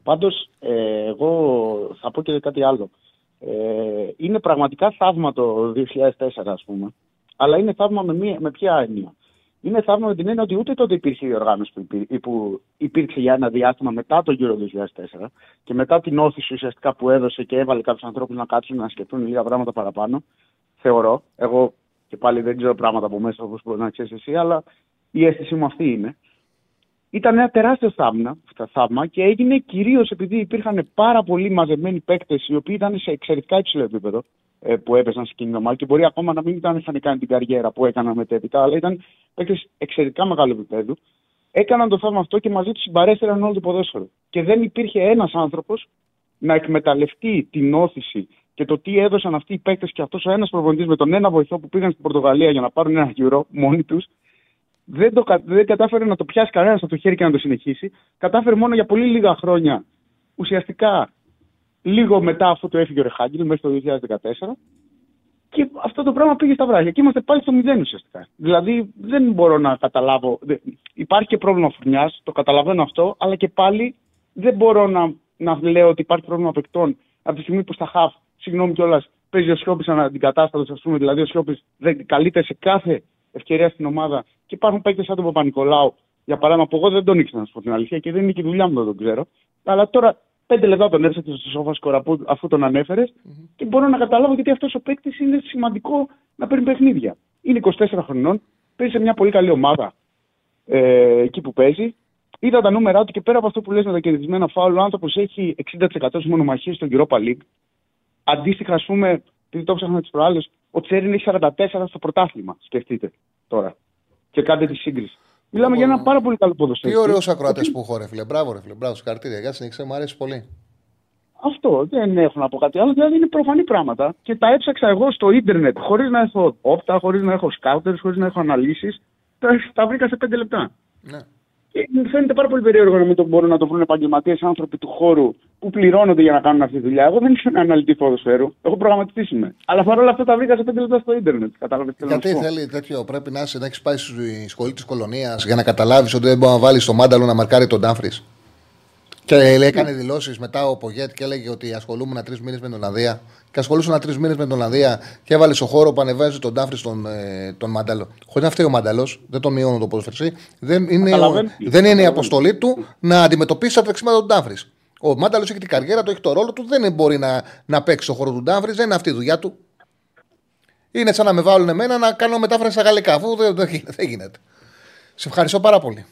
Πάντως, ε, εγώ θα πω και κάτι άλλο. Ε, είναι πραγματικά θαύμα το 2004, ας πούμε. Αλλά είναι θαύμα με, μία, με ποια έννοια; Είναι θαύμα με την έννοια ότι ούτε τότε υπήρχε η οργάνωση που, υπήρ, που υπήρξε για ένα διάστημα μετά το γύρο 2004 και μετά την όθηση ουσιαστικά που έδωσε και έβαλε κάποιους ανθρώπους να κάτσουν να σκεφτούν λίγα πράγματα παραπάνω. Θεωρώ. Εγώ και πάλι δεν ξέρω πράγματα από μέσα όπως μπορεί να ξέρεις εσύ, αλλά η αίσθησή μου αυτή είναι ήταν ένα τεράστιο θαύμα, θαύμα και έγινε κυρίως επειδή υπήρχαν πάρα πολλοί μαζεμένοι παίκτες οι οποίοι ήταν σε εξαιρετικά υψηλό επίπεδο ε, που έπαιζαν σε κοινή ομάδα και μπορεί ακόμα να μην ήταν είχαν κάνει την καριέρα που έκαναν μετέπειτα, αλλά ήταν παίκτες εξαιρετικά μεγάλου επίπεδου. Έκαναν το θαύμα αυτό και μαζί τους συμπαρέστεραν όλο το ποδόσφαιρο. Και δεν υπήρχε ένας άνθρωπος να εκμεταλλευτεί την όθηση και το τι έδωσαν αυτοί οι παίκτες και αυτός ο ένας προπονητής με τον ένα βοηθό που πήγαν στην Πορτογαλία για να πάρουν ένα γύρο μόνοι τους, δεν, το, δεν κατάφερε να το πιάσει κανένας από το χέρι και να το συνεχίσει. Κατάφερε μόνο για πολύ λίγα χρόνια, ουσιαστικά λίγο μετά αφού το έφυγε ο Ρεχάγκελ, μέχρι το 2014. Και αυτό το πράγμα πήγε στα βράδια. Και είμαστε πάλι στο μηδέν ουσιαστικά. Δηλαδή δεν μπορώ να καταλάβω. Υπάρχει και πρόβλημα φουρνιάς, το καταλαβαίνω αυτό, αλλά και πάλι δεν μπορώ να, να λέω ότι υπάρχει πρόβλημα παικτών από τη στιγμή που στα χαφ, συγγνώμη κιόλας, παίζει ο Σιώπης αναντικατάστατος, ας πούμε. Δηλαδή ο Σιώπης καλείται σε κάθε ευκαιρία στην ομάδα και υπάρχουν παίκτες σαν τον Παπα-Νικολάου, για παράδειγμα, που εγώ δεν τον ήξερα να σου πω την αλήθεια και δεν είναι και η δουλειά μου να τον ξέρω. Αλλά τώρα πέντε λεπτά τον έψαξε στο σόφα σκορ αφού τον ανέφερες mm-hmm. και μπορώ να καταλάβω γιατί αυτός ο παίκτης είναι σημαντικό να παίρνει παιχνίδια. Είναι 24 χρονών, παίζει σε μια πολύ καλή ομάδα ε, εκεί που παίζει. Είδα τα νούμερα του και πέρα από αυτό που λες με τα κερδισμένα φάουλ, ο άνθρωπος έχει 60% στι μονομαχίε στο Europa League. Αντίστοιχα, ας πούμε, επειδή το ψάχναμε τις προάλλες, ο Τσέριν έχει 44 στο πρωτάθλημα. Σκεφτείτε τώρα. Και κάντε τη σύγκριση. Μιλάμε για ένα πάρα πολύ καλό ποδοσφαίρι. Τι ωραίο ακροατές που έχω, ρε φίλε. Μπράβο, ρε φίλε. Μπράβο, συγχαρητήρια. Για συνεχίστε, μου αρέσει πολύ. Αυτό δεν έχω να πω κάτι άλλο. Δηλαδή είναι προφανή πράγματα. Και τα έψαξα εγώ στο ίντερνετ χωρίς να έχω όπτα, χωρίς να έχω σκάουτερς, χωρίς να έχω αναλύσεις. Τα, τα βρήκα σε πέντε λεπτά. Ναι. Και μου φαίνεται πάρα πολύ περίεργο να μην το μπορούν να το βρουν επαγγελματίες άνθρωποι του χώρου που πληρώνονται για να κάνουν αυτή τη δουλειά. Εγώ δεν είμαι αναλυτή ποδοσφαίρου. Έχω προγραμματιστή είμαι. Αλλά παρόλα αυτά τα βρήκα σε πέντε λεπτά στο Ιντερνετ. Κατάλαβες Γιατί θέλει τέτοιο, πρέπει να, να έχεις πάει στη σχολή της κολονίας για να καταλάβεις ότι δεν μπορεί να βάλεις το μάνταλο να μαρκάρει τον Τάφρι. Και έκανε δηλώσεις μετά ο Πογέτ και έλεγε ότι ασχολούμουν τρεις μήνες με την Ολλανδία. Και ασχολούσαν τρεις μήνες με την Ολλανδία και έβαλε στο χώρο που ανεβάζει τον Τάφρι στον ε, τον Μάνταλο. Χωρίς να φταίει ο Μάνταλος, δεν το μειώνω το ποδοσφαιριστή. Δεν είναι, ο, δεν είναι η αποστολή του να αντιμετωπίσει τα τρεξίματα του Τάφρι. Ο Μάνταλος έχει την καριέρα του, έχει το ρόλο του, δεν μπορεί να, να παίξει στο χώρο του Τάφρι, δεν είναι αυτή η δουλειά του. Είναι σαν να με βάλουν εμένα να κάνω μετάφραση στα γαλλικά, αφού δεν, δεν, δεν γίνεται. Σε ευχαριστώ πάρα πολύ.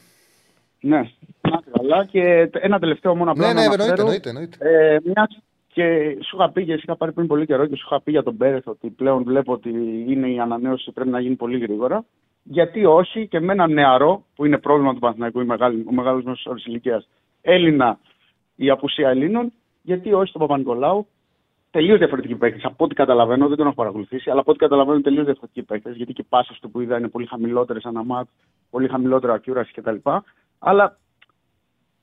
Ναι, να καλά. Και ένα τελευταίο μόνο απλά. Ναι, ναι, εννοείται. εννοείται, εννοείται. Ε, μιας και σου είχα πει, και είχα πάρει πριν πολύ καιρό και σου είχα πει για τον Πέρεθ ότι πλέον βλέπω ότι είναι η ανανέωση πρέπει να γίνει πολύ γρήγορα. Γιατί όχι και με ένα νεαρό, που είναι πρόβλημα του Παναθηναϊκού, ο μεγάλος μέσος όρο ηλικίας Έλληνα, η απουσία Ελλήνων, γιατί όχι τον Παπα-Νικολάου. Τελείως διαφορετικοί παίκτες. Από ό,τι καταλαβαίνω, δεν τον έχω παρακολουθήσει, αλλά από ό,τι καταλαβαίνω είναι τελείως διαφορετικοί παίκτες. Γιατί και οι πάσει του που είδα είναι πολύ χαμηλότερες αναμάτ, πολύ χαμηλότερο accuracy κτλ. Αλλά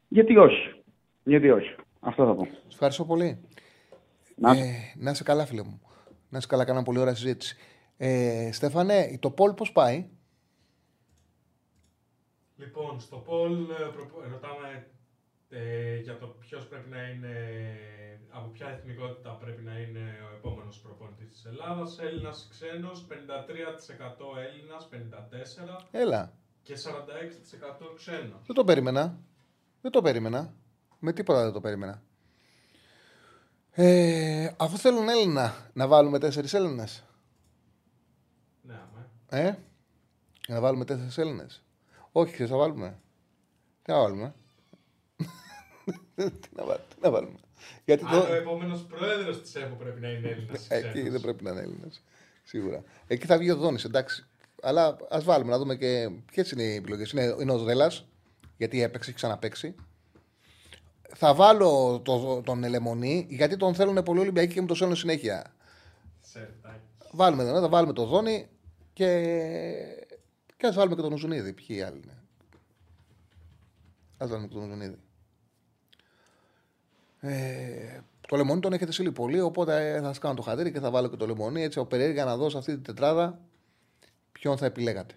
γιατί όχι. Γιατί όχι. Αυτό θα πω. Σα ευχαριστώ πολύ. Να, ε, να είσαι καλά, φίλε μου. Να είσαι καλά, κάνα πολύ ωραία συζήτηση. Ε, Στέφανε, το Πολ πώς πάει; Λοιπόν, στο Πολ ε, ρωτάμε ε, για το ποιος πρέπει να είναι, από ποια εθνικότητα πρέπει να είναι ο επόμενος προπονητής της Ελλάδας. Έλληνας ή ξένο, 53% Έλληνας, 54%. Έλα. Και 46% ξένο. Δεν το περίμενα. Δεν το περίμενα. Με τίποτα δεν το περίμενα. Ε, αφού θέλουν Έλληνα, να βάλουμε τέσσερις Έλληνες. Ναι, Ε, να βάλουμε τέσσερις Έλληνες. Όχι, ξέρεις, θα βάλουμε. Τι να βάλουμε; τι, να, βάλουμε. τι να βάλουμε; Γιατί το... ο επόμενος πρόεδρος της ΕΠΟ πρέπει να είναι Έλληνας. Εκεί δεν πρέπει να είναι Έλληνας. Σίγουρα. Εκεί θα βγει ο Δόνης, εντάξει. Αλλά ας βάλουμε να δούμε και ποιες είναι οι επιλογές. Είναι, είναι ο Δέλλα, γιατί έπαιξε, έχει ξαναπέξει. Θα βάλω το, τον Ελεμονή, γιατί τον θέλουν πολύ Ολυμπιακοί και μου το στέλνουν συνέχεια. Βάλουμε τον, θα βάλουμε τον Δόνη και, και ας βάλουμε και τον Ουζουνίδη. Ποιοι άλλοι είναι. Ας βάλουμε και τον Ουζουνίδη. Ε, το λεμονί τον έχετε στείλει πολύ, οπότε θα σας κάνω το χατήρι και θα βάλω και το λεμονί. Έτσι, ο περίεργα να δώσω αυτή την τετράδα ποιον θα επιλέγατε.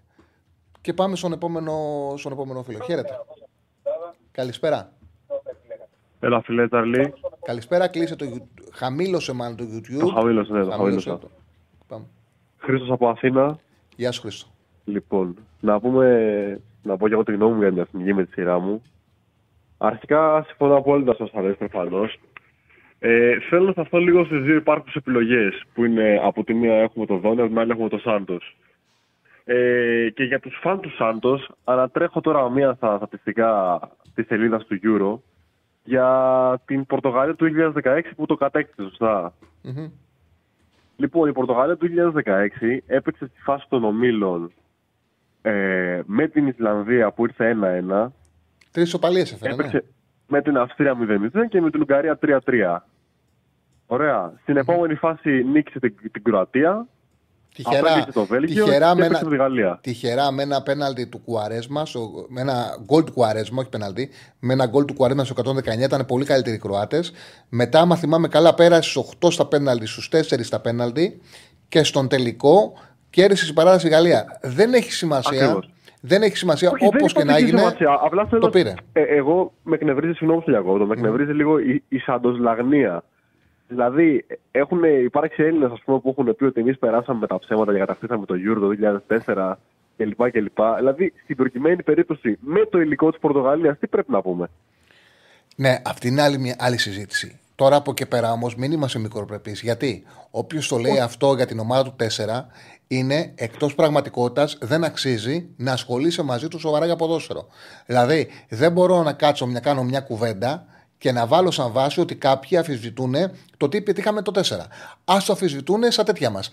Και πάμε στον επόμενο, στον επόμενο φίλο. Χαίρετε. Καλησπέρα. Έλα, φιλέ, Ταρλή. Καλησπέρα, κλείσε το, χαμήλωσε μάλλον το YouTube. Το χαμήλωσε, ναι, το χαμήλωσε. Πάμε. Χρήστος από Αθήνα. Γεια σου Χρήστο. Λοιπόν, να πούμε, να πω και εγώ τη γνώμη μου για την εθνική με τη σειρά μου. Αρχικά συμφωνώ απόλυτα σα αρέσει προφανώς. Ε, θέλω να σταθώ λίγο στις δύο υπάρχουσες επιλογές που είναι από τη μία έχουμε το Δόνι, από την άλλη έχουμε το Σάντος. Ε, και για τους φαν του Σάντο, ανατρέχω τώρα μία στα στατιστικά της σελίδας του Euro για την Πορτογαλία του 2016 που το κατέκτησε, σωστά. Mm-hmm. Λοιπόν, η Πορτογαλία του 2016 έπαιξε στη φάση των ομίλων ε, με την Ισλανδία που ήρθε 1-1. Τρεις οπαλίες έφερε. Έπαιξε ναι. με την Αυστρία 0-0 και με την Ουγγαρία 3-3. Ωραία. Στην επόμενη φάση νίκησε την, την Κροατία Τυχερά, το Βέλγιο τυχερά, με ένα, Γαλλία. τυχερά με ένα πέναλτι του Κουαρέσμας, με ένα γκολ του Κουαρέσμα, όχι πέναλτι, με ένα γκολ του Κουαρέσμας στο 119 ήταν πολύ καλύτεροι οι Κροάτες. Μετά, άμα θυμάμαι καλά, πέρασε 8 στα πέναλτι, στους 4 στα πέναλτι και στον τελικό κέρδισε η παράδοση η Γαλλία. Δεν έχει σημασία. Ακριβώς. Δεν έχει σημασία όπως και να έγινε. Απλά θέλω, το πήρε. Ε, εγώ με εκνευρίζει, συγγνώμη, το με εκνευρίζει λίγο η, η σαντοσλαγνία Δηλαδή, έχουν υπάρξει Έλληνες που έχουν πει ότι εμείς περάσαμε με τα ψέματα και κατακτήσαμε το Euro το 2004 κλπ. κλπ. Δηλαδή, στην προκειμένη περίπτωση, με το υλικό της Πορτογαλίας, τι πρέπει να πούμε; Ναι, αυτή είναι άλλη, μια, άλλη συζήτηση. Τώρα από εκεί πέρα όμως, μην είμαστε μικροπρεπείς. Γιατί όποιος το λέει αυτό για την ομάδα του 4 είναι εκτός πραγματικότητας, δεν αξίζει να ασχολείσαι μαζί του σοβαρά για ποδόσφαιρο. Δηλαδή, δεν μπορώ να κάτσω να κάνω μια κουβέντα και να βάλω σαν βάση ότι κάποιοι αφισβητούν το τι πετύχαμε το 4. Α το αφισβητούν στα τέτοια μας.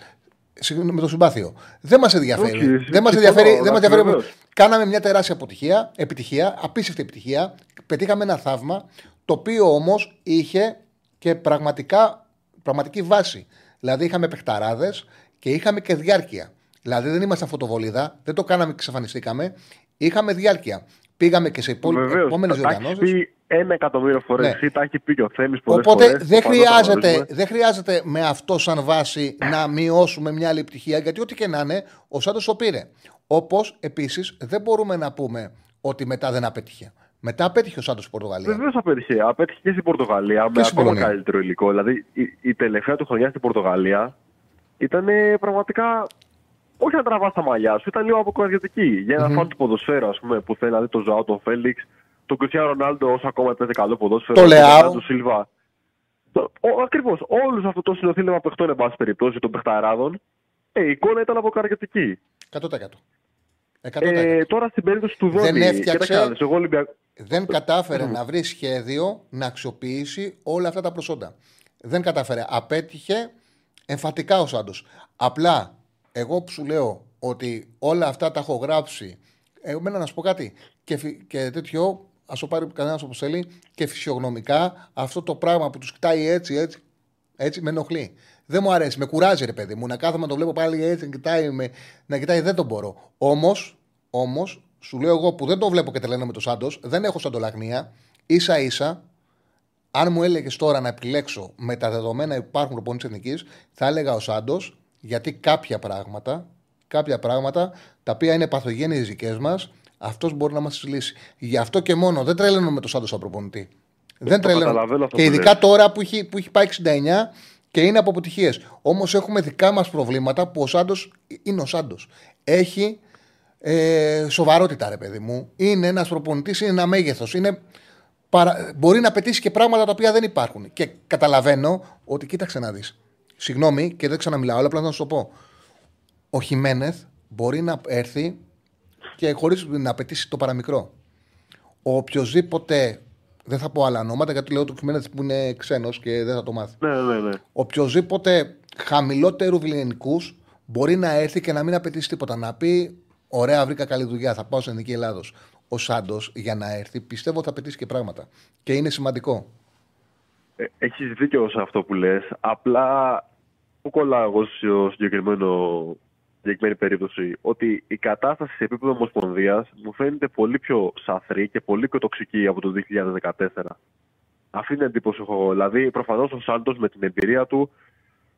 Με το συμπάθειο. Δεν μας ενδιαφέρει. δεν μας ενδιαφέρει. Δεν μας ενδιαφέρει. Κάναμε μια τεράστια αποτυχία, επιτυχία, απίστευτη επιτυχία. Πετύχαμε ένα θαύμα, το οποίο όμως είχε και πραγματικά, πραγματική βάση. Δηλαδή είχαμε παιχταράδες και είχαμε και διάρκεια. Δηλαδή δεν ήμασταν φωτοβολίδα, δεν το κάναμε και εξαφανιστήκαμε. Είχαμε διάρκεια. Πήγαμε και σε επόμενες διοργανώσεις ένα εκατομμύριο φορές. Ναι. Τα έχει πει και ο Θέμης πολλές Οπότε φορές, δεν, χρειάζεται, δεν χρειάζεται με αυτό σαν βάση να μειώσουμε μια άλλη πτυχία, γιατί ό,τι και να είναι, ο Σάντος το πήρε. Όπως επίσης δεν μπορούμε να πούμε ότι μετά δεν απέτυχε. Μετά απέτυχε ο Σάντος στην Πορτογαλία. Βεβαίως απέτυχε. Απέτυχε και στην Πορτογαλία και με ακόμα καλύτερο υλικό. Δηλαδή η, η τελευταία του χρονιά στην Πορτογαλία ήταν πραγματικά. Όχι να τραβάς τα μαλλιά σου, ήταν λίγο αποκορδιατική. Για ένα mm-hmm. φαν του ποδοσφαίρου, ας πούμε, που θέλει να δει το Ζωάο, τον Φέληξ, τον Κριστιανό Ρονάλντο όσο ακόμα παίζει καλό ποδόσφαιρο. Το Λεάο. Τον Σιλβά. Ακριβώς. Όλους αυτό το συνοθήλευμα παιχτών, εν πάση περιπτώσει, των παιχταράδων, ε, η εικόνα ήταν αποκαρδιατική. 100%. 100%. Ε, τώρα στην περίπτωση του Δόνη, δεν έφτιαξε, εγώ Ολυμπια... δεν κατάφερε mm. να βρει σχέδιο να αξιοποιήσει όλα αυτά τα προσόντα. Δεν κατάφερε. Απέτυχε εμφατικά ο Σάντος. Απλά εγώ που σου λέω ότι όλα αυτά τα έχω γράψει. Εμένα να σου πω κάτι. Και, και τέτοιο ας το πάρει κανένας όπως θέλει, και φυσιογνωμικά αυτό το πράγμα που τους κοιτάει έτσι, έτσι, έτσι με ενοχλεί. Δεν μου αρέσει, με κουράζει ρε παιδί μου. Να κάθομαι να το βλέπω πάλι έτσι, να κοιτάει, με, να κοιτάει δεν τον μπορώ. Όμως, όμως, σου λέω εγώ που δεν το βλέπω και τρελαίνω με το Σάντος, δεν έχω σαντολαγνία. σα ίσα, αν μου έλεγες τώρα να επιλέξω με τα δεδομένα που υπάρχουν προπονητή εθνικής, θα έλεγα ο Σάντος, γιατί κάποια πράγματα, κάποια πράγματα τα οποία είναι παθογένειες δικές μας, αυτός μπορεί να μας λύσει. Γι' αυτό και μόνο δεν τρελαίνω με το Σάντος σαν προπονητή. Δεν τρελαίνω. Και ειδικά τώρα που έχει, που έχει πάει 69 και είναι από αποτυχίες. Όμως έχουμε δικά μας προβλήματα που ο Σάντος είναι ο Σάντος. Έχει ε, σοβαρότητα, ρε παιδί μου. Είναι ένας προπονητής, είναι ένα μέγεθος. Είναι παρα... Μπορεί να πετύσει και πράγματα τα οποία δεν υπάρχουν. Και καταλαβαίνω ότι κοίταξε να δεις. Συγγνώμη και δεν ξαναμιλάω, αλλά απλά να σου το πω. Ο Χιμένεθ μπορεί να έρθει και χωρίς να απαιτήσει το παραμικρό. Ο οποιοδήποτε. Δεν θα πω άλλα ονόματα γιατί λέω το κειμένο που είναι ξένος και δεν θα το μάθει. Ναι, ναι, ναι. Οποιοδήποτε χαμηλότερους βληνικού μπορεί να έρθει και να μην απαιτήσει τίποτα. Να πει: Ωραία, βρήκα καλή δουλειά, θα πάω στην Εθνική Ελλάδος. Ο Σάντος για να έρθει πιστεύω θα απαιτήσει και πράγματα. Και είναι σημαντικό. Ε, Έχεις δίκιο σε αυτό που λες. Απλά που κολλάω εγώ στο συγκεκριμένο συγκεκριμένη περίπτωση ότι η κατάσταση σε επίπεδο Ομοσπονδίας μου φαίνεται πολύ πιο σαθρή και πολύ πιο τοξική από το 2014. Αυτή είναι η εντύπωση έχω εγώ. Δηλαδή, προφανώς ο Σάντος με την εμπειρία του,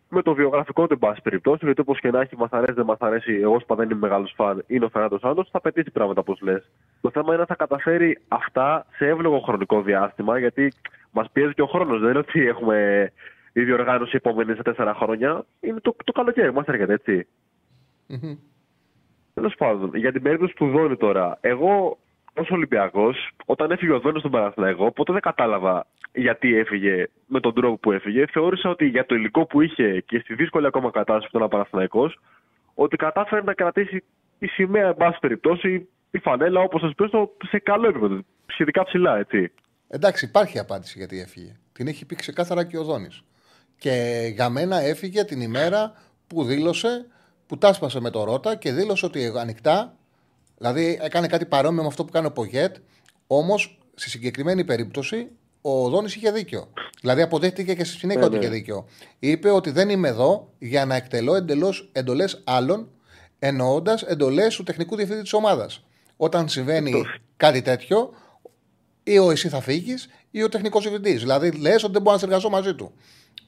με το βιογραφικό του, εν πάση περιπτώσει, γιατί όπως και να έχει, μα αρέσει, δεν μα αρέσει, εγώ σπα δεν είμαι μεγάλος φαν, είναι ο Φερνάντο Σάντος, θα πετύχει πράγματα όπως λες. Το θέμα είναι να θα καταφέρει αυτά σε εύλογο χρονικό διάστημα, γιατί μας πιέζει και ο χρόνος. Δεν είναι ότι έχουμε η διοργάνωση επόμενη σε τέσσερα χρόνια. Είναι το, το καλοκαίρι, μας έρχεται έτσι. Μμμ. Τέλος πάντων, για την περίπτωση του Δόνη τώρα, εγώ ως Ολυμπιακός, όταν έφυγε ο Δόνης στον Παναθηναϊκό, ποτέ δεν κατάλαβα γιατί έφυγε με τον τρόπο που έφυγε. Θεώρησα ότι για το υλικό που είχε και στη δύσκολη ακόμα κατάσταση που ήταν ο Παναθηναϊκός, ότι κατάφερε να κρατήσει τη σημαία, εν πάση περιπτώσει, τη φανέλα, όπως σας πω, σε καλό επίπεδο. Σχετικά ψηλά, έτσι. Εντάξει, υπάρχει απάντηση γιατί έφυγε. Την έχει πει ξεκάθαρα και ο Δόνης. Και για μένα έφυγε την ημέρα που δήλωσε, που τάσπασε με το Ρότα και δήλωσε ότι ανοιχτά, δηλαδή έκανε κάτι παρόμοιο με αυτό που κάνει ο Πογέτ, όμως στη συγκεκριμένη περίπτωση ο Δόνη είχε δίκιο. Δηλαδή αποδέχτηκε και στη συνέχεια Ναι, ότι ναι. είχε δίκιο. Είπε ότι δεν είμαι εδώ για να εκτελώ εντολές άλλων, εννοώντας εντολές του τεχνικού διευθυντή της ομάδας. Όταν συμβαίνει κάτι τέτοιο, ή ο εσύ θα φύγεις ή ο τεχνικός διευθυντής. Δηλαδή λες ότι δεν μπορώ να συνεργαστώ μαζί του.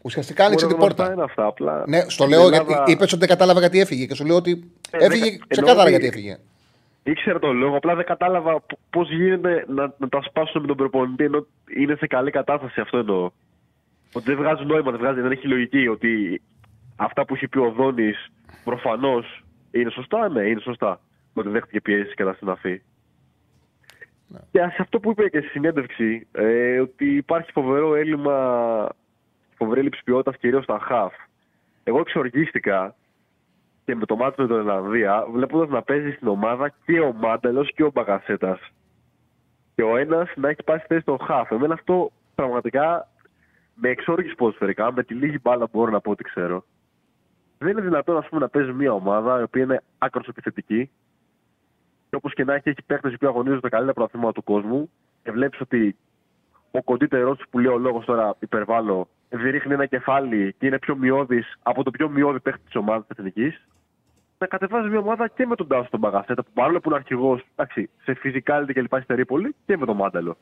Ουσιαστικά άνοιξε Μπορεί την να πόρτα. είναι αυτά, απλά. Ναι, στο στην λέω Ελλάδα- γιατί είπες ότι δεν κατάλαβα γιατί έφυγε και σου λέω ότι Ε, έφυγε δεν- ξεκάθαρα εννοώ γιατί ότι- έφυγε. Ήξερα τον λόγο, απλά δεν κατάλαβα πώς γίνεται να, να τα σπάσουν με τον προπονητή ενώ είναι σε καλή κατάσταση. Αυτό εννοώ. Ότι δεν βγάζει νόημα, δεν, βγάζει, δεν έχει λογική. Ότι αυτά που έχει πει ο Δόνης προφανώς είναι σωστά. Ναι, είναι σωστά. Ότι δέχτηκε πιέσεις κατά συναφή. Και σε αυτό που είπε και στη συνέντευξη, ε, ότι υπάρχει φοβερό έλλειμμα, φοβερή έλλειψη ποιότητας κυρίως στα χαφ. Εγώ εξοργίστηκα και με το μάτι με τον Ελλανδία, βλέποντας να παίζει στην ομάδα και ο Μάντελος και ο Μπαγκασέτα. Και ο ένας να έχει πάει στη θέση των χαφ. Εμένα αυτό πραγματικά με εξόργησε ποδοσφαιρικά, με τη λίγη μπάλα που μπορώ να πω ότι ξέρω. Δεν είναι δυνατόν ας πούμε, να παίζει μια ομάδα η οποία είναι άκρος επιθετική και όπως και να έχει, έχει παίχτε που αγωνίζονται τα καλύτερα πρωταθλήματα του κόσμου και βλέπεις ότι ο κοντύτερό του που λέει ο λόγος τώρα υπερβάλλω, ρίχνει ένα κεφάλι και είναι πιο μειώδης από το πιο μειώδη παίχτη της ομάδας της εθνικής. Να κατεβάζει μια ομάδα και με τον Τάσο τον Μπαγασέτα που παρόλο που είναι αρχηγός σε φυσικά και λοιπά στη Τερίπολη και με τον Μάνταλο.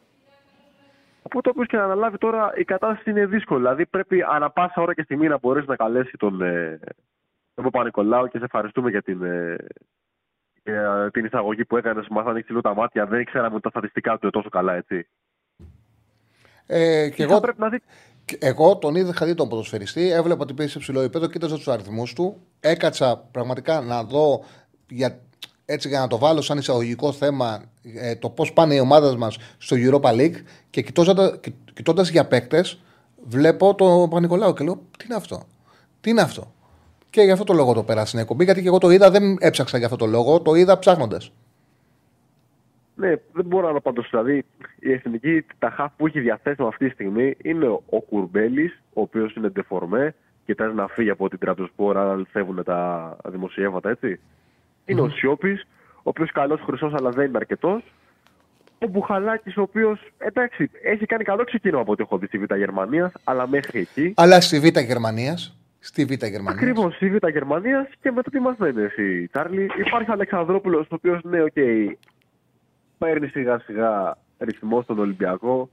Οπότε όποιο και να αναλάβει τώρα η κατάσταση είναι δύσκολη. Δηλαδή πρέπει ανα πάσα ώρα και στιγμή να μπορέσει να καλέσει τον, ε, τον Παπα-Νικολάου και σε ευχαριστούμε για την, ε, για την εισαγωγή που έκανε. Μας ανοίξει λίγο τα μάτια. Δεν ήξεραμε ότι τα στατιστικά του είναι τόσο καλά, έτσι. Ε, και Και εγώ, θα πρέπει να δει. Και εγώ τον είδα, είχα δει τον ποδοσφαιριστή, έβλεπα ότι πήγε σε ψηλό επίπεδο, κοίταζα τους αριθμούς του. Έκατσα πραγματικά να δω για, έτσι για να το βάλω σαν εισαγωγικό θέμα ε, το πώς πάνε οι ομάδες μας στο Europa League και κοιτώντας για παίκτες, βλέπω τον Πανικολάου και λέω: Τι είναι αυτό, τι είναι αυτό; Και γι' αυτό το λόγο το πέρασα στην εκπομπή, γιατί και εγώ το είδα, δεν έψαξα για αυτό το λόγο, το είδα ψάχνοντας. Ναι, δεν μπορώ να το απαντήσω. Δηλαδή, η εθνική, τα χαφ που έχει διαθέσιμα αυτή τη στιγμή είναι ο, ο Κουρμπέλης, ο οποίος είναι ντεφορμέ, κοιτάζει να φύγει από την Τραμπζοσπόρα, αν αληθεύουν τα δημοσιεύματα, έτσι. Είναι ο Σιώπης, ο οποίος καλός χρυσός, αλλά δεν είναι αρκετός. Ο Μπουχαλάκης, ο οποίος εντάξει, έχει κάνει καλό ξεκίνημα από ό,τι έχω δει στη Β' Γερμανίας, αλλά μέχρι εκεί. Αλλά στη Β' Γερμανίας. Στη Β' Γερμανίας. Ακριβώς στη Β' Γερμανίας και μετά τι μας λένε εσύ, Τσάρλι. Υπάρχει ο Αλεξανδρόπουλος, ο οποίος ναι, οκ, παίρνει σιγά σιγά ρυθμό στον Ολυμπιακό.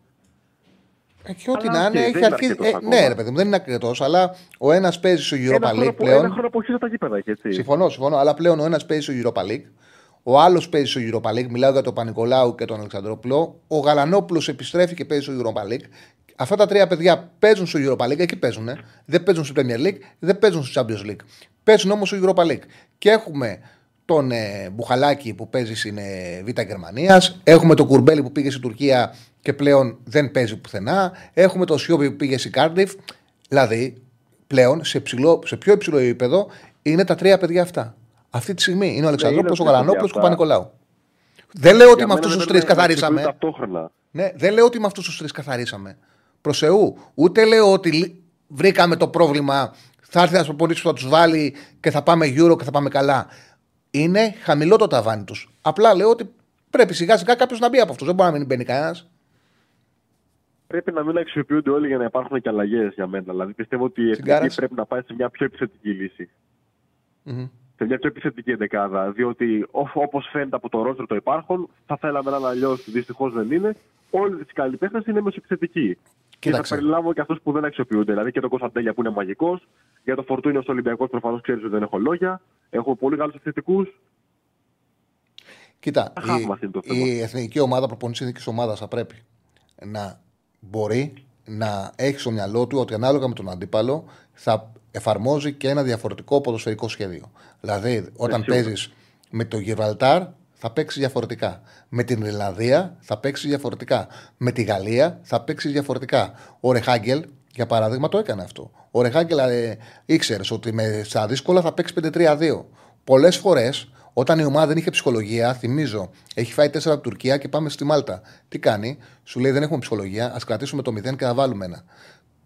Ε, Και ό,τι Αλλά να οκ, είναι, δεν έχει είναι αρχίσει. αρκετός Ε, ακόμα. ναι, ρε παιδί μου, δεν είναι αρκετός, αλλά ο ένας παίζει στο Ένα Europa χρόνο League που- Ένα πλέον. χρόνο που έχει τα γήπεδα έχει, έτσι. Συμφωνώ, συμφωνώ, αλλά πλέον ο ένας παίζει στο Europa League. Ο άλλος παίζει στο Europa League. Μιλάω για τον Πανικολάου και τον Αλεξανδρόπουλο. Ο Γαλανόπουλος επιστρέφει και παίζει στο Europa League. Αυτά τα τρία παιδιά παίζουν στο Europa League, εκεί παίζουν. Δεν παίζουν στο Premier League, δεν παίζουν στο Champions League. Παίζουν όμως στο Europa League. Και έχουμε τον ε, Μπουχαλάκη που παίζει στην ε, Β' Γερμανίας. Έχουμε τον Κουρμπέλη που πήγε στην Τουρκία και πλέον δεν παίζει πουθενά. Έχουμε τον Σιώπη που πήγε στην Κάρντιφ. Δηλαδή, πλέον σε, ψηλό, σε πιο υψηλό επίπεδο είναι τα τρία παιδιά αυτά. Αυτή τη στιγμή είναι ο Αλεξανδρόπουλος, ο Ναι, είναι τα Γαλανόπουλος και ο παιδιά Παπα-Νικολάου. Δεν λέω ότι Για με μένα αυτούς τους δεν τρεις είναι- να καθαρίσαμε. ξεπλούν Ταυτόχρονα. Ναι, δεν λέω ότι με αυτούς τους τρεις καθαρίσαμε. Προς Θεού. Ούτε λέω ότι λ- βρήκαμε το πρόβλημα. Θα έρθει ένας προπονητής που θα τους βάλει και θα πάμε Euro και θα πάμε καλά. Είναι χαμηλό το ταβάνι τους. Απλά λέω ότι πρέπει σιγά σιγά κάποιος να μπει από αυτούς. Δεν μπορεί να μην μπαίνει κανένας. Πρέπει να μην αξιοποιούνται όλοι για να υπάρχουν και αλλαγές για μένα. Δηλαδή πιστεύω ότι η εθνική Τσιγκάρας. πρέπει να πάει σε μια πιο επιθετική λύση. Σε μια πιο επιθετική εντεκάδα. Διότι όπως φαίνεται από το ρόστρο το υπάρχον, θα θέλαμε να είναι αλλιώς. Δυστυχώς δεν είναι. Όλοι οι καλλιτέχνες είναι μεσοεπιθετικοί. Και θα Κοίταξε. περιλάβω και αυτούς που δεν αξιοποιούνται. Δηλαδή και τον Κωνσταντέλια που είναι μαγικός. Για το Φορτούνιο στο Ολυμπιακό προφανώς ξέρεις ότι δεν έχω λόγια. Έχω πολύ καλούς επιθετικού. Κοίτα, Αχα, η, μας είναι το θέμα. η εθνική ομάδα, προπονητής εθνικής ομάδας θα πρέπει να μπορεί να έχει στο μυαλό του ότι ανάλογα με τον αντίπαλο θα εφαρμόζει και ένα διαφορετικό ποδοσφαιρικό σχέδιο. Δηλαδή, όταν σίγουρα. παίζεις με το Γιβραλτάρ, θα παίξει διαφορετικά. Με την Ιρλανδία θα παίξει διαφορετικά. Με τη Γαλλία θα παίξει διαφορετικά. Ο Ρεχάγκελ, για παράδειγμα, το έκανε αυτό. Ο Ρεχάγκελ ε, ήξερες ότι με, στα δύσκολα θα παίξει 5-3-2. Πολλές φορές, όταν η ομάδα δεν είχε ψυχολογία, θυμίζω, έχει φάει 4 από την Τουρκία και πάμε στη Μάλτα. Τι κάνει, σου λέει δεν έχουμε ψυχολογία, ας κρατήσουμε το 0 και να βάλουμε ένα.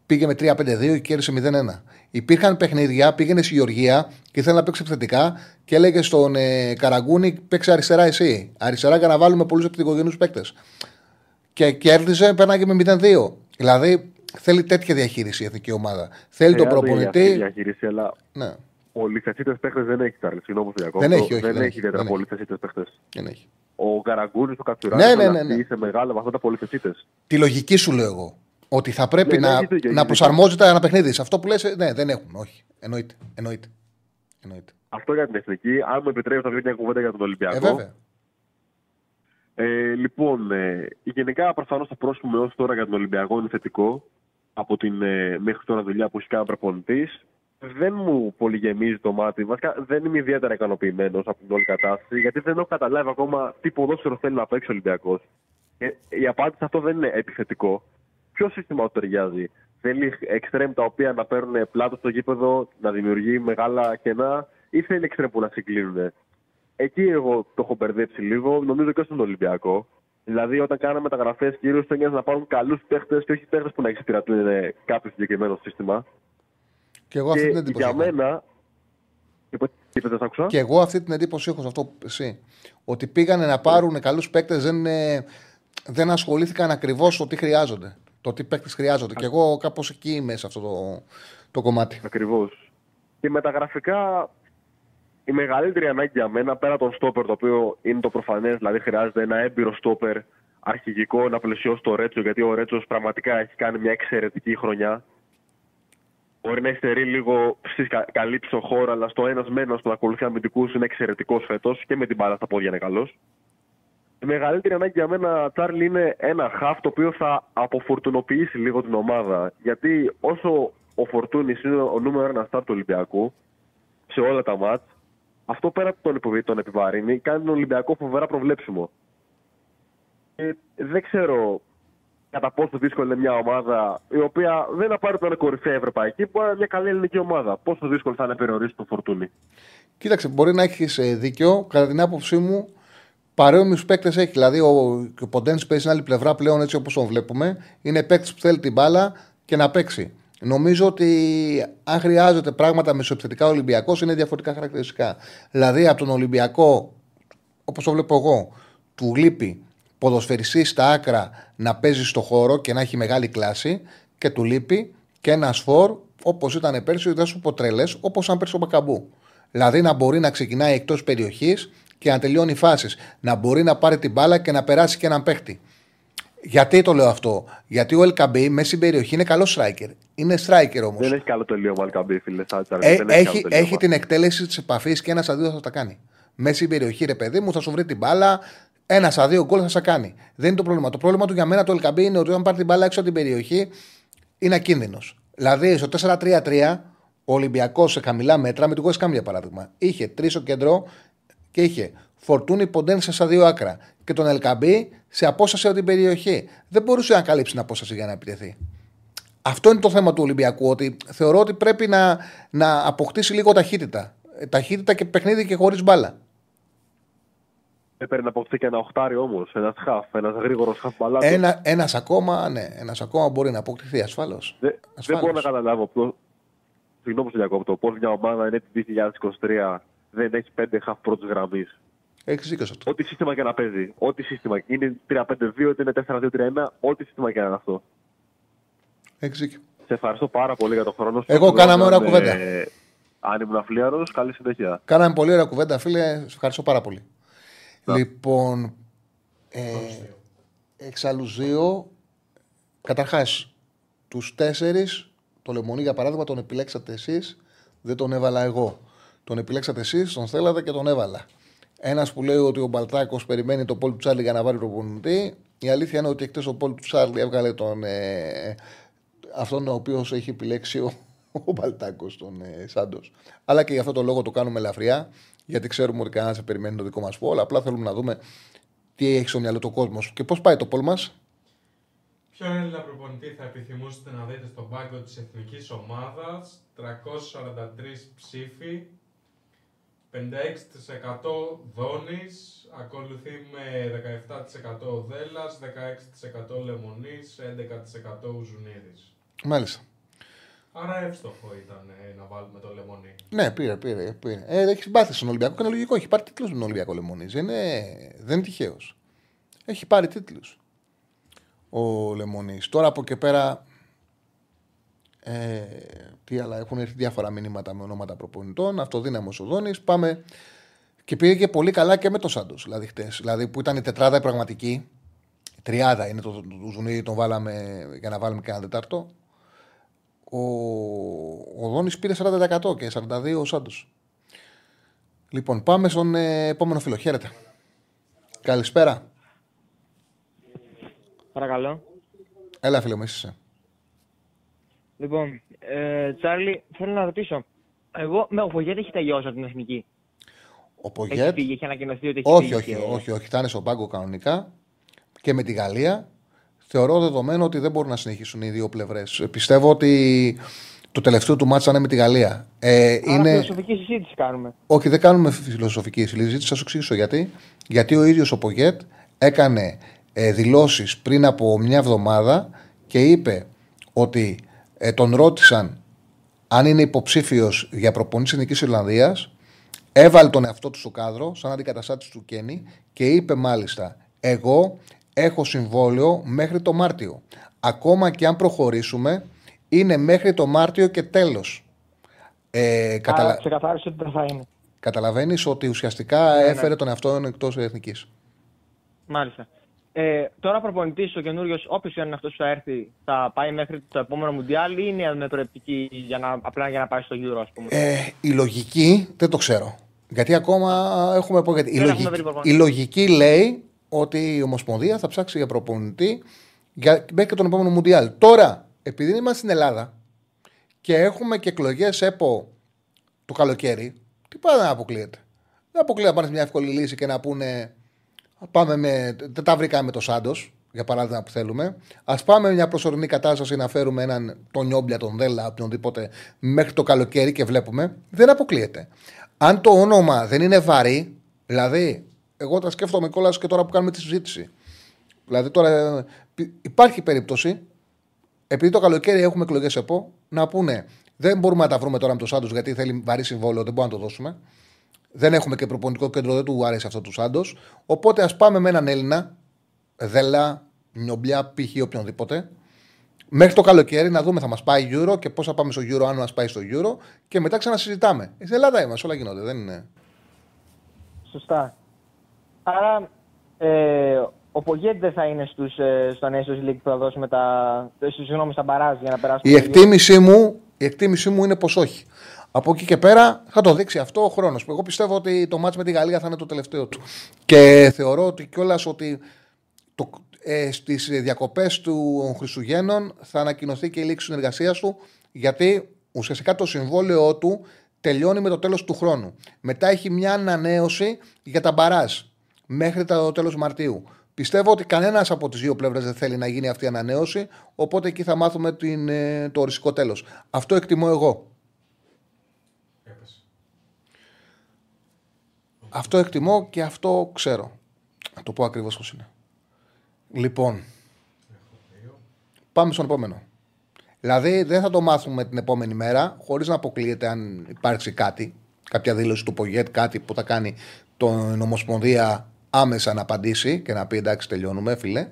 Πήγε με 3-5-2 και κέρδισε 0-1. Υπήρχαν παιχνίδια, πήγαινε στη Γεωργία και ήθελε να παίξει επιθετικά και έλεγε στον ε, Καραγκούνη: Παίξε αριστερά εσύ. Αριστερά για να βάλουμε πολλούς επιθετικογενούς παίκτες. Και κέρδιζε, πέρναγε με 0-2. Δηλαδή θέλει τέτοια διαχείριση η εθνική ομάδα. Θέλει τον Χρειάζεται αυτή η προπονητή. διαχείριση, αλλά Ναι, Πολυθεσίτες παίχτε δεν έχει Τσάρλ. Συγγνώμη που διακόπτω. Δεν έχει, όχι, δεν δεν έχει έχει, ιδιαίτερα δεν έχει. πολυθεσίτες παίχτε. δεν έχει. Ο Καραγκούνης, ο Κατσουράκη, Ναι, ναι, ναι, ναι. σε μεγάλα βαθμά πολυθεσίτες. Τη λογική σου λέω εγώ. Ότι θα πρέπει Ναι, ναι, να, έχει δίκιο, να έχει προσαρμόζεται ένα παιχνίδι. Σε αυτό που λες, ε, ναι, δεν έχουν. Όχι. Εννοείται. Εννοείται. Εννοείται. Αυτό για την εθνική. Αν μου επιτρέπει, θα βγει μια κουβέντα για τον Ολυμπιακό. Ε, βέβαια. Ε, λοιπόν, ε, γενικά προφανώς το πρόσωπο έως τώρα για τον Ολυμπιακό είναι θετικό από την ε, μέχρι τώρα δουλειά που έχει κάνει ο προπονητής. Δεν μου πολύ γεμίζει το μάτι. Βασικά δεν είμαι ιδιαίτερα ικανοποιημένος από την όλη κατάσταση γιατί δεν έχω καταλάβει ακόμα τι ποδόσφαιρο θέλει να παίξει ο Ολυμπιακός. Ε, η απάντηση σε αυτό δεν είναι επιθετικό. Ποιο σύστημα του ταιριάζει. Θέλει εξτρέμ τα οποία να παίρνουν πλάτο στο γήπεδο, να δημιουργεί μεγάλα κενά, ή θέλει εξτρέμ που να συγκλίνουν. Εκεί εγώ το έχω μπερδέψει λίγο, νομίζω και στον Ολυμπιακό. Δηλαδή, όταν κάναμε μεταγραφέ, κυρίως θέλει να πάρουν καλούς παίχτες και όχι παίχτες που να εξυπηρετούν κάποιο συγκεκριμένο σύστημα. Και εγώ αυτή Και την εντύπωση. για έχω. μένα. Είπε, είπε, δεν σ' άκουσα. Και εγώ αυτή την εντύπωση έχω σε αυτό που εσύ. Ότι πήγανε να πάρουν καλούς παίκτες, δεν, ε, δεν ασχολήθηκαν ακριβώς το τι χρειάζονται. Το τι παίκτες χρειάζονται. Και εγώ κάπως εκεί είμαι σε αυτό το, το κομμάτι. Ακριβώς. Και μεταγραφικά, η μεγαλύτερη ανάγκη για μένα, πέρα τον στόπερ, το οποίο είναι το προφανές, δηλαδή χρειάζεται ένα έμπειρο στόπερ αρχηγικό να πλαισιώσει το Ρέτσο, γιατί ο Ρέτσος πραγματικά έχει κάνει μια εξαιρετική χρονιά. Μπορεί να υστερεί λίγο στις καλύψει στο χώρο, αλλά στο ένας μένο που ακολουθεί αμυντικούς είναι εξαιρετικός φέτος και με την μπάλα στα πόδια είναι καλός. Η μεγαλύτερη ανάγκη για μένα, Τσάρλι, είναι ένα χαφ το οποίο θα αποφορτουνοποιήσει λίγο την ομάδα. Γιατί όσο ο Φορτούνης είναι ο νούμερο ένα στάρ του Ολυμπιακού σε όλα τα μάτς, αυτό πέρα από τον, υποβι- τον επιβαρύνει, κάνει τον Ολυμπιακό φοβερά προβλέψιμο. Και δεν ξέρω κατά πόσο δύσκολη είναι μια ομάδα η οποία δεν θα πάρει τον κορυφαία ευρωπαϊκή, μπορεί να είναι μια καλή ελληνική ομάδα. Πόσο δύσκολο θα είναι να περιορίσει τον Φορτούνη. Κοίταξε, μπορεί να έχεις δίκιο. Κατά την άποψή μου, παρόμοιους παίκτες έχει. Δηλαδή, ο, ο Ποντένς παίζει στην άλλη πλευρά πλέον έτσι όπως τον βλέπουμε. Είναι παίκτης που θέλει την μπάλα και να παίξει. Νομίζω ότι αν χρειάζεται πράγματα μεσοεπιθετικά ο Ολυμπιακός είναι διαφορετικά χαρακτηριστικά. Δηλαδή, από τον Ολυμπιακό, όπως το βλέπω εγώ, του λείπει ποδοσφαιριστής στα άκρα να παίζει στο χώρο και να έχει μεγάλη κλάση και του λείπει και ένα φορ όπως ήταν πέρσι, δεν σου πω τρελές, όπως ήταν πέρσι ο Μπακαμπού. Δηλαδή να μπορεί να ξεκινάει εκτός περιοχής και να τελειώνει φάσεις. Να μπορεί να πάρει την μπάλα και να περάσει και έναν παίχτη. Γιατί το λέω αυτό, Γιατί ο Ελκαμπή μέσα στην περιοχή είναι καλός striker. Είναι striker όμως. Δεν έχει καλό τελείωμα, Αλκαμπή, φίλε. Σαν Τσάρλι, Ε, δεν έχει, καλό έχει, τελείωμα. την εκτέλεση της επαφής και ένας στα δύο θα τα κάνει. Μέσα στην περιοχή, ρε παιδί μου, θα σου βρει την μπάλα. Ένας στα δύο γκολ θα σε κάνει. Δεν είναι το πρόβλημα. Το πρόβλημα του για μένα το Ελκαμπή είναι ότι όταν πάρει την μπάλα έξω από την περιοχή είναι ακίνδυνος. Δηλαδή στο 4-3-3 ο Ολυμπιακός σε χαμηλά μέτρα, με την West Ham για παράδειγμα, είχε τρεις στο κέντρο και είχε φορτούνι ποντένσε στα δύο άκρα και τον Ελκαμπή σε απόσταση από την περιοχή. Δεν μπορούσε να καλύψει την απόσταση για να επιτεθεί. Αυτό είναι το θέμα του Ολυμπιακού. Ότι θεωρώ ότι πρέπει να, να αποκτήσει λίγο ταχύτητα. Ε, Ταχύτητα και παιχνίδι και χωρίς μπάλα. Έπαιρνε να αποκτήσει και ένα οχτάρι όμως. Ένας χαφ, ένας γρήγορος χαφ μπαλάτος. Ένα ένας ακόμα, ναι, ένας ακόμα μπορεί να αποκτηθεί ασφαλώ. Δεν, δεν μπορώ να καταλάβω πώ. Συγγνώμη που σε διακόπτω. Πώς μια ομάδα είναι το 2023 δεν έχει πέντε χαφ πρώτης γραμμής. Έχεις δίκιο σε αυτό. Ό,τι σύστημα και να παίζει. Ό,τι σύστημα. Είναι 3-5-2, είτε είναι 4-2-3-1. Ό,τι σύστημα και να είναι αυτό. Έχεις δίκιο. Σε ευχαριστώ πάρα πολύ για τον χρόνο σου. Εγώ κάναμε ωραία Ε, κουβέντα. Αν ήμουν αφλίαρο, καλή συνέχεια. Κάναμε πολύ ωραία κουβέντα, φίλε. Σε ευχαριστώ πάρα πολύ. Λοιπόν, ε, εξάλλου δύο. Καταρχάς, τους τέσσερις, το λεμονί για παράδειγμα, τον επιλέξατε εσείς, δεν τον έβαλα εγώ. Τον επιλέξατε εσείς, τον θέλατε και τον έβαλα. Ένας που λέει ότι ο Μπαλτάκος περιμένει το πόλ του Τσάρλι για να βάλει προπονητή. Η αλήθεια είναι ότι εκτός ο πόλ του Τσάρλι έβγαλε τον, ε, αυτόν ο οποίος έχει επιλέξει ο, ο Μπαλτάκος, τον ε, Σάντος. Αλλά και γι' αυτό το λόγο το κάνουμε ελαφριά, γιατί ξέρουμε ότι κανένας δεν περιμένει το δικό μας πόλ. Απλά θέλουμε να δούμε τι έχει στο μυαλό του κόσμος και πώς πάει το πόλ μας; Ποιον Έλληνα προπονητή θα επιθυμούσατε να δείτε στον πάγκο της εθνικής ομάδας, 343 ψήφοι, 56% Δόνης, ακολουθεί με 17% Δέλλας, 16% Λεμονής, 11% Ουζουνίδης. Μάλιστα. Άρα εύστοχο ήταν ε, να βάλουμε το Λεμονί. Ναι, πήρε, πήρε. πήρε. Ε, έχει συμπάθεια στον Ολυμπιακό και είναι λογικό. Έχει πάρει τίτλους με τον Ολυμπιακό Λεμονής. Δεν είναι, δεν είναι τυχαίος. Έχει πάρει τίτλους ο Λεμονής. Τώρα από εκεί πέρα. Ε, τι άλλα, έχουν έρθει διάφορα μηνύματα με ονόματα προπονητών. Αυτοδύναμος ο Δόνης. Πάμε. Και πήγε και πολύ καλά και με τον Σάντος. Δηλαδή, χτες. δηλαδή που ήταν η τετράδα η πραγματική. Η τριάδα είναι το, το, το Ζουνίδη, τον βάλαμε για να βάλουμε και ένα τετάρτο. Ο, ο Δόνης πήρε 40% και 42% ο Σάντος. Λοιπόν, πάμε στον ε, επόμενο φίλο. Χαίρετε. Καλησπέρα. Παρακαλώ. Έλα, φίλε μου, είσαι. Λοιπόν, ε, Τσάρλι, θέλω να ρωτήσω. Εγώ, με ο Πογέτ έχει τελειώσει από την εθνική. Ο Έχει Πογέτ. φύγει, έχει ανακοινωθεί ότι έχει Όχι, φύγει. όχι, και- όχι, όχι. Θα είναι στον πάγκο κανονικά και με τη Γαλλία. Θεωρώ δεδομένο ότι δεν μπορούν να συνεχίσουν οι δύο πλευρές. Πιστεύω ότι το τελευταίο του μάτσα είναι με τη Γαλλία. Ε, Άρα είναι... φιλοσοφική συζήτηση κάνουμε. Όχι, δεν κάνουμε φιλοσοφική συζήτηση. Θα σου εξηγήσω γιατί. Γιατί ο ίδιος ο Πογέτ έκανε ε, δηλώσεις πριν από μια εβδομάδα και είπε ότι ε, τον ρώτησαν αν είναι υποψήφιος για προπονητή Εθνικής Ιρλανδίας. Έβαλε τον εαυτό του στο κάδρο, σαν αντικαταστάτης του Κέννη, και είπε μάλιστα: Εγώ έχω συμβόλαιο μέχρι το Μάρτιο. Ακόμα και αν προχωρήσουμε, είναι μέχρι το Μάρτιο και τέλος. Ε, καταλα... Άρα ξεκαθάρισε ότι δεν θα είναι. Καταλαβαίνεις ότι ουσιαστικά Ναι, ναι. έφερε τον εαυτό εκτός εθνικής. Μάλιστα. Ε, τώρα προπονητής ο καινούριο, όποιος είναι αυτός που θα έρθει, θα πάει μέχρι το επόμενο Μουντιάλ ή είναι με προεπτική για να, απλά για να πάει στο Euro, ας πούμε. Ε, η λογική δεν το ξέρω. Γιατί ακόμα έχουμε πω γιατί. Η, Δεν έχουμε λογική, βρει προπονητή. η λογική λέει ότι η Ομοσπονδία θα ψάξει για προπονητή για, μέχρι και τον επόμενο Μουντιάλ. Τώρα, επειδή είμαστε στην Ελλάδα και έχουμε και εκλογές ΕΠΟ το καλοκαίρι, τι πάει να αποκλείεται; Δεν αποκλείεται να πάρεις μια εύκολη λύση και να πούνε Πάμε με, δεν τα βρήκαμε με το Σάντος, για παράδειγμα που θέλουμε. Α πάμε με μια προσωρινή κατάσταση να φέρουμε έναν τον Νιόμπλια, τον Δέλα, οποιονδήποτε μέχρι το καλοκαίρι και βλέπουμε. Δεν αποκλείεται. Αν το όνομα δεν είναι βαρύ, δηλαδή, εγώ τα σκέφτομαι κιόλα και τώρα που κάνουμε τη συζήτηση. Δηλαδή τώρα ε, πι- υπάρχει περίπτωση, επειδή το καλοκαίρι έχουμε εκλογές ΕΠΟ, να πούνε δεν μπορούμε να τα βρούμε τώρα με το Σάντος γιατί θέλει βαρύ συμβόλαιο, δεν μπορούμε να το δώσουμε. Δεν έχουμε και προπονητικό κέντρο, δεν του άρεσε αυτό του Σάντος. Οπότε ας πάμε με έναν Έλληνα, Δέλα, Νιομπλιά, π.χ. οποιονδήποτε, μέχρι το καλοκαίρι να δούμε θα μας πάει Euro και πώς θα πάμε στο Euro, αν μας πάει στο Euro και μετά ξανασυζητάμε. Στην Ελλάδα είμαστε, όλα γίνονται. Δεν είναι. Σωστά. Άρα ε, ο Πογέτ δεν θα είναι στους, ε, στο Nations League που θα δώσουμε τα. ε, Συγγνώμη, στα μπαράζ για να περάσουμε. Η στο Euro. εκτίμησή μου, η εκτίμησή μου είναι πως όχι. Από εκεί και πέρα θα το δείξει αυτό ο χρόνος. Εγώ πιστεύω ότι το μάτς με τη Γαλλία θα είναι το τελευταίο του. Και θεωρώ ότι κιόλας ότι το, ε, στις διακοπές του Χριστουγέννων θα ανακοινωθεί και η λήξη συνεργασίας του, γιατί ουσιαστικά το συμβόλαιό του τελειώνει με το τέλος του χρόνου. Μετά έχει μια ανανέωση για τα μπαράζ μέχρι το τέλος Μαρτίου. Πιστεύω ότι κανένας από τις δύο πλευρές δεν θέλει να γίνει αυτή η ανανέωση, οπότε εκεί θα μάθουμε την, ε, το οριστικό τέλος. Αυτό εκτιμώ εγώ. Αυτό εκτιμώ και αυτό ξέρω. Να το πω ακριβώς πώς είναι. Λοιπόν, πάμε στον επόμενο. Δηλαδή δεν θα το μάθουμε την επόμενη μέρα, χωρίς να αποκλείεται αν υπάρξει κάτι, κάποια δήλωση του Πογέτ, κάτι που θα κάνει τον Ομοσπονδία άμεσα να απαντήσει και να πει εντάξει, τελειώνουμε, φίλε.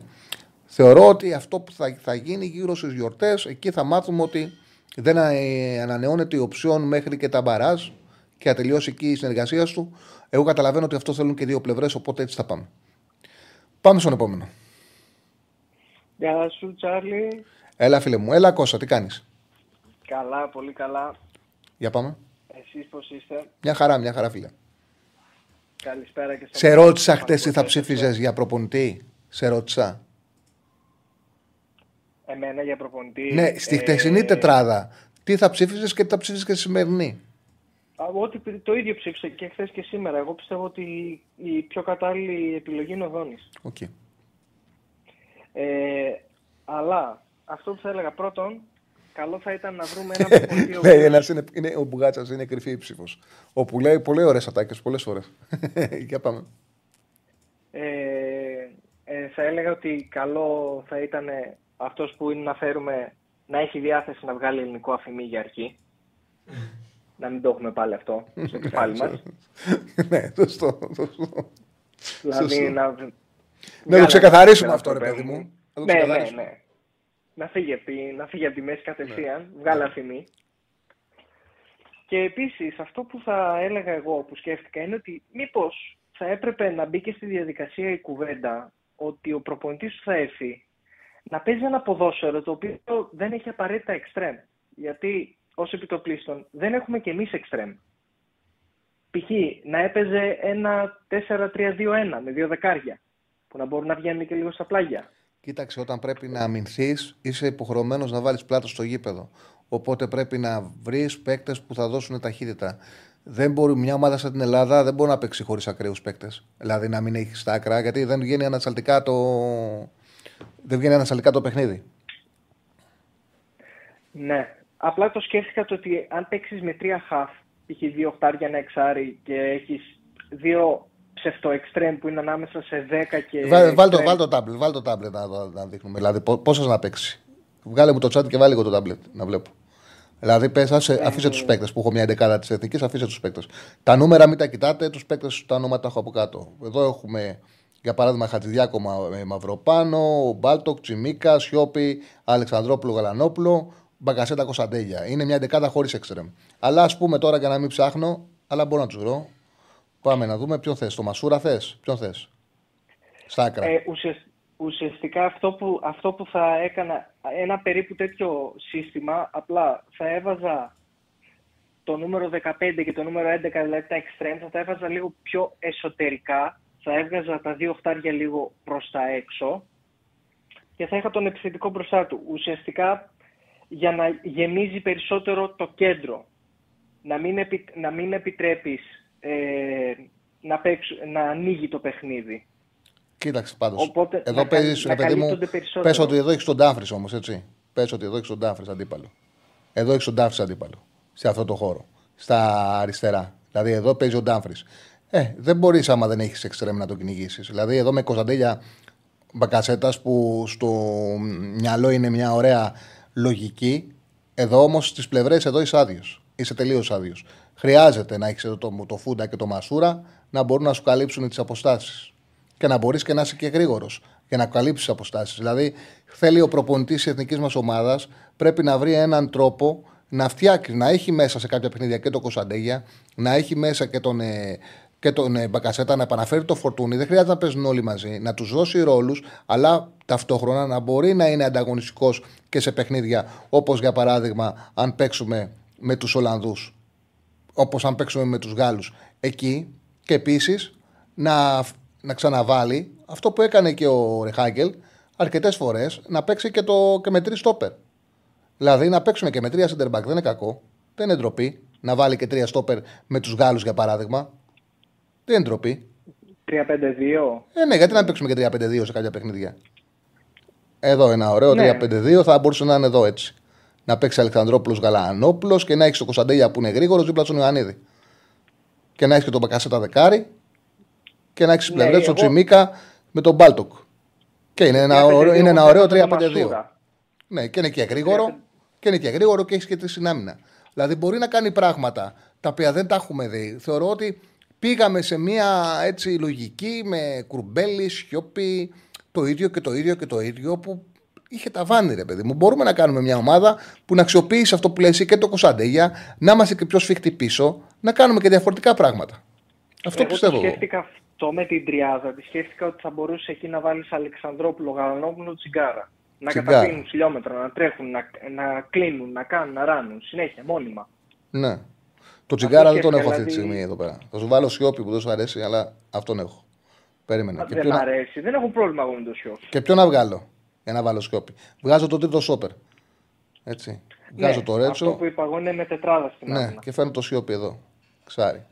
Θεωρώ ότι αυτό που θα, θα γίνει γύρω στις γιορτές, εκεί θα μάθουμε ότι δεν ε, ανανεώνεται η οψιόν μέχρι και τα μπαράζ και θα τελειώσει εκεί η συνεργασία του. Εγώ καταλαβαίνω ότι αυτό θέλουν και δύο πλευρές, οπότε έτσι θα πάμε. Πάμε στον επόμενο. Γεια σου, Τσάρλι. Έλα, φίλε μου, έλα Κώστα, τι κάνεις; Καλά, πολύ καλά. Για πάμε. Εσείς πώς είστε; Μια χαρά, μια χαρά, φίλε. Καλησπέρα και Σε ρώτησα χτες τι θα ψήφιζες για προπονητή. Σε ρώτησα. Εμένα για προπονητή. Ναι, στη ε, χτεσινή τετράδα. Τι θα ψήφιζες και τι θα ψήφιζες και στη σημερινή; Α, Ό,τι το ίδιο ψήφισα και χθες και σήμερα. Εγώ πιστεύω ότι η πιο κατάλληλη επιλογή είναι ο Δόνης. Οκ. Ε, αλλά αυτό που θα έλεγα πρώτον, καλό θα ήταν να βρούμε ένα προπονητή. ο Ναι, οποίος- ένας είναι, είναι, ο Μπουγάτσας είναι κρυφή ψήφος. Όπου λέει πολύ ωραίες ατάκες πολλές φορές. Για πάμε. Ε, ε, θα έλεγα ότι καλό θα ήταν αυτός που είναι να φέρουμε να έχει διάθεση να βγάλει ελληνικό αφημί για αρχή. Να μην το έχουμε πάλι αυτό στο κεφάλι μας. ναι, σωστό. σωστό. δηλαδή Σωστό. να... Να το ξεκαθαρίσουμε αυτό, ρε παιδί μου. Να το Ναι, ναι, ξεκαθαρίσουμε. ναι. Να φύγει, από τη- να φύγει από τη μέση κατευθείαν, Ναι. βγάλε αφημί. Και επίσης αυτό που θα έλεγα εγώ που σκέφτηκα είναι ότι μήπως θα έπρεπε να μπει και στη διαδικασία η κουβέντα ότι ο προπονητής που θα έρθει να παίζει ένα ποδόσφαιρο το οποίο δεν έχει απαραίτητα εξτρέμ. Γιατί ως επιτοπλίστων δεν έχουμε και εμείς εξτρέμ. Π.χ. να έπαιζε ένα 4-3-2-1 με δύο δεκάρια που να μπορούν να βγαίνουν και λίγο στα πλάγια. Κοίταξε, όταν πρέπει να αμυνθείς, είσαι υποχρεωμένος να βάλεις πλάτος στο γήπεδο. Οπότε πρέπει να βρεις παίκτες που θα δώσουν ταχύτητα. Δεν μπορεί μια ομάδα σαν την Ελλάδα δεν μπορεί να παίξει χωρίς ακραίους παίκτες. Δηλαδή να μην έχεις στα άκρα, γιατί δεν βγαίνει ανασταλτικά το, δεν βγαίνει ανασταλτικά το παιχνίδι. Ναι. Απλά το σκέφτηκα το ότι αν παίξεις με τρία χαφ, π.χ. δύο οχτάρια ένα εξάρι και έχεις δύο ψευτοεξτρέμ που είναι ανάμεσα σε 10 και. Βάλ, βάλ, το, εξτρέμ. βάλ το τάμπλετ, βάλ το τάμπλετ να, να, να δείχνουμε. Δηλαδή πόσε να παίξει. Βγάλε μου το chat και βάλει λίγο το τάμπλετ να βλέπω. Δηλαδή, πες, άσε, αφήσε τους παίκτες που έχω μια δεκάδα της εθνικής, αφήσε τους παίκτες. Τα νούμερα μην τα κοιτάτε, τους παίκτες τα ονόματα τα έχω από κάτω. Εδώ έχουμε για παράδειγμα Χατζηδιάκο Μα, ε, Μαυροπάνο, Μπάλτοκ, Τσιμίκα, Σιώπη, Αλεξανδρόπουλο Γαλανόπουλο, Μπαγκασέτα Κωνσταντέλια. Είναι μια δεκάδα χωρίς εξτρεμ. Αλλά ας πούμε τώρα για να μην ψάχνω, αλλά μπορώ να τους βρω. Πάμε να δούμε ποιον θες. Το Μασούρα θες. Ποιον θες. Στα άκρα. Ε, ουσιασ- ουσιαστικά αυτό που, αυτό που θα έκανα, ένα περίπου τέτοιο σύστημα, απλά θα έβαζα το νούμερο 15 και το νούμερο 11, δηλαδή τα extreme, θα τα έβαζα λίγο πιο εσωτερικά, θα έβγαζα τα δύο οχτάρια λίγο προς τα έξω και θα είχα τον επιθετικό μπροστά του. Ουσιαστικά για να γεμίζει περισσότερο το κέντρο. Να μην, επι, να μην επιτρέπεις ε, να, παίξ, να ανοίγει το παιχνίδι. Κοίταξε πάντως. Οπότε, Εδώ να παίζεις, καλ- ρε να παιδί μου. καλύπτονται περισσότερο. Πες ότι εδώ έχεις τον Ντάφρι όμως, έτσι. Πες ότι εδώ έχεις τον Ντάφρι αντίπαλο. Εδώ έχεις τον Ντάφρι αντίπαλο. Σε αυτό το χώρο. Στα αριστερά. Δηλαδή εδώ παίζει ο Ντάφρι. Ε, δεν μπορείς άμα δεν έχεις εξτρέμ να το κυνηγήσεις. Δηλαδή εδώ με Κωνσταντέλια Μπακασέτας που στο μυαλό είναι μια ωραία λογική. Εδώ όμως στις πλευρές εδώ είσαι άδειος. Είσαι τελείως άδειος. Χρειάζεται να έχεις το, το Φούντα και το Μασούρα να μπορούν να σου καλύψουν τις αποστάσεις. Και να μπορείς και να είσαι και γρήγορος για να καλύψεις τις αποστάσεις. Δηλαδή, θέλει ο προπονητής της εθνικής μας ομάδας πρέπει να βρει έναν τρόπο να φτιάξει, να έχει μέσα σε κάποια παιχνίδια και το Κωνσταντέγια, να έχει μέσα και τον, ε, και τον ε, Μπακασέτα, να επαναφέρει το φορτούνι. Δεν χρειάζεται να παίζουν όλοι μαζί, να τους δώσει ρόλους, αλλά ταυτόχρονα να μπορεί να είναι ανταγωνιστικός και σε παιχνίδια όπως για παράδειγμα αν παίξουμε με τους Ολλανδούς, όπως αν παίξουμε με τους Γάλλους. Εκεί και επίσης να, να ξαναβάλει αυτό που έκανε και ο Ρεχάγκελ αρκετές φορές να παίξει και, το, και με τρεις στόπερ. Δηλαδή να παίξουμε και με τρία center back δεν είναι κακό. Δεν είναι ντροπή. Να βάλει και τρία στόπερ με τους Γάλλους για παράδειγμα. Δεν είναι ντροπή. 3-5-2. Ε, ναι, γιατί να παίξουμε και 3-5-2 σε κάποια παιχνίδια. Εδώ ένα ωραίο Ναι. 3-5-2 θα μπορούσε να είναι εδώ έτσι. Να παίξει Αλεξανδρόπουλος Γαλανόπουλος και να έχεις τον Κωνσταντέλια που είναι γρήγορος δίπλα στον Ιωαννίδη. Και να έχεις και τον Μπακασέτα δεκάρι και να έχεις Ναι, πλευρές τον εγώ- Τσιμίκα με τον Μπάλτοκ. Και είναι ένα 3-5-2 ωραίο, είναι ένα ωραίο με τον 3-5-2. Μασούρα. Ναι, και είναι και γρήγορο και είναι και γρήγορο και έχεις και τη συνάμυνα. Δηλαδή μπορεί να κάνει πράγματα τα οποία δεν τα έχουμε δει. Θεωρώ ότι πήγαμε σε μια έτσι λογική με κουρμπέλι, σιώπη, το ίδιο και το ίδιο και το ίδιο που είχε τα βάνη, ρε παιδί μου. Μπορούμε να κάνουμε μια ομάδα που να αξιοποιήσει αυτό που λες εσύ και το Κωνσταντέγια, να είμαστε και πιο σφιχτοί πίσω, να κάνουμε και διαφορετικά πράγματα. Αυτό εγώ πιστεύω. το εγώ. σκέφτηκα αυτό με την τριάδα. Τη σκέφτηκα ότι θα μπορούσε εκεί να βάλεις Αλεξανδρόπουλο, Γαλανόπουλο, Τσιγκάρα. Να Τσιγκάρα. καταπίνουν χιλιόμετρα, να τρέχουν, να, να κλείνουν, να κάνουν, να ράνουν. Συνέχεια, μόνιμα. Ναι. Το τσιγκάρα δεν τον σκέφτηκα, έχω αυτή τη δηλαδή- στιγμή εδώ πέρα. Θα σου βάλω σιώπη που δεν σου αρέσει, αλλά αυτόν έχω. Περίμενε. Και δεν ποιο, μ' να... αρέσει. Δεν έχω πρόβλημα εγώ με το σιό. και ποιο να βγάλω. για να βάλω Σιώπη. Βγάζω το τρίτο σόπερ. Έτσι. Βγάζω ναι, το Ρέτσο. Αυτό που είπα εγώ είναι με τετράδα στην Ναι, άμυνα. και φέρνω το Σιώπη εδώ. Ξάρι.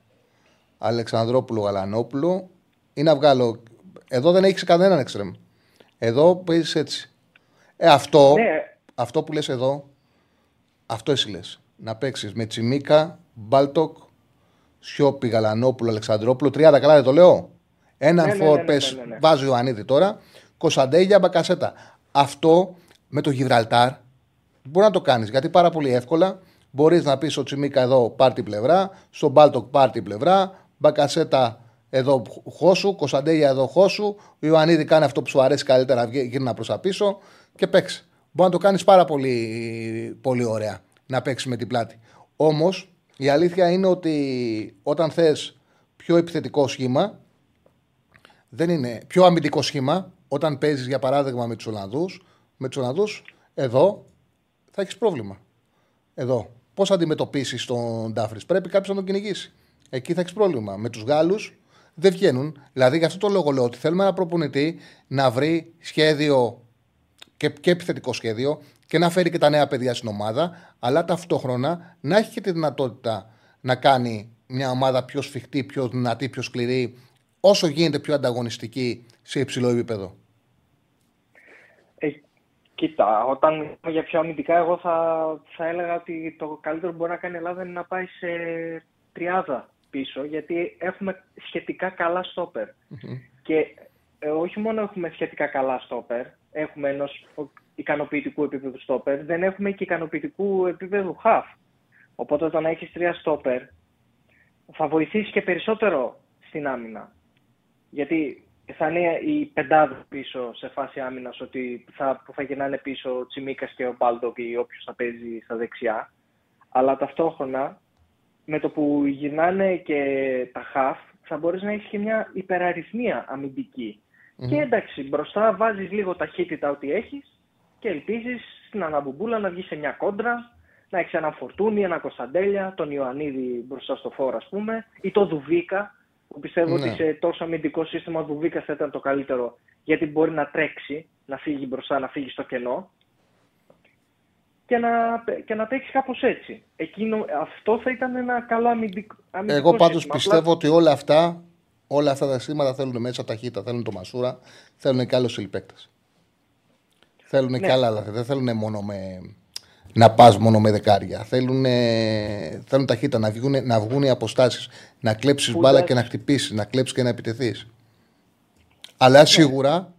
Αλεξανδρόπουλο Γαλανόπουλο. Ή να βγάλω. Εδώ δεν έχεις κανέναν εξτρέμ. Εδώ παίζεις έτσι. Ε, αυτό, Ναι. αυτό που λες εδώ, αυτό εσύ λες. Να παίξεις με Τσιμίκα, Μπάλντοκ, Σιώπη, Γαλανόπουλο, Αλεξανδρόπουλο. Τριάδα καλά δεν το λέω. Έναν Ναι, ναι, φορ ναι, ναι, πες, ναι, ναι. βάζει ο Ιωαννίδης τώρα. Κωνσταντέλια, Μπακασέτα. Αυτό με το Γιβραλτάρ μπορεί να το κάνεις γιατί πάρα πολύ εύκολα μπορείς να πεις στο Τσιμίκα εδώ πάρ την πλευρά, στον Μπάλντοκ πάρ την πλευρά, Μπακασέτα εδώ χώσου, Κωνσταντέλια εδώ χώσου, ο Ιωαννίδη κάνει αυτό που σου αρέσει καλύτερα, βγει- γύρνα προς τα πίσω και παίξει. Μπορεί να το κάνεις πάρα πολύ, πολύ ωραία να παίξεις με την πλάτη. Όμως η αλήθεια είναι ότι όταν θες πιο επιθετικό σχήμα, δεν είναι πιο αμυντικό σχήμα όταν παίζεις για παράδειγμα με τους Ολλανδούς. Με τους Ολλανδούς, εδώ θα έχεις πρόβλημα. Εδώ. Πώς θα αντιμετωπίσεις τον Ντάφρι, Πρέπει κάποιος να τον κυνηγήσει. Εκεί θα έχεις πρόβλημα. Με τους Γάλλους δεν βγαίνουν. Δηλαδή, γι' αυτό το λόγο λέω ότι θέλουμε ένα προπονητή να βρει σχέδιο και, και επιθετικό σχέδιο και να φέρει και τα νέα παιδιά στην ομάδα, αλλά ταυτόχρονα να έχει και τη δυνατότητα να κάνει μια ομάδα πιο σφιχτή, πιο δυνατή, πιο σκληρή, όσο γίνεται πιο ανταγωνιστική σε υψηλό επίπεδο. Ε, κοίτα, όταν μιλάμε για πιο αμυντικά, εγώ θα, θα έλεγα ότι το καλύτερο που μπορεί να κάνει η Ελλάδα είναι να πάει σε τριάδα πίσω, γιατί έχουμε σχετικά καλά στόπερ. Και ε, όχι μόνο έχουμε σχετικά καλά στόπερ, έχουμε ενός ικανοποιητικού επίπεδου στόπερ, δεν έχουμε και ικανοποιητικού επίπεδου half. Οπότε όταν έχεις τρία στόπερ, θα βοηθήσεις και περισσότερο στην άμυνα. Γιατί θα είναι η πεντάδα πίσω σε φάση άμυνας ότι θα, που θα γυρνάνε πίσω ο Τσιμίκας και ο Μπάλτοκ ή όποιος θα παίζει στα δεξιά. Αλλά ταυτόχρονα με το που γυρνάνε και τα χαφ θα μπορείς να έχεις και μια υπεραριθμία αμυντική. Και εντάξει, μπροστά βάζεις λίγο ταχύτητα ό,τι έχεις και ελπίζεις στην αναμπουμπούλα να βγει σε μια κόντρα, να έχεις ένα Φορτούνι, ένα Κωνσταντέλια, τον Ιωαννίδη μπροστά στο φόρο ας πούμε, ή το Δουβίκα, που πιστεύω Ναι. ότι σε τόσο αμυντικό σύστημα ο Δουβίκα θα ήταν το καλύτερο, γιατί μπορεί να τρέξει, να φύγει μπροστά, να φύγει στο κενό και να, και να παίξει κάπως έτσι. Εκείνο, αυτό θα ήταν ένα καλό αμυντικό, αμυντικό Εγώ πάντως σύστημα. πιστεύω Απλά- ότι όλα αυτά, όλα αυτά τα σήματα θέλουν μέσα ταχύτητα, θέλουν το Μασούρα, θέλουν και άλλους συλληπαίκτε. Θέλουν Ναι. και άλλα, δηλαδή, δεν θέλουν μόνο με, να πας μόνο με δεκάρια. Θέλουν, θέλουν ταχύτητα, να βγουν, να βγουν οι αποστάσεις, να κλέψεις Που μπάλα εντάξει. και να χτυπήσεις, να κλέψεις και να επιτεθείς. Αλλά σίγουρα,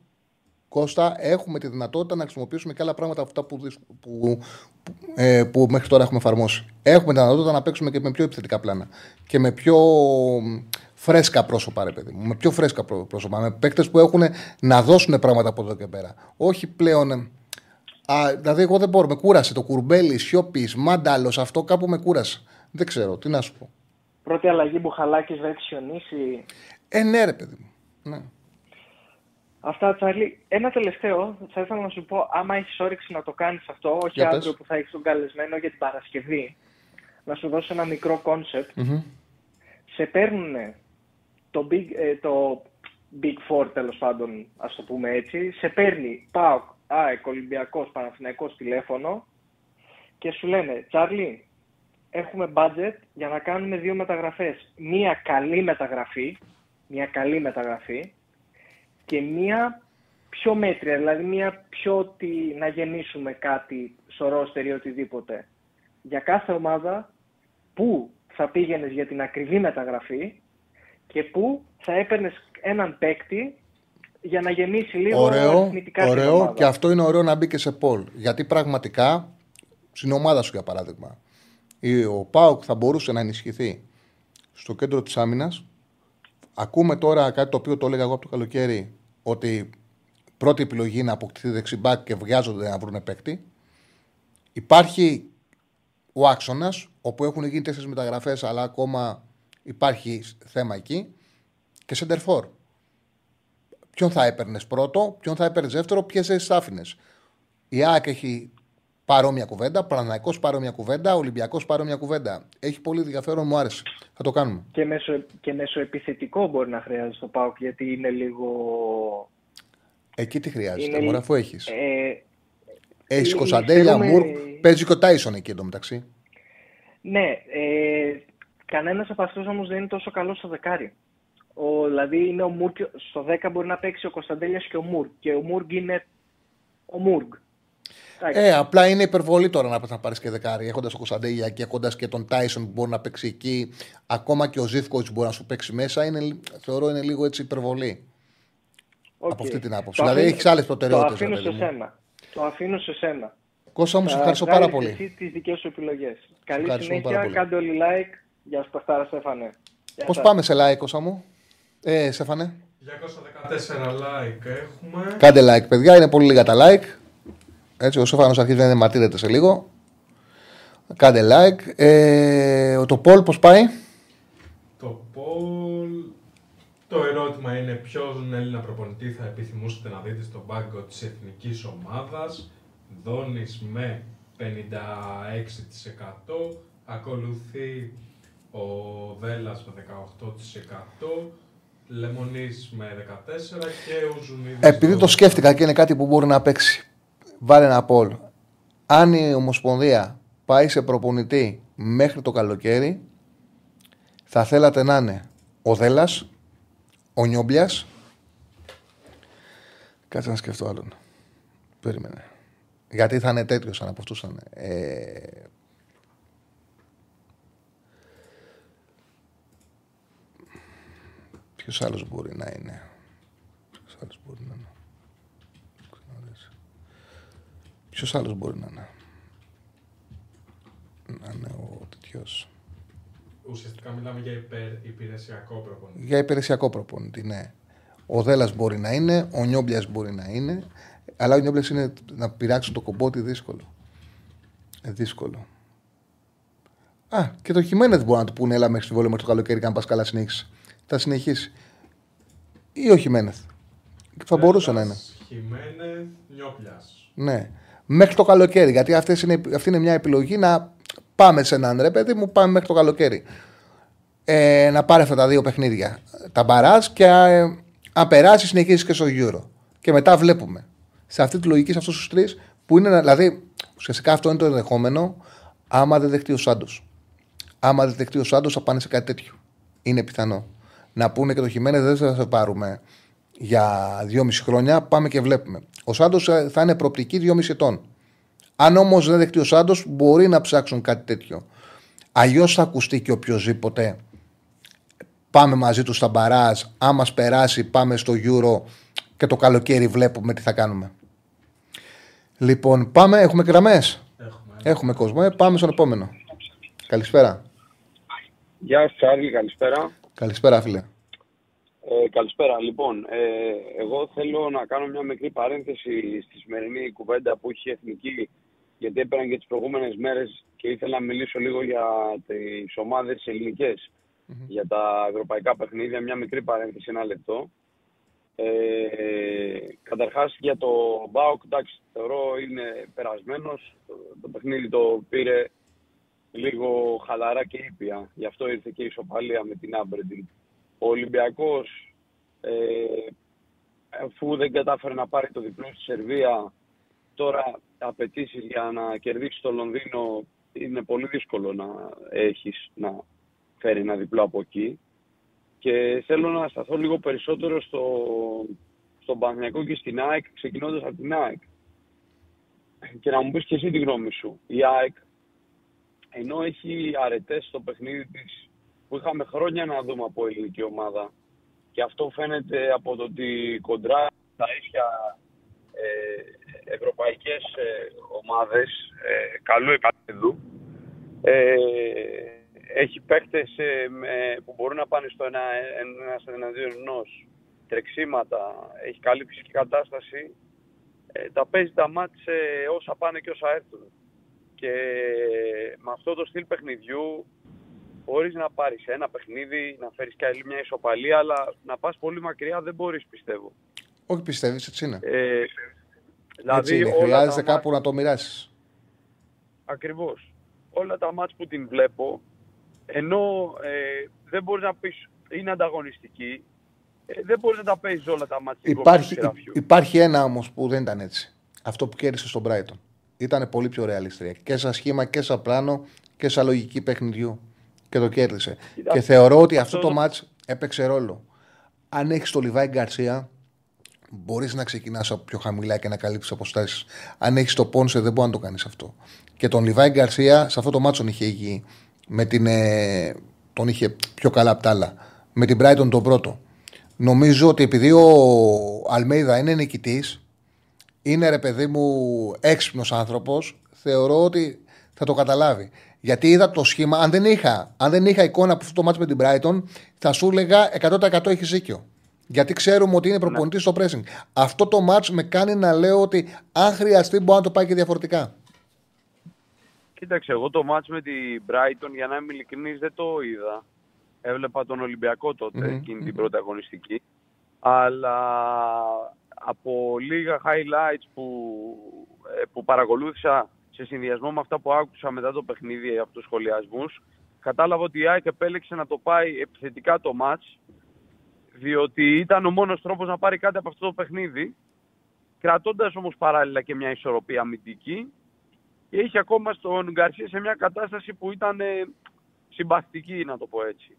Κώστα, έχουμε τη δυνατότητα να χρησιμοποιήσουμε και άλλα πράγματα από αυτά που, δυσ- που, που, ε, που μέχρι τώρα έχουμε εφαρμόσει. Έχουμε τη δυνατότητα να παίξουμε και με πιο επιθετικά πλάνα και με πιο μ, φρέσκα πρόσωπα, ρε παιδί μου. Με πιο φρέσκα πρό- πρόσωπα. Με παίκτες που έχουν να δώσουν πράγματα από εδώ και πέρα. Όχι πλέον. ε, Α, δηλαδή, εγώ δεν μπορώ. Με κούρασε το κουρμπέλι, σιώπη, μάνταλος, αυτό κάπου με κούρασε. Δεν ξέρω, τι να σου πω. Πρώτη αλλαγή που χαλάκης θα έχει χιονίσει. Ε, ναι, ρε παιδί μου. Ναι. Αυτά, Τσάρλι. Ένα τελευταίο. Θα ήθελα να σου πω, άμα έχεις όρεξη να το κάνεις αυτό, όχι Για πες. αύριο που θα έχεις τον καλεσμένο για την Παρασκευή, να σου δώσω ένα μικρό concept. Μμμ. Σε παίρνουν το big, ε, το big four, τέλος πάντων, ας το πούμε έτσι. Σε παίρνει ΠΑΟΚ, ΑΕΚ, Ολυμπιακός, Παναθηναϊκός τηλέφωνο και σου λένε, Τσάρλι, έχουμε budget για να κάνουμε δύο μεταγραφές. Μία καλή μεταγραφή, μία καλή μεταγραφή και μία πιο μέτρια, δηλαδή μία πιο ότι να γεννήσουμε κάτι στο ρόστερ ή οτιδήποτε. Για κάθε ομάδα που θα πήγαινες για την ακριβή μεταγραφή και που θα έπαιρνες έναν παίκτη για να γεμίσει λίγο Ωραίο, αριθμητικά την ωραίο ομάδα. και αυτό είναι ωραίο να μπει και σε πόλ. Γιατί πραγματικά στην ομάδα σου, για παράδειγμα, η- ο Πάοκ θα μπορούσε να ενισχυθεί στο κέντρο της άμυνας. Ακούμε τώρα κάτι το οποίο το έλεγα εγώ από το καλοκαίρι, ότι πρώτη επιλογή είναι να αποκτηθεί δεξιμπάκ και βιάζονται να βρουν παίκτη. Υπάρχει ο άξονας, όπου έχουν γίνει τέσσερις μεταγραφές, αλλά ακόμα υπάρχει θέμα εκεί. Και σεντερφόρ. Ποιον θα έπαιρνες πρώτο, ποιον θα έπαιρνες δεύτερο, ποιες θέσεις θα άφηνες. Η ΑΕΚ έχει παρόμοια κουβέντα, Παναναϊκό παρόμοια κουβέντα, Ολυμπιακός παρόμοια κουβέντα. Έχει πολύ ενδιαφέρον, μου άρεσε. Θα το κάνουμε. Και, μέσω, και μέσω επιθετικό μπορεί να χρειάζεται το ΠΑΟΚ γιατί είναι λίγο... Εκεί τι χρειάζεται, Είναι- μωρέ, αφού έχεις. Ε, Έχεις ε, Κωνσταντέλια, θέλουμε- Μουρ, παίζεις και ο Τάισον εκεί εντωμεταξύ. ναι, ε, κανένας από αυτούς όμως δεν είναι τόσο καλός στο δεκάρι. Ο, δηλαδή είναι ο Μουργκ, στο 10 μπορεί να παίξει ο Κωνσταντέλιας και ο Μουργκ. Και ο Μουργκ είναι ο Μουργκ. Εντάξει. Ε, απλά είναι υπερβολή τώρα να, να πάρεις και δεκάρι. Έχοντας τον Κωνσταντέλια και έχοντας και τον Τάισον που μπορεί να παίξει εκεί, ακόμα και ο Ζίβκοβιτς μπορεί να σου παίξει μέσα, είναι, λι- θεωρώ είναι λίγο έτσι υπερβολή. Οκ. Από αυτή την άποψη. Το Δηλαδή αφήνω- έχει άλλες Το προτεραιότητες. αφήνω σε σένα. Το αφήνω σε σένα. Κώστα μου, σε Θα ευχαριστώ βγάλεις πάρα πολύ. Εσύ τις δικές σου επιλογές. Καλή ευχαριστούμε πάρα συνέχεια, πολύ. κάντε όλοι like. Γεια σου Παχτάρα Στέφανε. Γεια Πώς σας. πάμε σε like, Κώστα μου; Ε, Στέφανε. 214 like έχουμε. Κάντε like, παιδιά. Είναι πολύ λίγα τα like. Έτσι, ο Στέφανο αρχίζει να διαμαρτύρεται σε λίγο. Κάντε like. Ε, το poll πώς πάει; Το poll. Το ερώτημα είναι ποιον Έλληνα προπονητή θα επιθυμούσατε να δείτε στον πάγκο της εθνικής ομάδας. Δόνης με 56%, ακολουθεί ο Βέλλας με 18%, Λεμονής με 14% και ο Ζουνίδης Επειδή το 12%. σκέφτηκα και είναι κάτι που μπορεί να παίξει. Βάλε ένα poll. Αν η Ομοσπονδία πάει σε προπονητή μέχρι το καλοκαίρι, θα θέλατε να είναι ο Δέλλας, ο Νιόμπλιας. Κάτσε να σκεφτώ άλλον. Περίμενε. Γιατί θα είναι τέτοιος σαν από αυτούς θα είναι. Ε... Ποιος άλλος μπορεί να είναι; Ποιος άλλος μπορεί να είναι; Ξαναδείς. Ποιος άλλος μπορεί να είναι; Να είναι ο τέτοιος. Ουσιαστικά μιλάμε για υπερ, υπηρεσιακό προπονητή. Για υπηρεσιακό προπονητή, ναι. Ο Δέλλα μπορεί να είναι, ο Νιόμπλιας μπορεί να είναι, αλλά ο Νιόμπλιας είναι να πειράξει το κομπότι δύσκολο. Ε, δύσκολο. Α, και το Χιμένεθ μπορεί να του πούνε, έλα μέχρι συμβόλαιο μέχρι το καλοκαίρι, και αν πα καλά συνέχισε. Θα συνεχίσει. Ή ο Χιμένεθ. Θα μπορούσε να είναι. Χιμένεθ, Νιόπλιας. Ναι. Μέχρι το καλοκαίρι. Γιατί αυτές είναι, αυτή είναι μια επιλογή να πάμε σε έναν ρε παιδί μου, πάμε μέχρι το καλοκαίρι. Ε, να πάρει αυτά τα δύο παιχνίδια. Τα μπαράς και ε, αν περάσει, συνεχίζεις και στο Euro. Και μετά βλέπουμε. Σε αυτή τη λογική, σε αυτούς τους τρεις, που είναι. Δηλαδή, ουσιαστικά αυτό είναι το ενδεχόμενο, άμα δεν δεχτεί ο Σάντος. Άμα δεν δεχτεί ο Σάντος, θα πάνε σε κάτι τέτοιο. Είναι πιθανό. Να πούνε και το χειμώνα δεν θα σε πάρουμε για δυόμιση χρόνια, πάμε και βλέπουμε. Ο Σάντος θα είναι προοπτική δυόμιση ετών. Αν όμως δεν δεχτεί ο Σάντος, μπορεί να ψάξουν κάτι τέτοιο. Αλλιώς θα ακουστεί και οποιοδήποτε. Πάμε μαζί τους στα μπαράζ. Αν μα περάσει, πάμε στο Euro και το καλοκαίρι βλέπουμε τι θα κάνουμε. Λοιπόν, πάμε. Έχουμε γραμμές; Έχουμε. Έχουμε κόσμο. Ε, πάμε στον επόμενο. Καλησπέρα. Γεια σας, Τσάρλι, καλησπέρα. Καλησπέρα, φίλε. Ε, καλησπέρα. Λοιπόν, ε, εγώ θέλω να κάνω μια μικρή παρένθεση στη σημερινή κουβέντα που έχει η Εθνική, γιατί έπαιρναν και τις προηγούμενες μέρες και ήθελα να μιλήσω λίγο για τις ομάδες ελληνικές, για τα ευρωπαϊκά παιχνίδια. Μια μικρή παρένθεση, ένα λεπτό. Ε, καταρχάς για το ΜΠΑΟΚ, εντάξει, θεωρώ είναι περασμένος. Το, το παιχνίδι το πήρε λίγο χαλαρά και ήπια. Γι' αυτό ήρθε και η ισοπαλία με την Άμπρεντιν. Ο Ολυμπιακός, ε, αφού δεν κατάφερε να πάρει το διπλό στη Σερβία, τώρα απαιτήσεις για να κερδίσει το Λονδίνο είναι πολύ δύσκολο να έχεις να φέρει ένα διπλό από εκεί. Και θέλω να σταθώ λίγο περισσότερο στο, στον Παναθηναϊκό και στην ΑΕΚ, ξεκινώντας από την ΑΕΚ. Και να μου πεις και εσύ τη γνώμη σου. Η ΑΕΚ, ενώ έχει αρετές στο παιχνίδι της που είχαμε χρόνια να δούμε από ελληνική ομάδα. Και αυτό φαίνεται από το ότι κοντρά τα ίσια ε, ευρωπαϊκές ε, ομάδες ε, καλού επίπεδου ε, έχει παίκτες ε, με- που μπορούν να πάνε στο ένα, ένας εναντίον ενός τρεξίματα, έχει καλή φυσική κατάσταση. Ε, τα παίζει τα μάτς ε, όσα πάνε και όσα έρθουν και με αυτό το στυλ παιχνιδιού μπορείς να πάρεις ένα παιχνίδι, να φέρεις και άλλη μια ισοπαλία, αλλά να πας πολύ μακριά δεν μπορείς πιστεύω. Όχι, πιστεύεις, έτσι είναι. Ε, έτσι δηλαδή είναι. όλα Χρειάζεται τα κάπου να το μοιράσεις. Ακριβώς. Όλα τα μάτς που την βλέπω, ενώ ε, δεν μπορείς να πεις είναι ανταγωνιστική, Ε, δεν μπορείς να τα παίζεις όλα τα μάτια. Υπάρχει, υπάρχει ένα όμως που δεν ήταν έτσι. Αυτό που κέρδισε στον Brighton. Ήταν πολύ πιο ρεαλιστρία. Και σαν σχήμα και σαν πλάνο και σαν λογική παιχνιδιού. Και το κέρδισε. Κοίτα, και θεωρώ ότι αυτό αυτός το το- μάτς έπαιξε ρόλο. Αν έχεις το Λιβάη Γκαρσία, μπορείς να ξεκινάς από πιο χαμηλά και να καλύψεις αποστάσεις. Αν έχεις το Πόνσε, δεν μπορεί να το κάνεις αυτό. Και τον Λιβάη Γκαρσία, σε αυτό το μάτσο τον είχε υγιή. Με την, ε, τον είχε πιο καλά απ' τα άλλα. Με την Brighton τον πρώτο. Νομίζω ότι επειδή ο Αλμέιδα είναι νικητής, είναι ρε παιδί μου έξυπνος άνθρωπος, θεωρώ ότι θα το καταλάβει. Γιατί είδα το σχήμα, αν δεν είχα, αν δεν είχα εικόνα από αυτό το μάτσο με την Brighton, θα σου έλεγα 100% έχει ζήκιο. Γιατί ξέρουμε ότι είναι προπονητής στο pressing. Αυτό το μάτς με κάνει να λέω ότι αν χρειαστεί μπορεί να το πάει και διαφορετικά. Κοίταξε, εγώ το μάτς με την Brighton, για να είμαι ειλικρινής, δεν το είδα. Έβλεπα τον Ολυμπιακό τότε, Μμμ, εκείνη την πρώτη αγωνιστική. Αλλά από λίγα highlights που, ε, που παρακολούθησα σε συνδυασμό με αυτά που άκουσα μετά το παιχνίδι από τους σχολιασμούς, κατάλαβα ότι η ΑΕΚ επέλεξε να το πάει επιθετικά το μάτς, διότι ήταν ο μόνος τρόπος να πάρει κάτι από αυτό το παιχνίδι, κρατώντας όμως παράλληλα και μια ισορροπία αμυντική και είχε ακόμα στον Γκαρσία σε μια κατάσταση που ήταν ε, συμπαθητική, να το πω έτσι.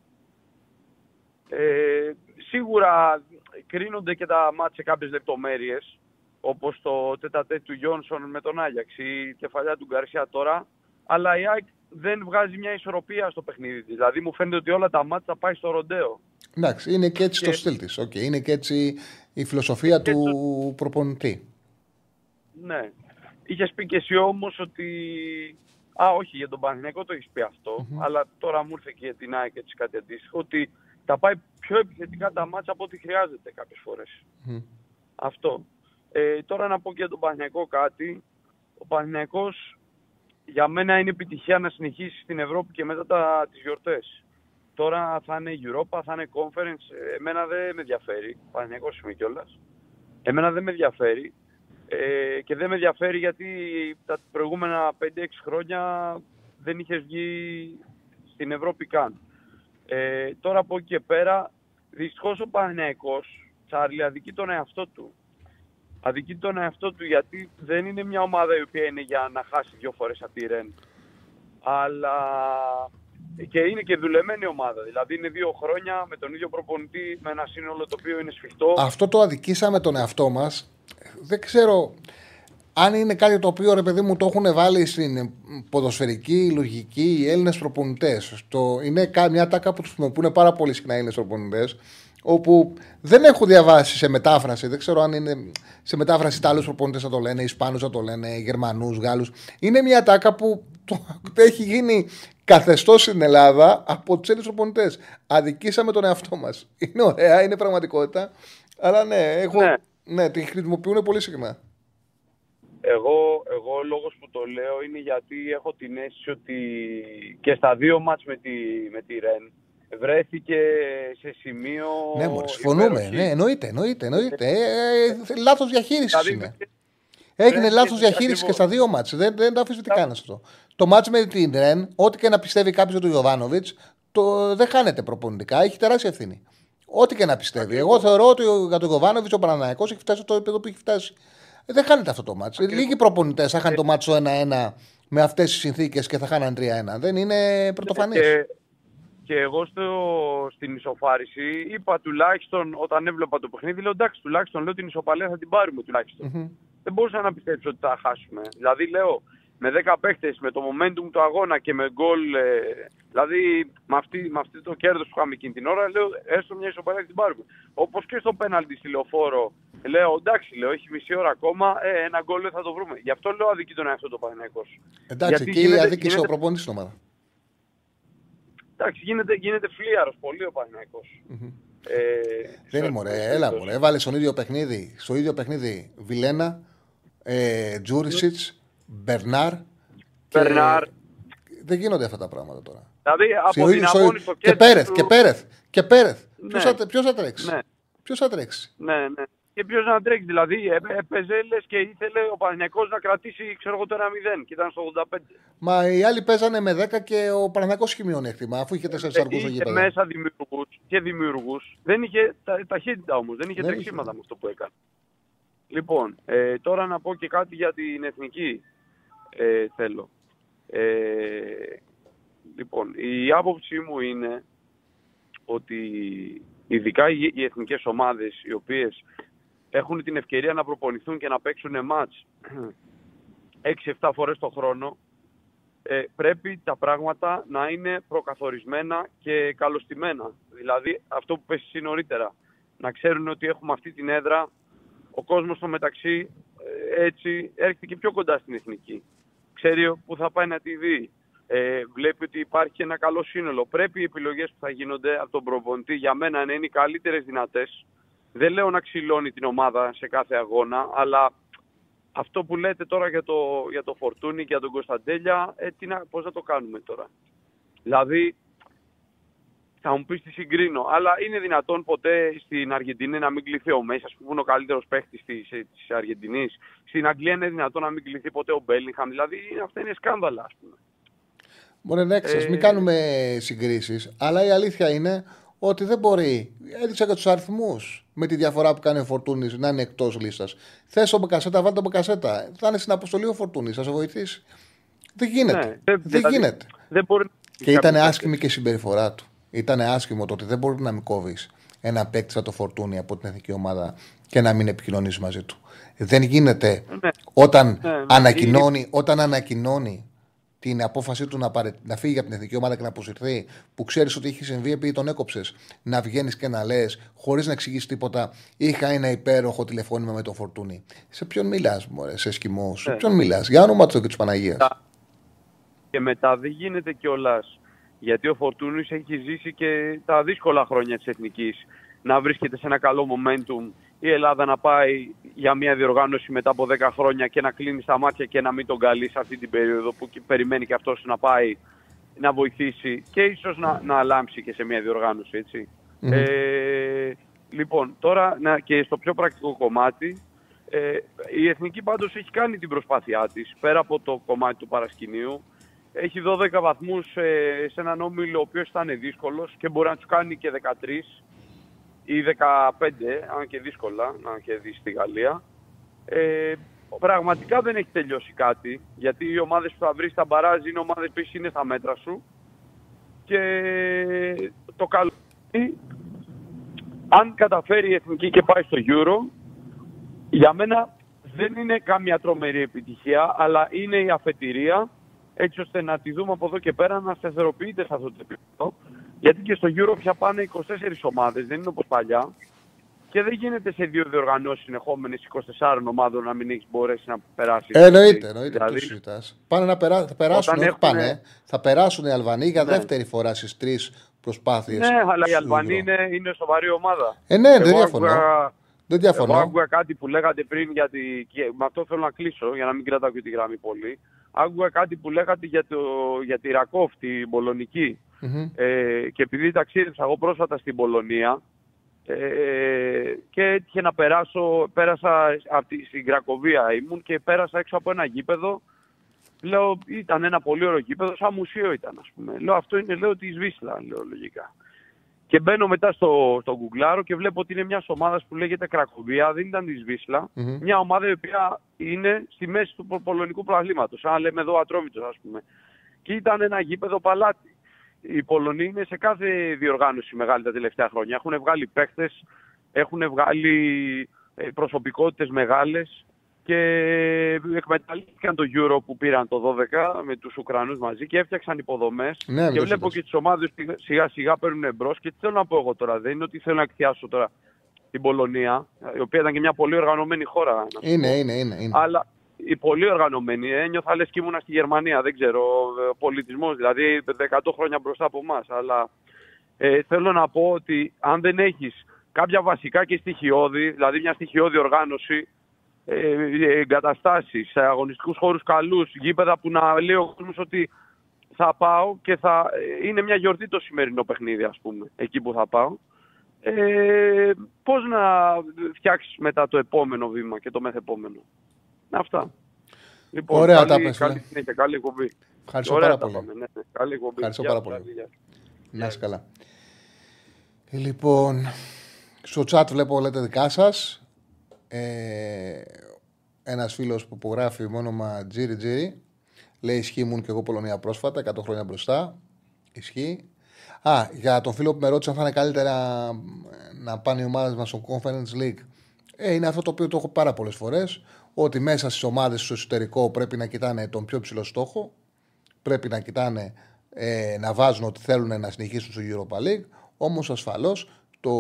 Ε, σίγουρα κρίνονται και τα μάτια σε κάποιες λεπτομέρειες, όπως το τέτα-τέτ του Γιόνσον με τον Άγιαξ ή η κεφαλιά του Γκαρσία τώρα, αλλά η ΑΕΚ δεν βγάζει μια ισορροπία στο παιχνίδι της. Δηλαδή μου φαίνεται ότι όλα τα μάτια θα πάει στο ροντέο. Εντάξει, είναι και έτσι το στυλ της. Okay. Είναι και έτσι η φιλοσοφία του προπονητή. Ναι. Είχες πει και εσύ όμως ότι. Α, όχι, για τον Παναθηναϊκό το έχεις πει αυτό, αλλά τώρα μου ήρθε και για την ΑΕΚ έτσι κάτι αντίστοιχο, ότι τα πάει πιο επιθετικά τα μάτσα από ό,τι χρειάζεται κάποιες φορές. Αυτό. Ε, τώρα να πω και για τον Παναθηναϊκό κάτι. Ο Παναθηναϊκός για μένα είναι επιτυχία να συνεχίσει στην Ευρώπη και μετά τα, τις γιορτές. Τώρα θα είναι Europa, θα είναι Conference. Ε, Εμένα δεν με ενδιαφέρει. Παναθηναϊκός είμαι κιόλας. Εμένα δεν με ενδιαφέρει. Ε, και δεν με ενδιαφέρει γιατί τα προηγούμενα 5-6 χρόνια δεν είχες βγει στην Ευρώπη καν. Ε, τώρα από εκεί και πέρα, δυστυχώς ο Παναθηναϊκός, Τσάρλι, αδικεί τον εαυτό του. Αδικεί τον εαυτό του γιατί δεν είναι μια ομάδα η οποία είναι για να χάσει δύο φορές από τη Ρεν. Αλλά και είναι και δουλεμένη ομάδα. Δηλαδή είναι δύο χρόνια με τον ίδιο προπονητή, με ένα σύνολο το οποίο είναι σφιχτό. Αυτό το αδικήσαμε τον εαυτό μας. Δεν ξέρω αν είναι κάτι το οποίο ρε παιδί μου το έχουν βάλει στην ποδοσφαιρική λογική οι Έλληνες προπονητές. Είναι κα- μια τάκα που χρησιμοποιούν πάρα πολύ συχνά οι Έλληνες προπονητές. Όπου δεν έχω διαβάσει σε μετάφραση, δεν ξέρω αν είναι σε μετάφραση Ιταλού προπονητές θα το λένε, Ισπανού θα το λένε, Γερμανούς, Γάλλους. Είναι μια τάκα που το, έχει γίνει καθεστώς στην Ελλάδα από τους Έλληνες προπονητές. Αδικήσαμε τον εαυτό μας. Είναι ωραία, είναι πραγματικότητα. Αλλά ναι, έχω, Ναι. ναι. τη χρησιμοποιούν πολύ συχνά. Εγώ, εγώ ο λόγος που το λέω είναι γιατί έχω την αίσθηση ότι και στα δύο μάτς με τη, με τη Ρεν βρέθηκε σε σημείο Ναι, μωρέ, συμφωνούμε. υπεροχής. Ναι, εννοείται, εννοείται. εννοείται. Ε, ε, λάθος διαχείρισης Δηλαδή, είναι. Έγινε Ναι, λάθος ναι, διαχείρισης ακριβώς. και στα δύο μάτς. Δεν, δεν το αφήσει κανένα αυτό. Το μάτς με την Ρεν, ό,τι και να πιστεύει κάποιος για τον Ιωβάνοβιτς, το, δεν χάνεται προπονητικά. Έχει τεράστια ευθύνη. Ό,τι και να πιστεύει. Εγώ θεωρώ ότι ο- για τον Ιωβάνοβιτς ο Παναναναϊκός έχει φτάσει στο επίπεδο που έχει φτάσει. Ε, δεν χάνεται αυτό το μάτς. Λίγοι προπονητές θα χάνει το μάτς το 1-1 με αυτές τις συνθήκες και θα χάναν 3-1. Δεν είναι πρωτοφανής. Και, και εγώ στο, στην ισοφάριση είπα τουλάχιστον όταν έβλεπα το παιχνίδι, λέω εντάξει, τουλάχιστον λέω την ισοπαλία θα την πάρουμε τουλάχιστον. Δεν μπορούσα να πιστέψω ότι θα χάσουμε. Δηλαδή λέω με 10 παίχτες, με το momentum του αγώνα και με γκολ, ε, δηλαδή με, αυτή, με αυτή το κέρδος που είχαμε εκείνη την ώρα, λέω έστω μια ισοπαλία θα την πάρουμε. Όπως και στο πέναλτι στη λεωφόρο, λέω εντάξει, λέω έχει μισή ώρα ακόμα, ε, ένα γκολ θα το βρούμε. Γι' αυτό λέω αδικεί τον εαυτό το Παναθηναϊκός. Εντάξει, Γιατί εκεί γίνεται- αδίκησε ο γίνεται- προπονητής στην ομάδα. Εντάξει, γίνεται, γίνεται φλίαρος πολύ ο Παναθηναϊκός. Ε, Δεν είναι μωρέ, έλα μωρέ. Έβαλες στον ίδιο παιχνίδι, στο ίδιο παιχνίδι Βιλένα, ε, Τζούρισιτς, Μπερνάρ. και- Μπερνάρ. Δεν γίνονται αυτά τα πράγματα τώρα. Δηλαδή από Στο την ίδιο- στο- αγώνη στο και κέντρο Πέρεθ, του- και Πέρεθ. Και Πέρεθ. Ναι. Ποιος θα, ποιος θα τρέξει; Ναι. Ποιος θα τρέξει; Ναι, ναι. και ποιος να τρέξει. Δηλαδή ε, έπαιζε λες και ήθελε ο Παναγιακός να κρατήσει ξέρω εγώ το 1-0 και ήταν στο 85. Μα οι άλλοι παίζανε με 10 και ο Παναγιακό είχε μειονέκτημα, αφού είχε 4 αργούς στο είχε γήπεδο. μέσα δημιουργούς και δημιουργούς. Δεν είχε τα, ταχύτητα όμως, δεν είχε Δεν τρεξίματα με αυτό που έκανε. Λοιπόν, ε, τώρα να πω και κάτι για την εθνική. Ε, θέλω. Ε, λοιπόν, η άποψή μου είναι ότι ειδικά οι, οι εθνικές ομάδες οι οποίες έχουν την ευκαιρία να προπονηθούν και να παίξουν μάτς 6-7 φορές το χρόνο ε, πρέπει τα πράγματα να είναι προκαθορισμένα και καλωστημένα. Δηλαδή αυτό που πες εσύ νωρίτερα. Να ξέρουν ότι έχουμε αυτή την έδρα, ο κόσμος στο μεταξύ ε, έτσι έρχεται και πιο κοντά στην εθνική. Ξέρει που θα πάει να τη δει. Ε, βλέπει ότι υπάρχει ένα καλό σύνολο. Πρέπει οι επιλογές που θα γίνονται από τον προπονητή για μένα να είναι οι καλύτερες δυνατές. Δεν λέω να ξυλώνει την ομάδα σε κάθε αγώνα, αλλά αυτό που λέτε τώρα για το, για το Φορτούνι και για τον Κωνσταντέλια, ε, τι να, πώς να το κάνουμε τώρα. Δηλαδή, θα μου πεις τι συγκρίνω, αλλά είναι δυνατόν ποτέ στην Αργεντινή να μην κληθεί ο Μέση, που είναι ο καλύτερος παίχτη της Αργεντινής. Στην Αγγλία είναι δυνατόν να μην κληθεί ποτέ ο Μπέλιγχαμ. Δηλαδή, αυτά είναι σκάνδαλα, ας πούμε. Μπορεί να έξω, Ε, μην κάνουμε συγκρίσεις. Αλλά η αλήθεια είναι ότι δεν μπορεί. Έδειξα και τους αριθμούς με τη διαφορά που κάνει ο Φορτούνης να είναι εκτός λίστας. Θες ο Μπεκασέτα, βάλτε τον Μπεκασέτα. Θα είναι στην αποστολή ο Φορτούνης, θα σε βοηθήσει. Δεν γίνεται. Ναι, δεν- δεν δηλαδή, γίνεται. Δεν μπορεί... Και ήταν άσχημη και η συμπεριφορά του. Ήταν άσχημο το ότι δεν μπορεί να μην κόβεις ένα παίκτη σαν το Φορτούνη από την εθνική ομάδα και να μην επικοινωνείς μαζί του. Δεν γίνεται Ναι. όταν, Ναι, ναι. ανακοινώνει, όταν ανακοινώνει την απόφασή του να, παρε... να φύγει από την εθνική ομάδα και να αποσυρθεί, που ξέρεις ότι έχει συμβεί επειδή τον έκοψες, να βγαίνεις και να λες, χωρίς να εξηγήσει τίποτα, είχα ένα υπέροχο τηλεφώνημα με τον Φορτούνη. Σε ποιον μιλάς, Μωρέ, σε σκημό, σε Ναι. ποιον μιλάς, για όνομα του και της Παναγίας. Και μετά δεν γίνεται κιόλας. Γιατί ο Φορτούνης έχει ζήσει και τα δύσκολα χρόνια της εθνικής. Να βρίσκεται σε ένα καλό momentum η Ελλάδα να πάει για μια διοργάνωση μετά από 10 χρόνια και να κλείνει τα μάτια και να μην τον καλεί σε αυτή την περίοδο που και περιμένει και αυτός να πάει να βοηθήσει και ίσως να, να λάμψει και σε μια διοργάνωση, έτσι. Μμμ. Ε, λοιπόν, τώρα να, και στο πιο πρακτικό κομμάτι, ε, η Εθνική πάντως έχει κάνει την προσπάθειά της, πέρα από το κομμάτι του παρασκηνίου. Έχει 12 βαθμούς ε, σε έναν όμιλο ο οποίος ήταν δύσκολος και μπορεί να τους κάνει και 13 ή 15, αν και δύσκολα, αν και δεις στη Γαλλία. Ε, πραγματικά δεν έχει τελειώσει κάτι, γιατί οι ομάδες που θα βρεις στα μπαράζ είναι ομάδες που είναι στα μέτρα σου. Και το καλό είναι, αν καταφέρει η Εθνική και πάει στο Euro, για μένα δεν είναι κάμια τρομερή επιτυχία, αλλά είναι η αφετηρία έτσι ώστε να τη δούμε από εδώ και πέρα να σταθεροποιείται σε αυτό το επίπεδο. Γιατί και στο Euro πια πάνε 24 ομάδες, δεν είναι όπως παλιά. Και δεν γίνεται σε δύο διοργανώσεις συνεχόμενες 24 ομάδων να μην έχεις μπορέσει να περάσεις. Ε, εννοείται, εννοείται. Δηλαδή, Δηλαδή, συζητάς. Πάνε να περά... θα περάσουν, Όταν όχι έχουνε- πάνε, θα περάσουν οι Αλβανοί για Ναι. δεύτερη φορά στις τρεις προσπάθειες. ναι, αλλά η Αλβανία είναι, είναι σοβαρή ομάδα. Ε, ναι, δεν Εγώ διαφωνώ. άκουγα- Δεν διαφωνώ. Εγώ άκουγα κάτι που λέγατε πριν για τη... και με αυτό θέλω να κλείσω για να μην κρατάω και τη γραμμή πολύ. Άκουγα κάτι που λέγατε για, το... για τη Ρακόφ, την Πολωνική. Μμμ. Ε, και επειδή ταξίδεψα εγώ πρόσφατα στην Πολωνία ε, και έτυχε να περάσω, πέρασα από τη, στην Κρακοβία ήμουν και πέρασα έξω από ένα γήπεδο. Λέω, ήταν ένα πολύ ωραίο γήπεδο, σαν μουσείο ήταν ας πούμε. Λέω, αυτό είναι λέω τη Βίσλα, λέω λογικά. Και μπαίνω μετά στο, στο Γκουγκλάρο και βλέπω ότι είναι μια ομάδα που λέγεται Κρακοβία, δεν ήταν της Βίσλα. Μμμ. Μια ομάδα η οποία είναι στη μέση του πο- πολωνικού πλαγλήματο. Αν λέμε εδώ Ατρόμητος, ας πούμε. Και ήταν ένα γήπεδο παλάτι. Οι Πολωνοί είναι σε κάθε διοργάνωση μεγάλη τα τελευταία χρόνια. Έχουν βγάλει παίχτες, έχουν βγάλει ε, προσωπικότητες μεγάλες και εκμεταλλεύτηκαν το Euro που πήραν το 12 με τους Ουκρανούς μαζί και έφτιαξαν υποδομές Ναι, και το βλέπω είπες. και τις ομάδες που σιγά σιγά παίρνουν εμπρός και τι θέλω να πω εγώ τώρα, δεν είναι ότι θέλω να εκθιάσω τώρα την Πολωνία, η οποία ήταν και μια πολύ οργανωμένη χώρα. να σου Είναι, πω. είναι, είναι. είναι. Αλλά η πολύ οργανωμένη, ε, νιώθα λες και ήμουνα στη Γερμανία, δεν ξέρω, ο πολιτισμός, δηλαδή 100 χρόνια μπροστά από εμάς. Αλλά ε, θέλω να πω ότι αν δεν έχεις κάποια βασικά και στοιχειώδη, δηλαδή μια στοιχειώδη οργάνωση, ε, ε, εγκαταστάσεις, σε αγωνιστικούς χώρους καλούς, γήπεδα που να λέει ο κόσμος ότι θα πάω και θα ε, είναι μια γιορτή το σημερινό παιχνίδι ας πούμε, εκεί που θα πάω. Ε, πώς να φτιάξεις μετά το επόμενο βήμα και το μεθεπόμενο. Αυτά. Λοιπόν, Ωραία καλή, τα πες, καλή φίλε. συνέχεια, καλή εκπομπή. Ευχαριστώ Ωραία πάρα τα πολύ. πάμε, ναι, ναι. Καλή εκπομπή. Ευχαριστώ Γεια πάρα σας, πολύ. γεια σας. Να είσαι καλά. Λοιπόν, στο chat βλέπω λέτε δικά σας. Ε, Ένας φίλος που υπογράφει με όνομα Τζίρι Τζίρι λέει: Ισχύει ήμουν και εγώ Πολωνία πρόσφατα, 100 χρόνια μπροστά. Ισχύει. Α, για τον φίλο που με ρώτησε αν θα είναι καλύτερα να πάνε οι ομάδες μας στο Conference League. Ε, είναι αυτό το οποίο το έχω πάρα πολλές φορές. Ότι μέσα στις ομάδες στο εσωτερικό πρέπει να κοιτάνε τον πιο ψηλό στόχο. Πρέπει να κοιτάνε ε, να βάζουν ότι θέλουν να συνεχίσουν στο Europa League. Όμως ασφαλώς το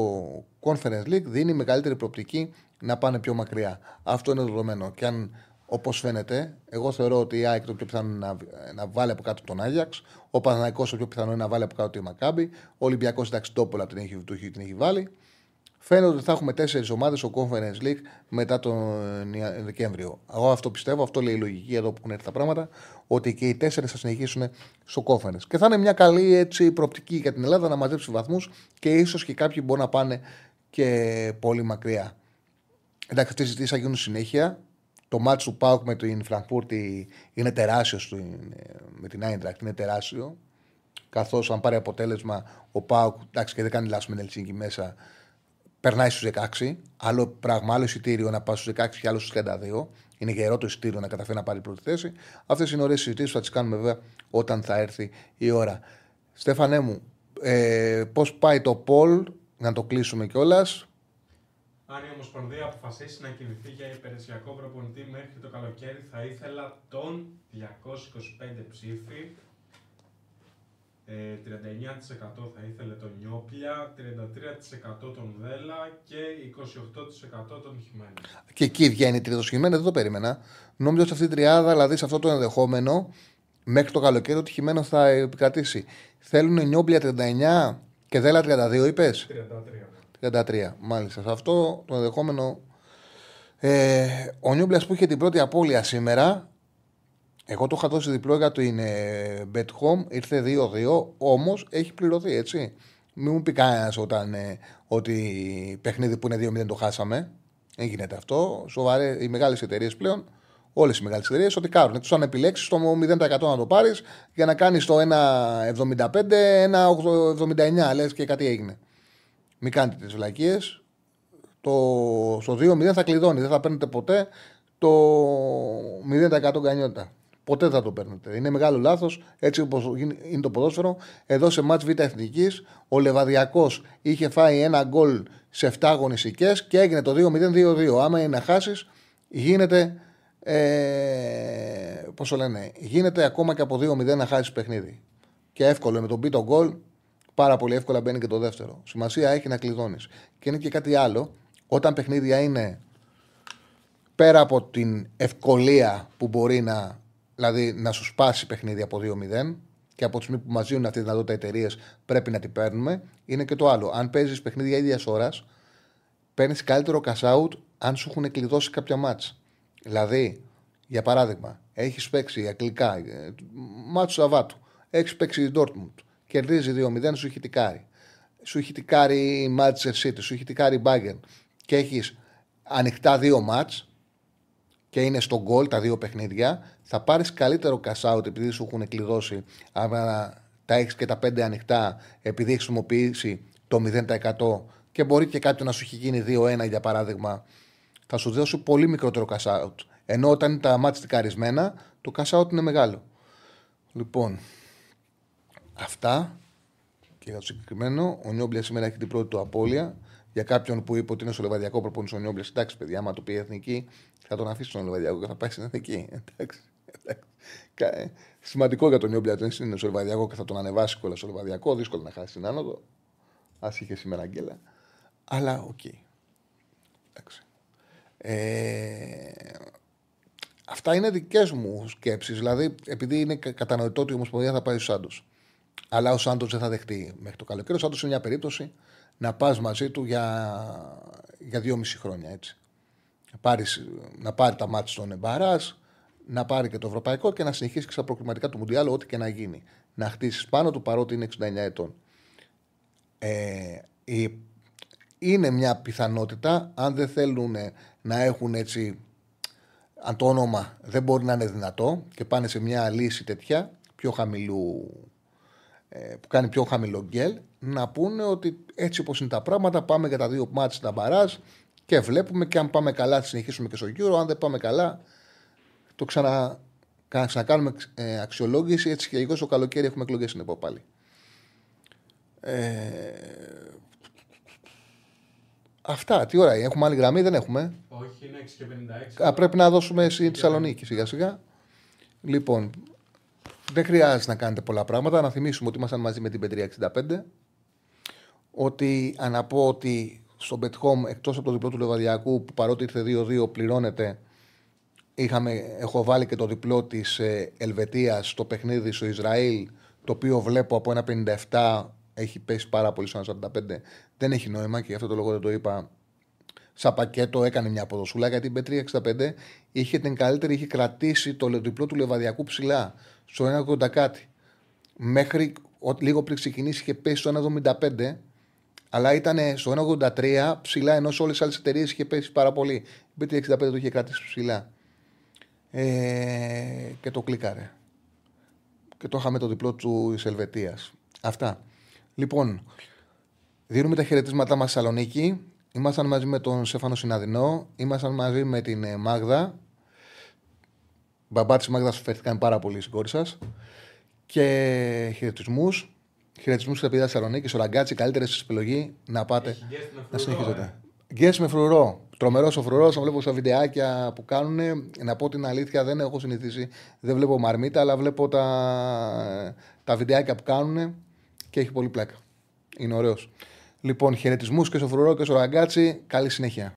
Conference League δίνει μεγαλύτερη προοπτική να πάνε πιο μακριά. Αυτό είναι δεδομένο. Και αν όπως φαίνεται, εγώ θεωρώ ότι η ΑΕΚ το πιο πιθανό είναι να, να βάλει από κάτω τον Άγιαξ. Ο Παναναϊκό το πιο πιθανό είναι να βάλει από κάτω τη Μακάμπη. Ο Ολυμπιακός εντάξει τόπολα την έχει, του έχει- την έχει βάλει. Φαίνεται ότι θα έχουμε τέσσερις ομάδες στο Conference League μετά τον Ια- Δεκέμβριο. Εγώ αυτό πιστεύω, αυτό λέει η λογική εδώ που έχουν έρθει τα πράγματα, ότι και οι τέσσερις θα συνεχίσουν στο Conference. Και θα είναι μια καλή έτσι, προοπτική για την Ελλάδα να μαζέψει βαθμούς και ίσως και κάποιοι μπορούν να πάνε και πολύ μακριά. Εντάξει, αυτές οι συζητήσεις θα γίνουν συνέχεια. Το μάτσο του Πάουκ με την Φραγκφούρτη είναι τεράστιο στην- με την Άιντρακτ, είναι τεράστιο. Καθώς αν πάρει αποτέλεσμα ο Πάουκ, εντάξει και δεν κάνει λάθος με την Ελσίνκη μέσα, περνάει στους 16. Άλλο πράγμα, άλλο εισιτήριο να πάει στους 16 και άλλο στους 32. Είναι γερό το εισιτήριο να καταφέρει να πάρει πρώτη θέση. Αυτές είναι ωραίες συζητήσεις που θα τις κάνουμε βέβαια όταν θα έρθει η ώρα. Στέφανέ μου, ε, πώς πάει το Πολ, να το κλείσουμε κιόλας. Αν η Ομοσπονδία αποφασίσει να κινηθεί για υπηρεσιακό προπονητή μέχρι το καλοκαίρι, θα ήθελα τον 225 ψήφι. Ε, 39% θα ήθελε τον Νιόπλια, 33% τον Βέλα και 28% τον Χιμένες. Και εκεί βγαίνει τρίτος σχημένο, δεν το περίμενα. Νόμιζα ότι αυτή η τριάδα, δηλαδή σε αυτό το ενδεχόμενο, μέχρι το καλοκαίρι ο τυχημένο θα επικρατήσει. Θέλουν νιόμπλια 39 και δέλα 32, είπες; 33. 33, μάλιστα. Σε αυτό το ενδεχόμενο. Ε, ο Νιόμπλια που είχε την πρώτη απώλεια σήμερα, εγώ το είχα δώσει διπλό για το είναι Bet Home, ήρθε 2-2, όμως έχει πληρωθεί έτσι. Μην μου πει κανένας όταν ε, ότι παιχνίδι που είναι 2-0 το χάσαμε. Δεν γίνεται αυτό. Σοβαρέ, οι μεγάλες εταιρείες πλέον, όλες οι μεγάλες εταιρείες, ότι κάνουν. Τους αν επιλέξει το 0% να το πάρεις για να κάνεις το 1,75, 1,79. Λες και κάτι έγινε. Μην κάνετε τις βλακίες. Το, στο 2-0 θα κλειδώνει. Δεν θα παίρνετε ποτέ το 0% γκανιότητα. Ποτέ δεν θα το παίρνετε. Είναι μεγάλο λάθος έτσι όπως είναι το ποδόσφαιρο. Εδώ σε μάτς Β' Εθνικής, ο Λεβαδιακός είχε φάει ένα γκολ σε 7 αγωνιστικές και έγινε το 2-0-2-2. Άμα είναι να χάσεις, γίνεται. Ε, Πώς το λένε, γίνεται ακόμα και από 2-0 να χάσεις παιχνίδι. Και εύκολο με τον πίτο γκολ, πάρα πολύ εύκολα μπαίνει και το δεύτερο. Σημασία έχει να κλειδώνεις. Και είναι και κάτι άλλο, όταν παιχνίδια είναι πέρα από την ευκολία που μπορεί να, δηλαδή, να σου σπάσει παιχνίδι από 2-0 και από τη στιγμή που μα δίνουν αυτή τη δυνατότητα εταιρείες πρέπει να την παίρνουμε, είναι και το άλλο. Αν παίζεις παιχνίδια ίδιας ώρας, παίρνεις καλύτερο cash out αν σου έχουν κλειδώσει κάποια μάτσα. Δηλαδή, για παράδειγμα, έχεις παίξει αγγλικά, ε, μάτσο Σαββάτου, έχεις παίξει η Dortmund, κερδίζει 2-0, σου έχει τικάρει. Σου έχει τικάρει η Manchester City, σου έχει τικάρει η Bayern και έχεις ανοιχτά δύο μάτς και είναι στο γκολ τα δύο παιχνίδια, θα πάρεις καλύτερο cash out επειδή σου έχουν κλειδώσει. Άμα τα έχεις και τα πέντε ανοιχτά, επειδή έχεις χρησιμοποιήσει το 0% και μπορεί και κάποιο να σου έχει γίνει 2-1 για παράδειγμα, θα σου δώσει πολύ μικρότερο cash out. Ενώ όταν είναι τα μάτια τικαρισμένα, το cash out είναι μεγάλο. Λοιπόν, αυτά και για το συγκεκριμένο. Ο Νιόμπλια σήμερα έχει την πρώτη του απώλεια. Για κάποιον που είπε ότι είναι στο λεβαδιακό προπονητή ο Νιόπλια, εντάξει, παιδιά, άμα το πει η εθνική, θα τον αφήσει στον λεβαδιακό και θα πάει στην εθνική. Εντάξει. εντάξει. Κα- ε, Σημαντικό για τον Νιόπλια δεν είναι στο λεβαδιακό και θα τον ανεβάσει κιόλας στο λεβαδιακό. Δύσκολο να χάσει την άνοδο. Α είχε σήμερα γκέλα. Αλλά οκ. Εντάξει. Ε, αυτά είναι δικές μου σκέψεις. Δηλαδή, επειδή είναι κα- κατανοητό ότι η Ομοσπονδία θα πάει στους Σάντος. Αλλά ο Σάντος δεν θα δεχτεί μέχρι το καλοκαίρι. Ο Σάντος είναι μια περίπτωση να πας μαζί του για, για δυόμιση χρόνια. Έτσι. Να, πάρεις, να πάρει τα μάτια στον Εμπαράς, να πάρει και το ευρωπαϊκό και να συνεχίσει και στα προκριματικά του Μουντιάλ, ό,τι και να γίνει. Να χτίσεις πάνω του παρότι είναι 69 ετών. Ε, η, είναι μια πιθανότητα αν δεν θέλουν να έχουν έτσι αν το όνομα δεν μπορεί να είναι δυνατό και πάνε σε μια λύση τέτοια πιο χαμηλού ε, που κάνει πιο χαμηλό γκέλ να πούνε ότι έτσι όπως είναι τα πράγματα πάμε για τα δύο μάτια στα μπαράζ και βλέπουμε και αν πάμε καλά θα συνεχίσουμε και στο γύρο αν δεν πάμε καλά το ξανα, ξανακάνουμε ε, αξιολόγηση έτσι και λίγο στο καλοκαίρι έχουμε εκλογές στην πάλι. Ε, αυτά, τι ώρα έχουμε άλλη γραμμή, δεν έχουμε; Όχι, είναι 6 και 56. Α, πρέπει να δώσουμε στη Θεσσαλονίκη σιγά σιγά. Λοιπόν, δεν χρειάζεται να κάνετε πολλά πράγματα. Να θυμίσουμε ότι ήμασταν μαζί με την Πετρία 65. Ότι αναπώ ότι στο Bet Home, εκτός από το διπλό του Λεβαδιακού, που παρότι ήρθε 2-2, πληρώνεται. Είχαμε, έχω βάλει και το διπλό της ε, Ελβετίας στο παιχνίδι στο Ισραήλ, το οποίο βλέπω από ένα 57 έχει πέσει πάρα πολύ στο 45. Δεν έχει νόημα και γι' αυτό το λόγο δεν το είπα. Σαν πακέτο έκανε μια αποδοσούλα γιατί η Πετρία 65 είχε την καλύτερη, είχε κρατήσει το διπλό του Λεβαδιακού ψηλά στο 1,80 κάτι. Μέχρι λίγο πριν ξεκινήσει είχε πέσει στο 1,75 αλλά ήταν στο 1,83 ψηλά ενώ σε όλες τις άλλες εταιρείες είχε πέσει πάρα πολύ. Η Πετρία 65 το είχε κρατήσει ψηλά. Ε, και το κλίκαρε. Και το είχαμε το διπλό του Ελβετίας. Αυτά. Λοιπόν, δίνουμε τα χαιρετίσματά μας στη Θεσσαλονίκη. Ήμασταν μαζί με τον Σέφανο Συναδεινό. Ήμασταν μαζί με την ε, Μάγδα. Μπαμπά της Μάγδας φέρθηκαν πάρα πολύ στην κόρη σας. Και χαιρετισμούς. Χαιρετισμούς στα παιδιά Θεσσαλονίκης. Ο Ραγκάτσι, καλύτερη σας επιλογή να πάτε να συνεχίζετε. Γκέ με φρουρό. Τρομερός ο φρουρός. Αν βλέπω στα βιντεάκια που κάνουν, να πω την αλήθεια, δεν έχω συνηθίσει. Δεν βλέπω μαρμίτα, αλλά βλέπω τα, τα βιντεάκια που κάνουν και έχει πολύ πλάκα. Είναι ωραίος. Λοιπόν, χαιρετισμούς και στο φρουρό και στο ραγκάτσι. Καλή συνέχεια.